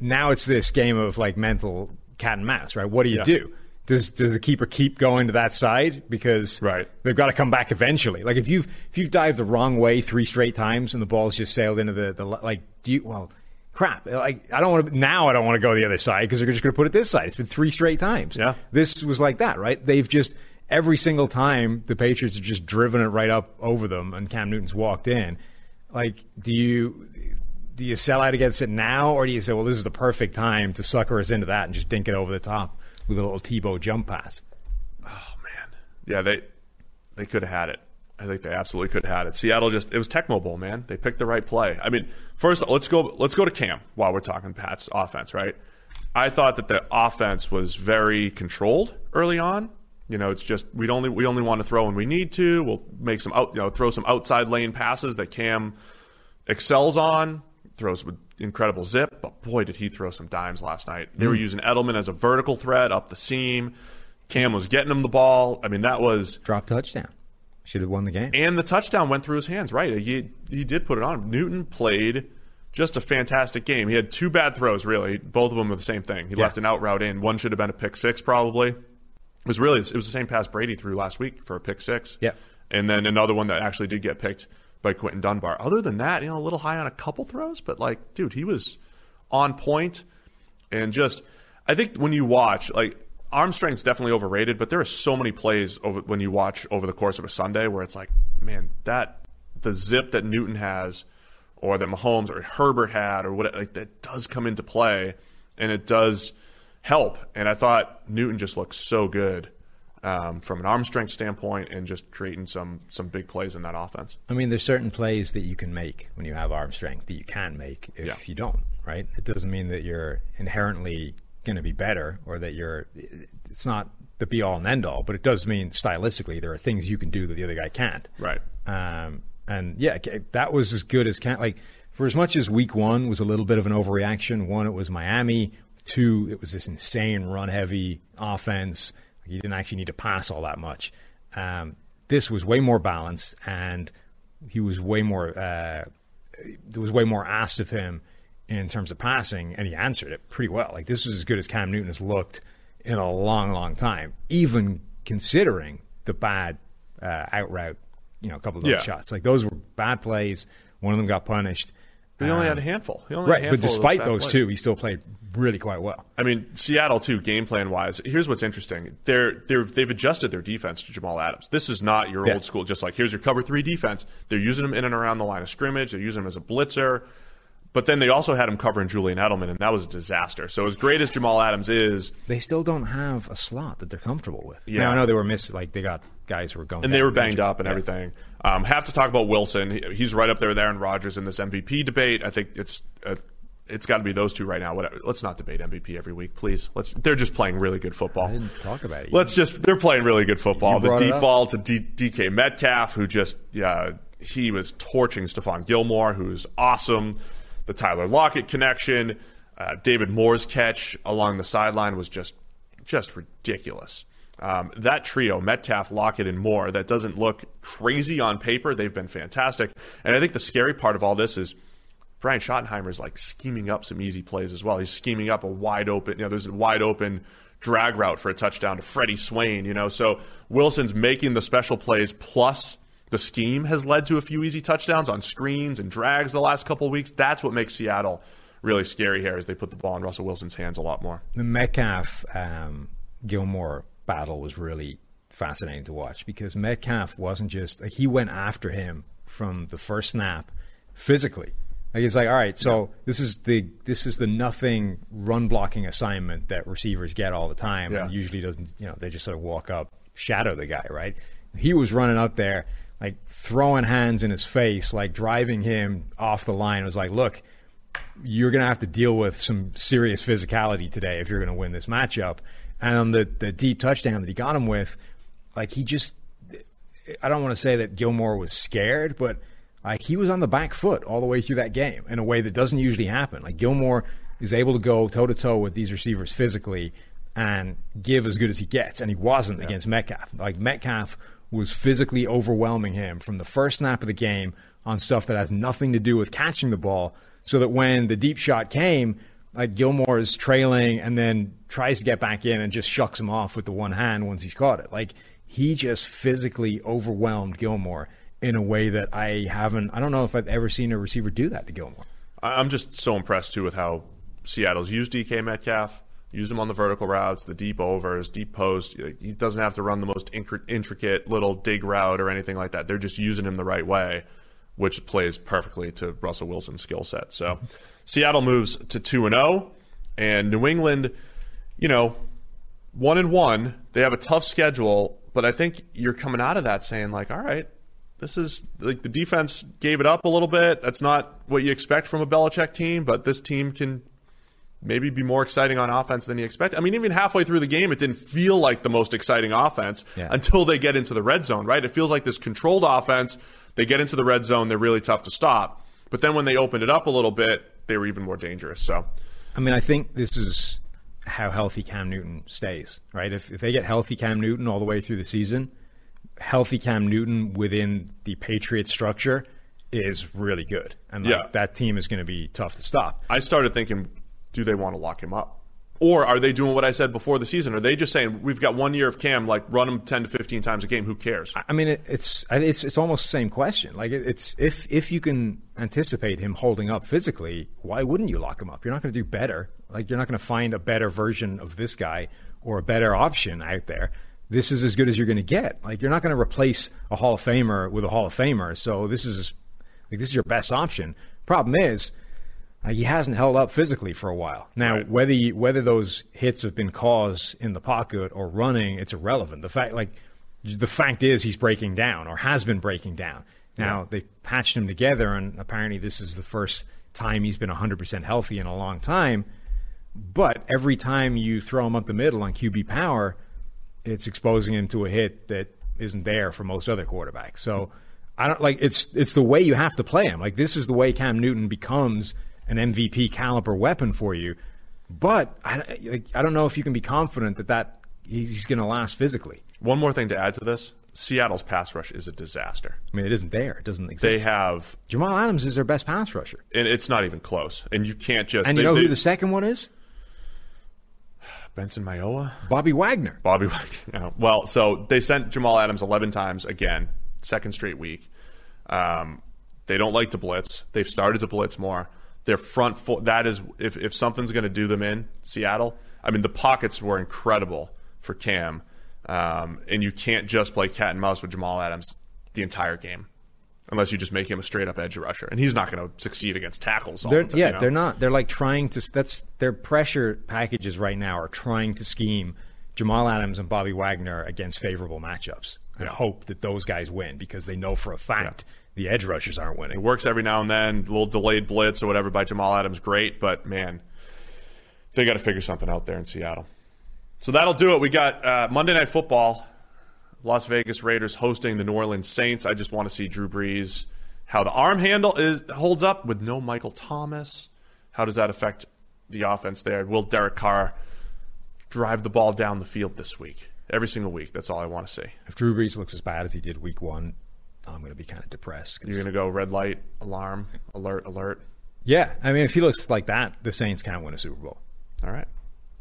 Now it's this game of like mental cat and mouse, right? What do you Yeah. do? Does does the keeper keep going to that side because Right. they've got to come back eventually? Like if you've if you've dived the wrong way three straight times and the ball's just sailed into the, the like do you well crap like I don't want to now I don't want to go the other side because they're just going to put it this side. It's been three straight times. Yeah. This was like that, right? They've just every single time the Patriots have just driven it right up over them, and Cam Newton's walked in. Like, do you do you sell out against it now, or do you say, well, this is the perfect time to sucker us into that and just dink it over the top with a little Tebow jump pass? oh man, yeah they they could have had it. I think they absolutely could have had it. Seattle just it was Tecmo Bowl, man. They picked the right play. I mean, first let's go let's go to Cam while we're talking Pat's offense, right? I thought that the offense was very controlled early on. You know, it's just we only we only want to throw when we need to. We'll make some out, you know, throw some outside lane passes that Cam excels on. Throws with incredible zip, but boy, did he throw some dimes last night. They were mm. using Edelman as a vertical threat up the seam. Cam was getting him the ball. I mean, that was Drop touchdown. Should have won the game. and the touchdown went through his hands. Right, he he did put it on. Newton played just a fantastic game. He had two bad throws, really. Both of them were the same thing. He left an out route in. One should have been a pick six, probably. It was really it was the same pass Brady threw last week for a pick six. Yeah. and then another one that actually did get picked by Quinton Dunbar. Other than that, you know, a little high on a couple throws, but like, dude, he was on point and just I think when you watch like arm strength's definitely overrated, but there are so many plays over when you watch over the course of a Sunday where it's like, man, that the zip that Newton has or that Mahomes or Herbert had or what like that does come into play and it does help. And I thought Newton just looked so good. Um, from an arm strength standpoint, and just creating some some big plays in that offense. I mean, there's certain plays that you can make when you have arm strength that you can't make if Yeah. you don't, right? It doesn't mean that you're inherently going to be better or that you're, it's not the be all and end all, but it does mean stylistically there are things you can do that the other guy can't. Right. Um, and yeah, that was as good as can. Like, for as much as week one was a little bit of an overreaction, one, it was Miami. Two, it was this insane run heavy offense. You didn't actually need to pass all that much. Um, this was way more balanced, and he was way more. Uh, there was way more asked of him in terms of passing, and he answered it pretty well. Like this was as good as Cam Newton has looked in a long, long time, even considering the bad uh, out route. You know, a couple of those Yeah. shots. Like those were bad plays. One of them got punished. He only Um, had a handful. He only right, had a but handful of despite bad those two, he still played really quite well. I mean, Seattle too, game plan wise. Here's what's interesting: they're they're they've adjusted their defense to Jamal Adams. This is not your Yeah. old school. Just like here's your cover three defense. They're using him in and around the line of scrimmage. They're using him as a blitzer. But then they also had him covering Julian Edelman, and that was a disaster. So as great as Jamal Adams is, They still don't have a slot that they're comfortable with. Yeah. Now, I know they were missing, like, they got guys who were going and they were banged injured. up and Yeah. everything. Um, have to talk about Wilson. He- He's right up there with Aaron Rodgers in this MVP debate. I think it's uh, it's got to be those two right now. Whatever. Let's not debate MVP every week, please. Let's. They're just playing really good football. I didn't talk about it. Let's just. They're playing really good football. The deep ball to D, DK Metcalf, who just yeah, he was torching Stephon Gilmore, who's awesome. The Tyler Lockett connection, uh, David Moore's catch along the sideline was just just ridiculous. Um, that trio, Metcalf, Lockett, and Moore, that doesn't look crazy on paper. They've been fantastic. And I think the scary part of all this is Brian Schottenheimer's like scheming up some easy plays as well. He's scheming up a wide open, you know, there's a wide open drag route for a touchdown to Freddie Swain, you know. So Wilson's making the special plays plus the scheme has led to a few easy touchdowns on screens and drags the last couple of weeks. That's what makes Seattle really scary here as they put the ball in Russell Wilson's hands a lot more. the Metcalf um, Gilmore battle was really fascinating to watch because Metcalf wasn't just like he went after him from the first snap physically. Like it's like, all right, so this is the this is the nothing run blocking assignment that receivers get all the time, and Yeah. usually doesn't. You know, they just sort of walk up, shadow the guy, right? He was running up there, like throwing hands in his face, like driving him off the line. It was like, look, you're going to have to deal with some serious physicality today if you're going to win this matchup. And on the, the deep touchdown that he got him with, like he just, I don't want to say that Gilmore was scared, but like he was on the back foot all the way through that game in a way that doesn't usually happen. Like Gilmore is able to go toe to toe with these receivers physically and give as good as he gets, and he wasn't against Metcalf. Like Metcalf was physically overwhelming him from the first snap of the game on stuff that has nothing to do with catching the ball, so that when the deep shot came, like Gilmore is trailing and then tries to get back in and just shucks him off with the one hand once he's caught it. Like he just physically overwhelmed Gilmore in a way that I haven't. I don't know if I've ever seen a receiver do that to Gilmore. I'm just so impressed too with how Seattle's used DK Metcalf, used him on the vertical routes, the deep overs, deep post. He doesn't have to run the most intricate little dig route or anything like that. They're just using him the right way, which plays perfectly to Russell Wilson's skill set. So Seattle moves to 2 and 0 and New England, you know, 1 and 1. They have a tough schedule, but I think you're coming out of that saying like, all right, this is like the defense gave it up a little bit. That's not what you expect from a Belichick team, but this team can maybe be more exciting on offense than you expect. I mean, even halfway through the game, it didn't feel like the most exciting offense Yeah. until they get into the red zone, right? It feels like this controlled offense. They get into the red zone, they're really tough to stop. But then when they opened it up a little bit, they were even more dangerous. So, I mean, I think this is how healthy Cam Newton stays, right? If, if they get healthy Cam Newton all the way through the season, healthy Cam Newton within the Patriots structure is really good. And like, Yeah. that team is going to be tough to stop. I started thinking, do they want to lock him up? Or are they doing what I said before the season? Are they just saying we've got one year of Cam, like run him ten to fifteen times a game? Who cares? I mean, it's it's it's almost the same question. Like it's if if you can anticipate him holding up physically, why wouldn't you lock him up? You're not going to do better. Like you're not going to find a better version of this guy or a better option out there. This is as good as you're going to get. Like you're not going to replace a Hall of Famer with a Hall of Famer. So this is like this is your best option. Problem is. Uh, he hasn't held up physically for a while. Now, Right. whether you, whether those hits have been caused in the pocket or running, it's irrelevant. The fact, like, the fact is, he's breaking down or has been breaking down. Now they patched him together, and apparently this is the first time he's been 100% healthy in a long time. But every time you throw him up the middle on QB power, it's exposing him to a hit that isn't there for most other quarterbacks. So I don't like it's it's the way you have to play him. Like this is the way Cam Newton becomes an MVP caliber weapon for you. But I, I don't know if you can be confident that that he's going to last physically. One more thing to add to this: Seattle's pass rush is a disaster. I mean, it isn't there. It doesn't exist. They have, Jamal Adams is their best pass rusher, and it's not even close. And you can't just. and you they- know they- who the second one is? Benson Mayowa, Bobby Wagner. Bobby. Wagner. Well, so they sent Jamal Adams eleven times again, second straight week. Um, they don't like to blitz. They've started to blitz more. Their front foot. That is, if if something's going to do them in Seattle. I mean, the pockets were incredible for Cam, um, and you can't just play cat and mouse with Jamal Adams the entire game. unless you just make him a straight up edge rusher, and he's not going to succeed against tackles. All They're, the time, yeah, you know? they're not. They're like trying to. That's their pressure packages right now are trying to scheme Jamal Adams and Bobby Wagner against favorable matchups and hope that those guys win because they know for a fact the edge rushers aren't winning. It works every now and then, a little delayed blitz or whatever by Jamal Adams, great, but man, they got to figure something out there in Seattle. So that'll do it. We got uh, Monday Night Football, Las Vegas Raiders hosting the New Orleans Saints. I just want to see Drew Brees, how the arm handle is, holds up with no Michael Thomas. How does that affect the offense there? Will Derek Carr drive the ball down the field this week? Every single week. That's all I want to see. If Drew Brees looks as bad as he did Week One, I'm going to be kind of depressed. 'cause- You're going to go red light, alarm, alert, alert. yeah, I mean, if he looks like that, the Saints can't win a Super Bowl. All right.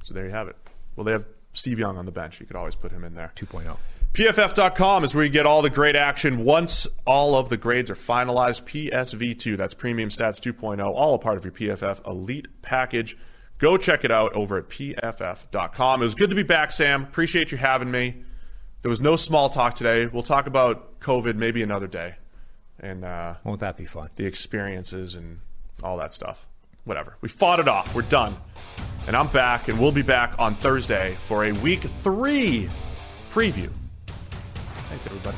So there you have it. Well, they have Steve Young on the bench. You could always put him in there. 2.0. PFF.com is where you get all the great action once all of the grades are finalized. PSV2, that's Premium Stats 2.0, all a part of your PFF Elite package. Go check it out over at PFF.com. It was good to be back, Sam. Appreciate you having me. There was no small talk today. We'll talk about COVID maybe another day and uh, Won't that be fun? the experiences and all that stuff. Whatever. We fought it off. We're done. And I'm back, and we'll be back on Thursday for a week three preview. Thanks, everybody.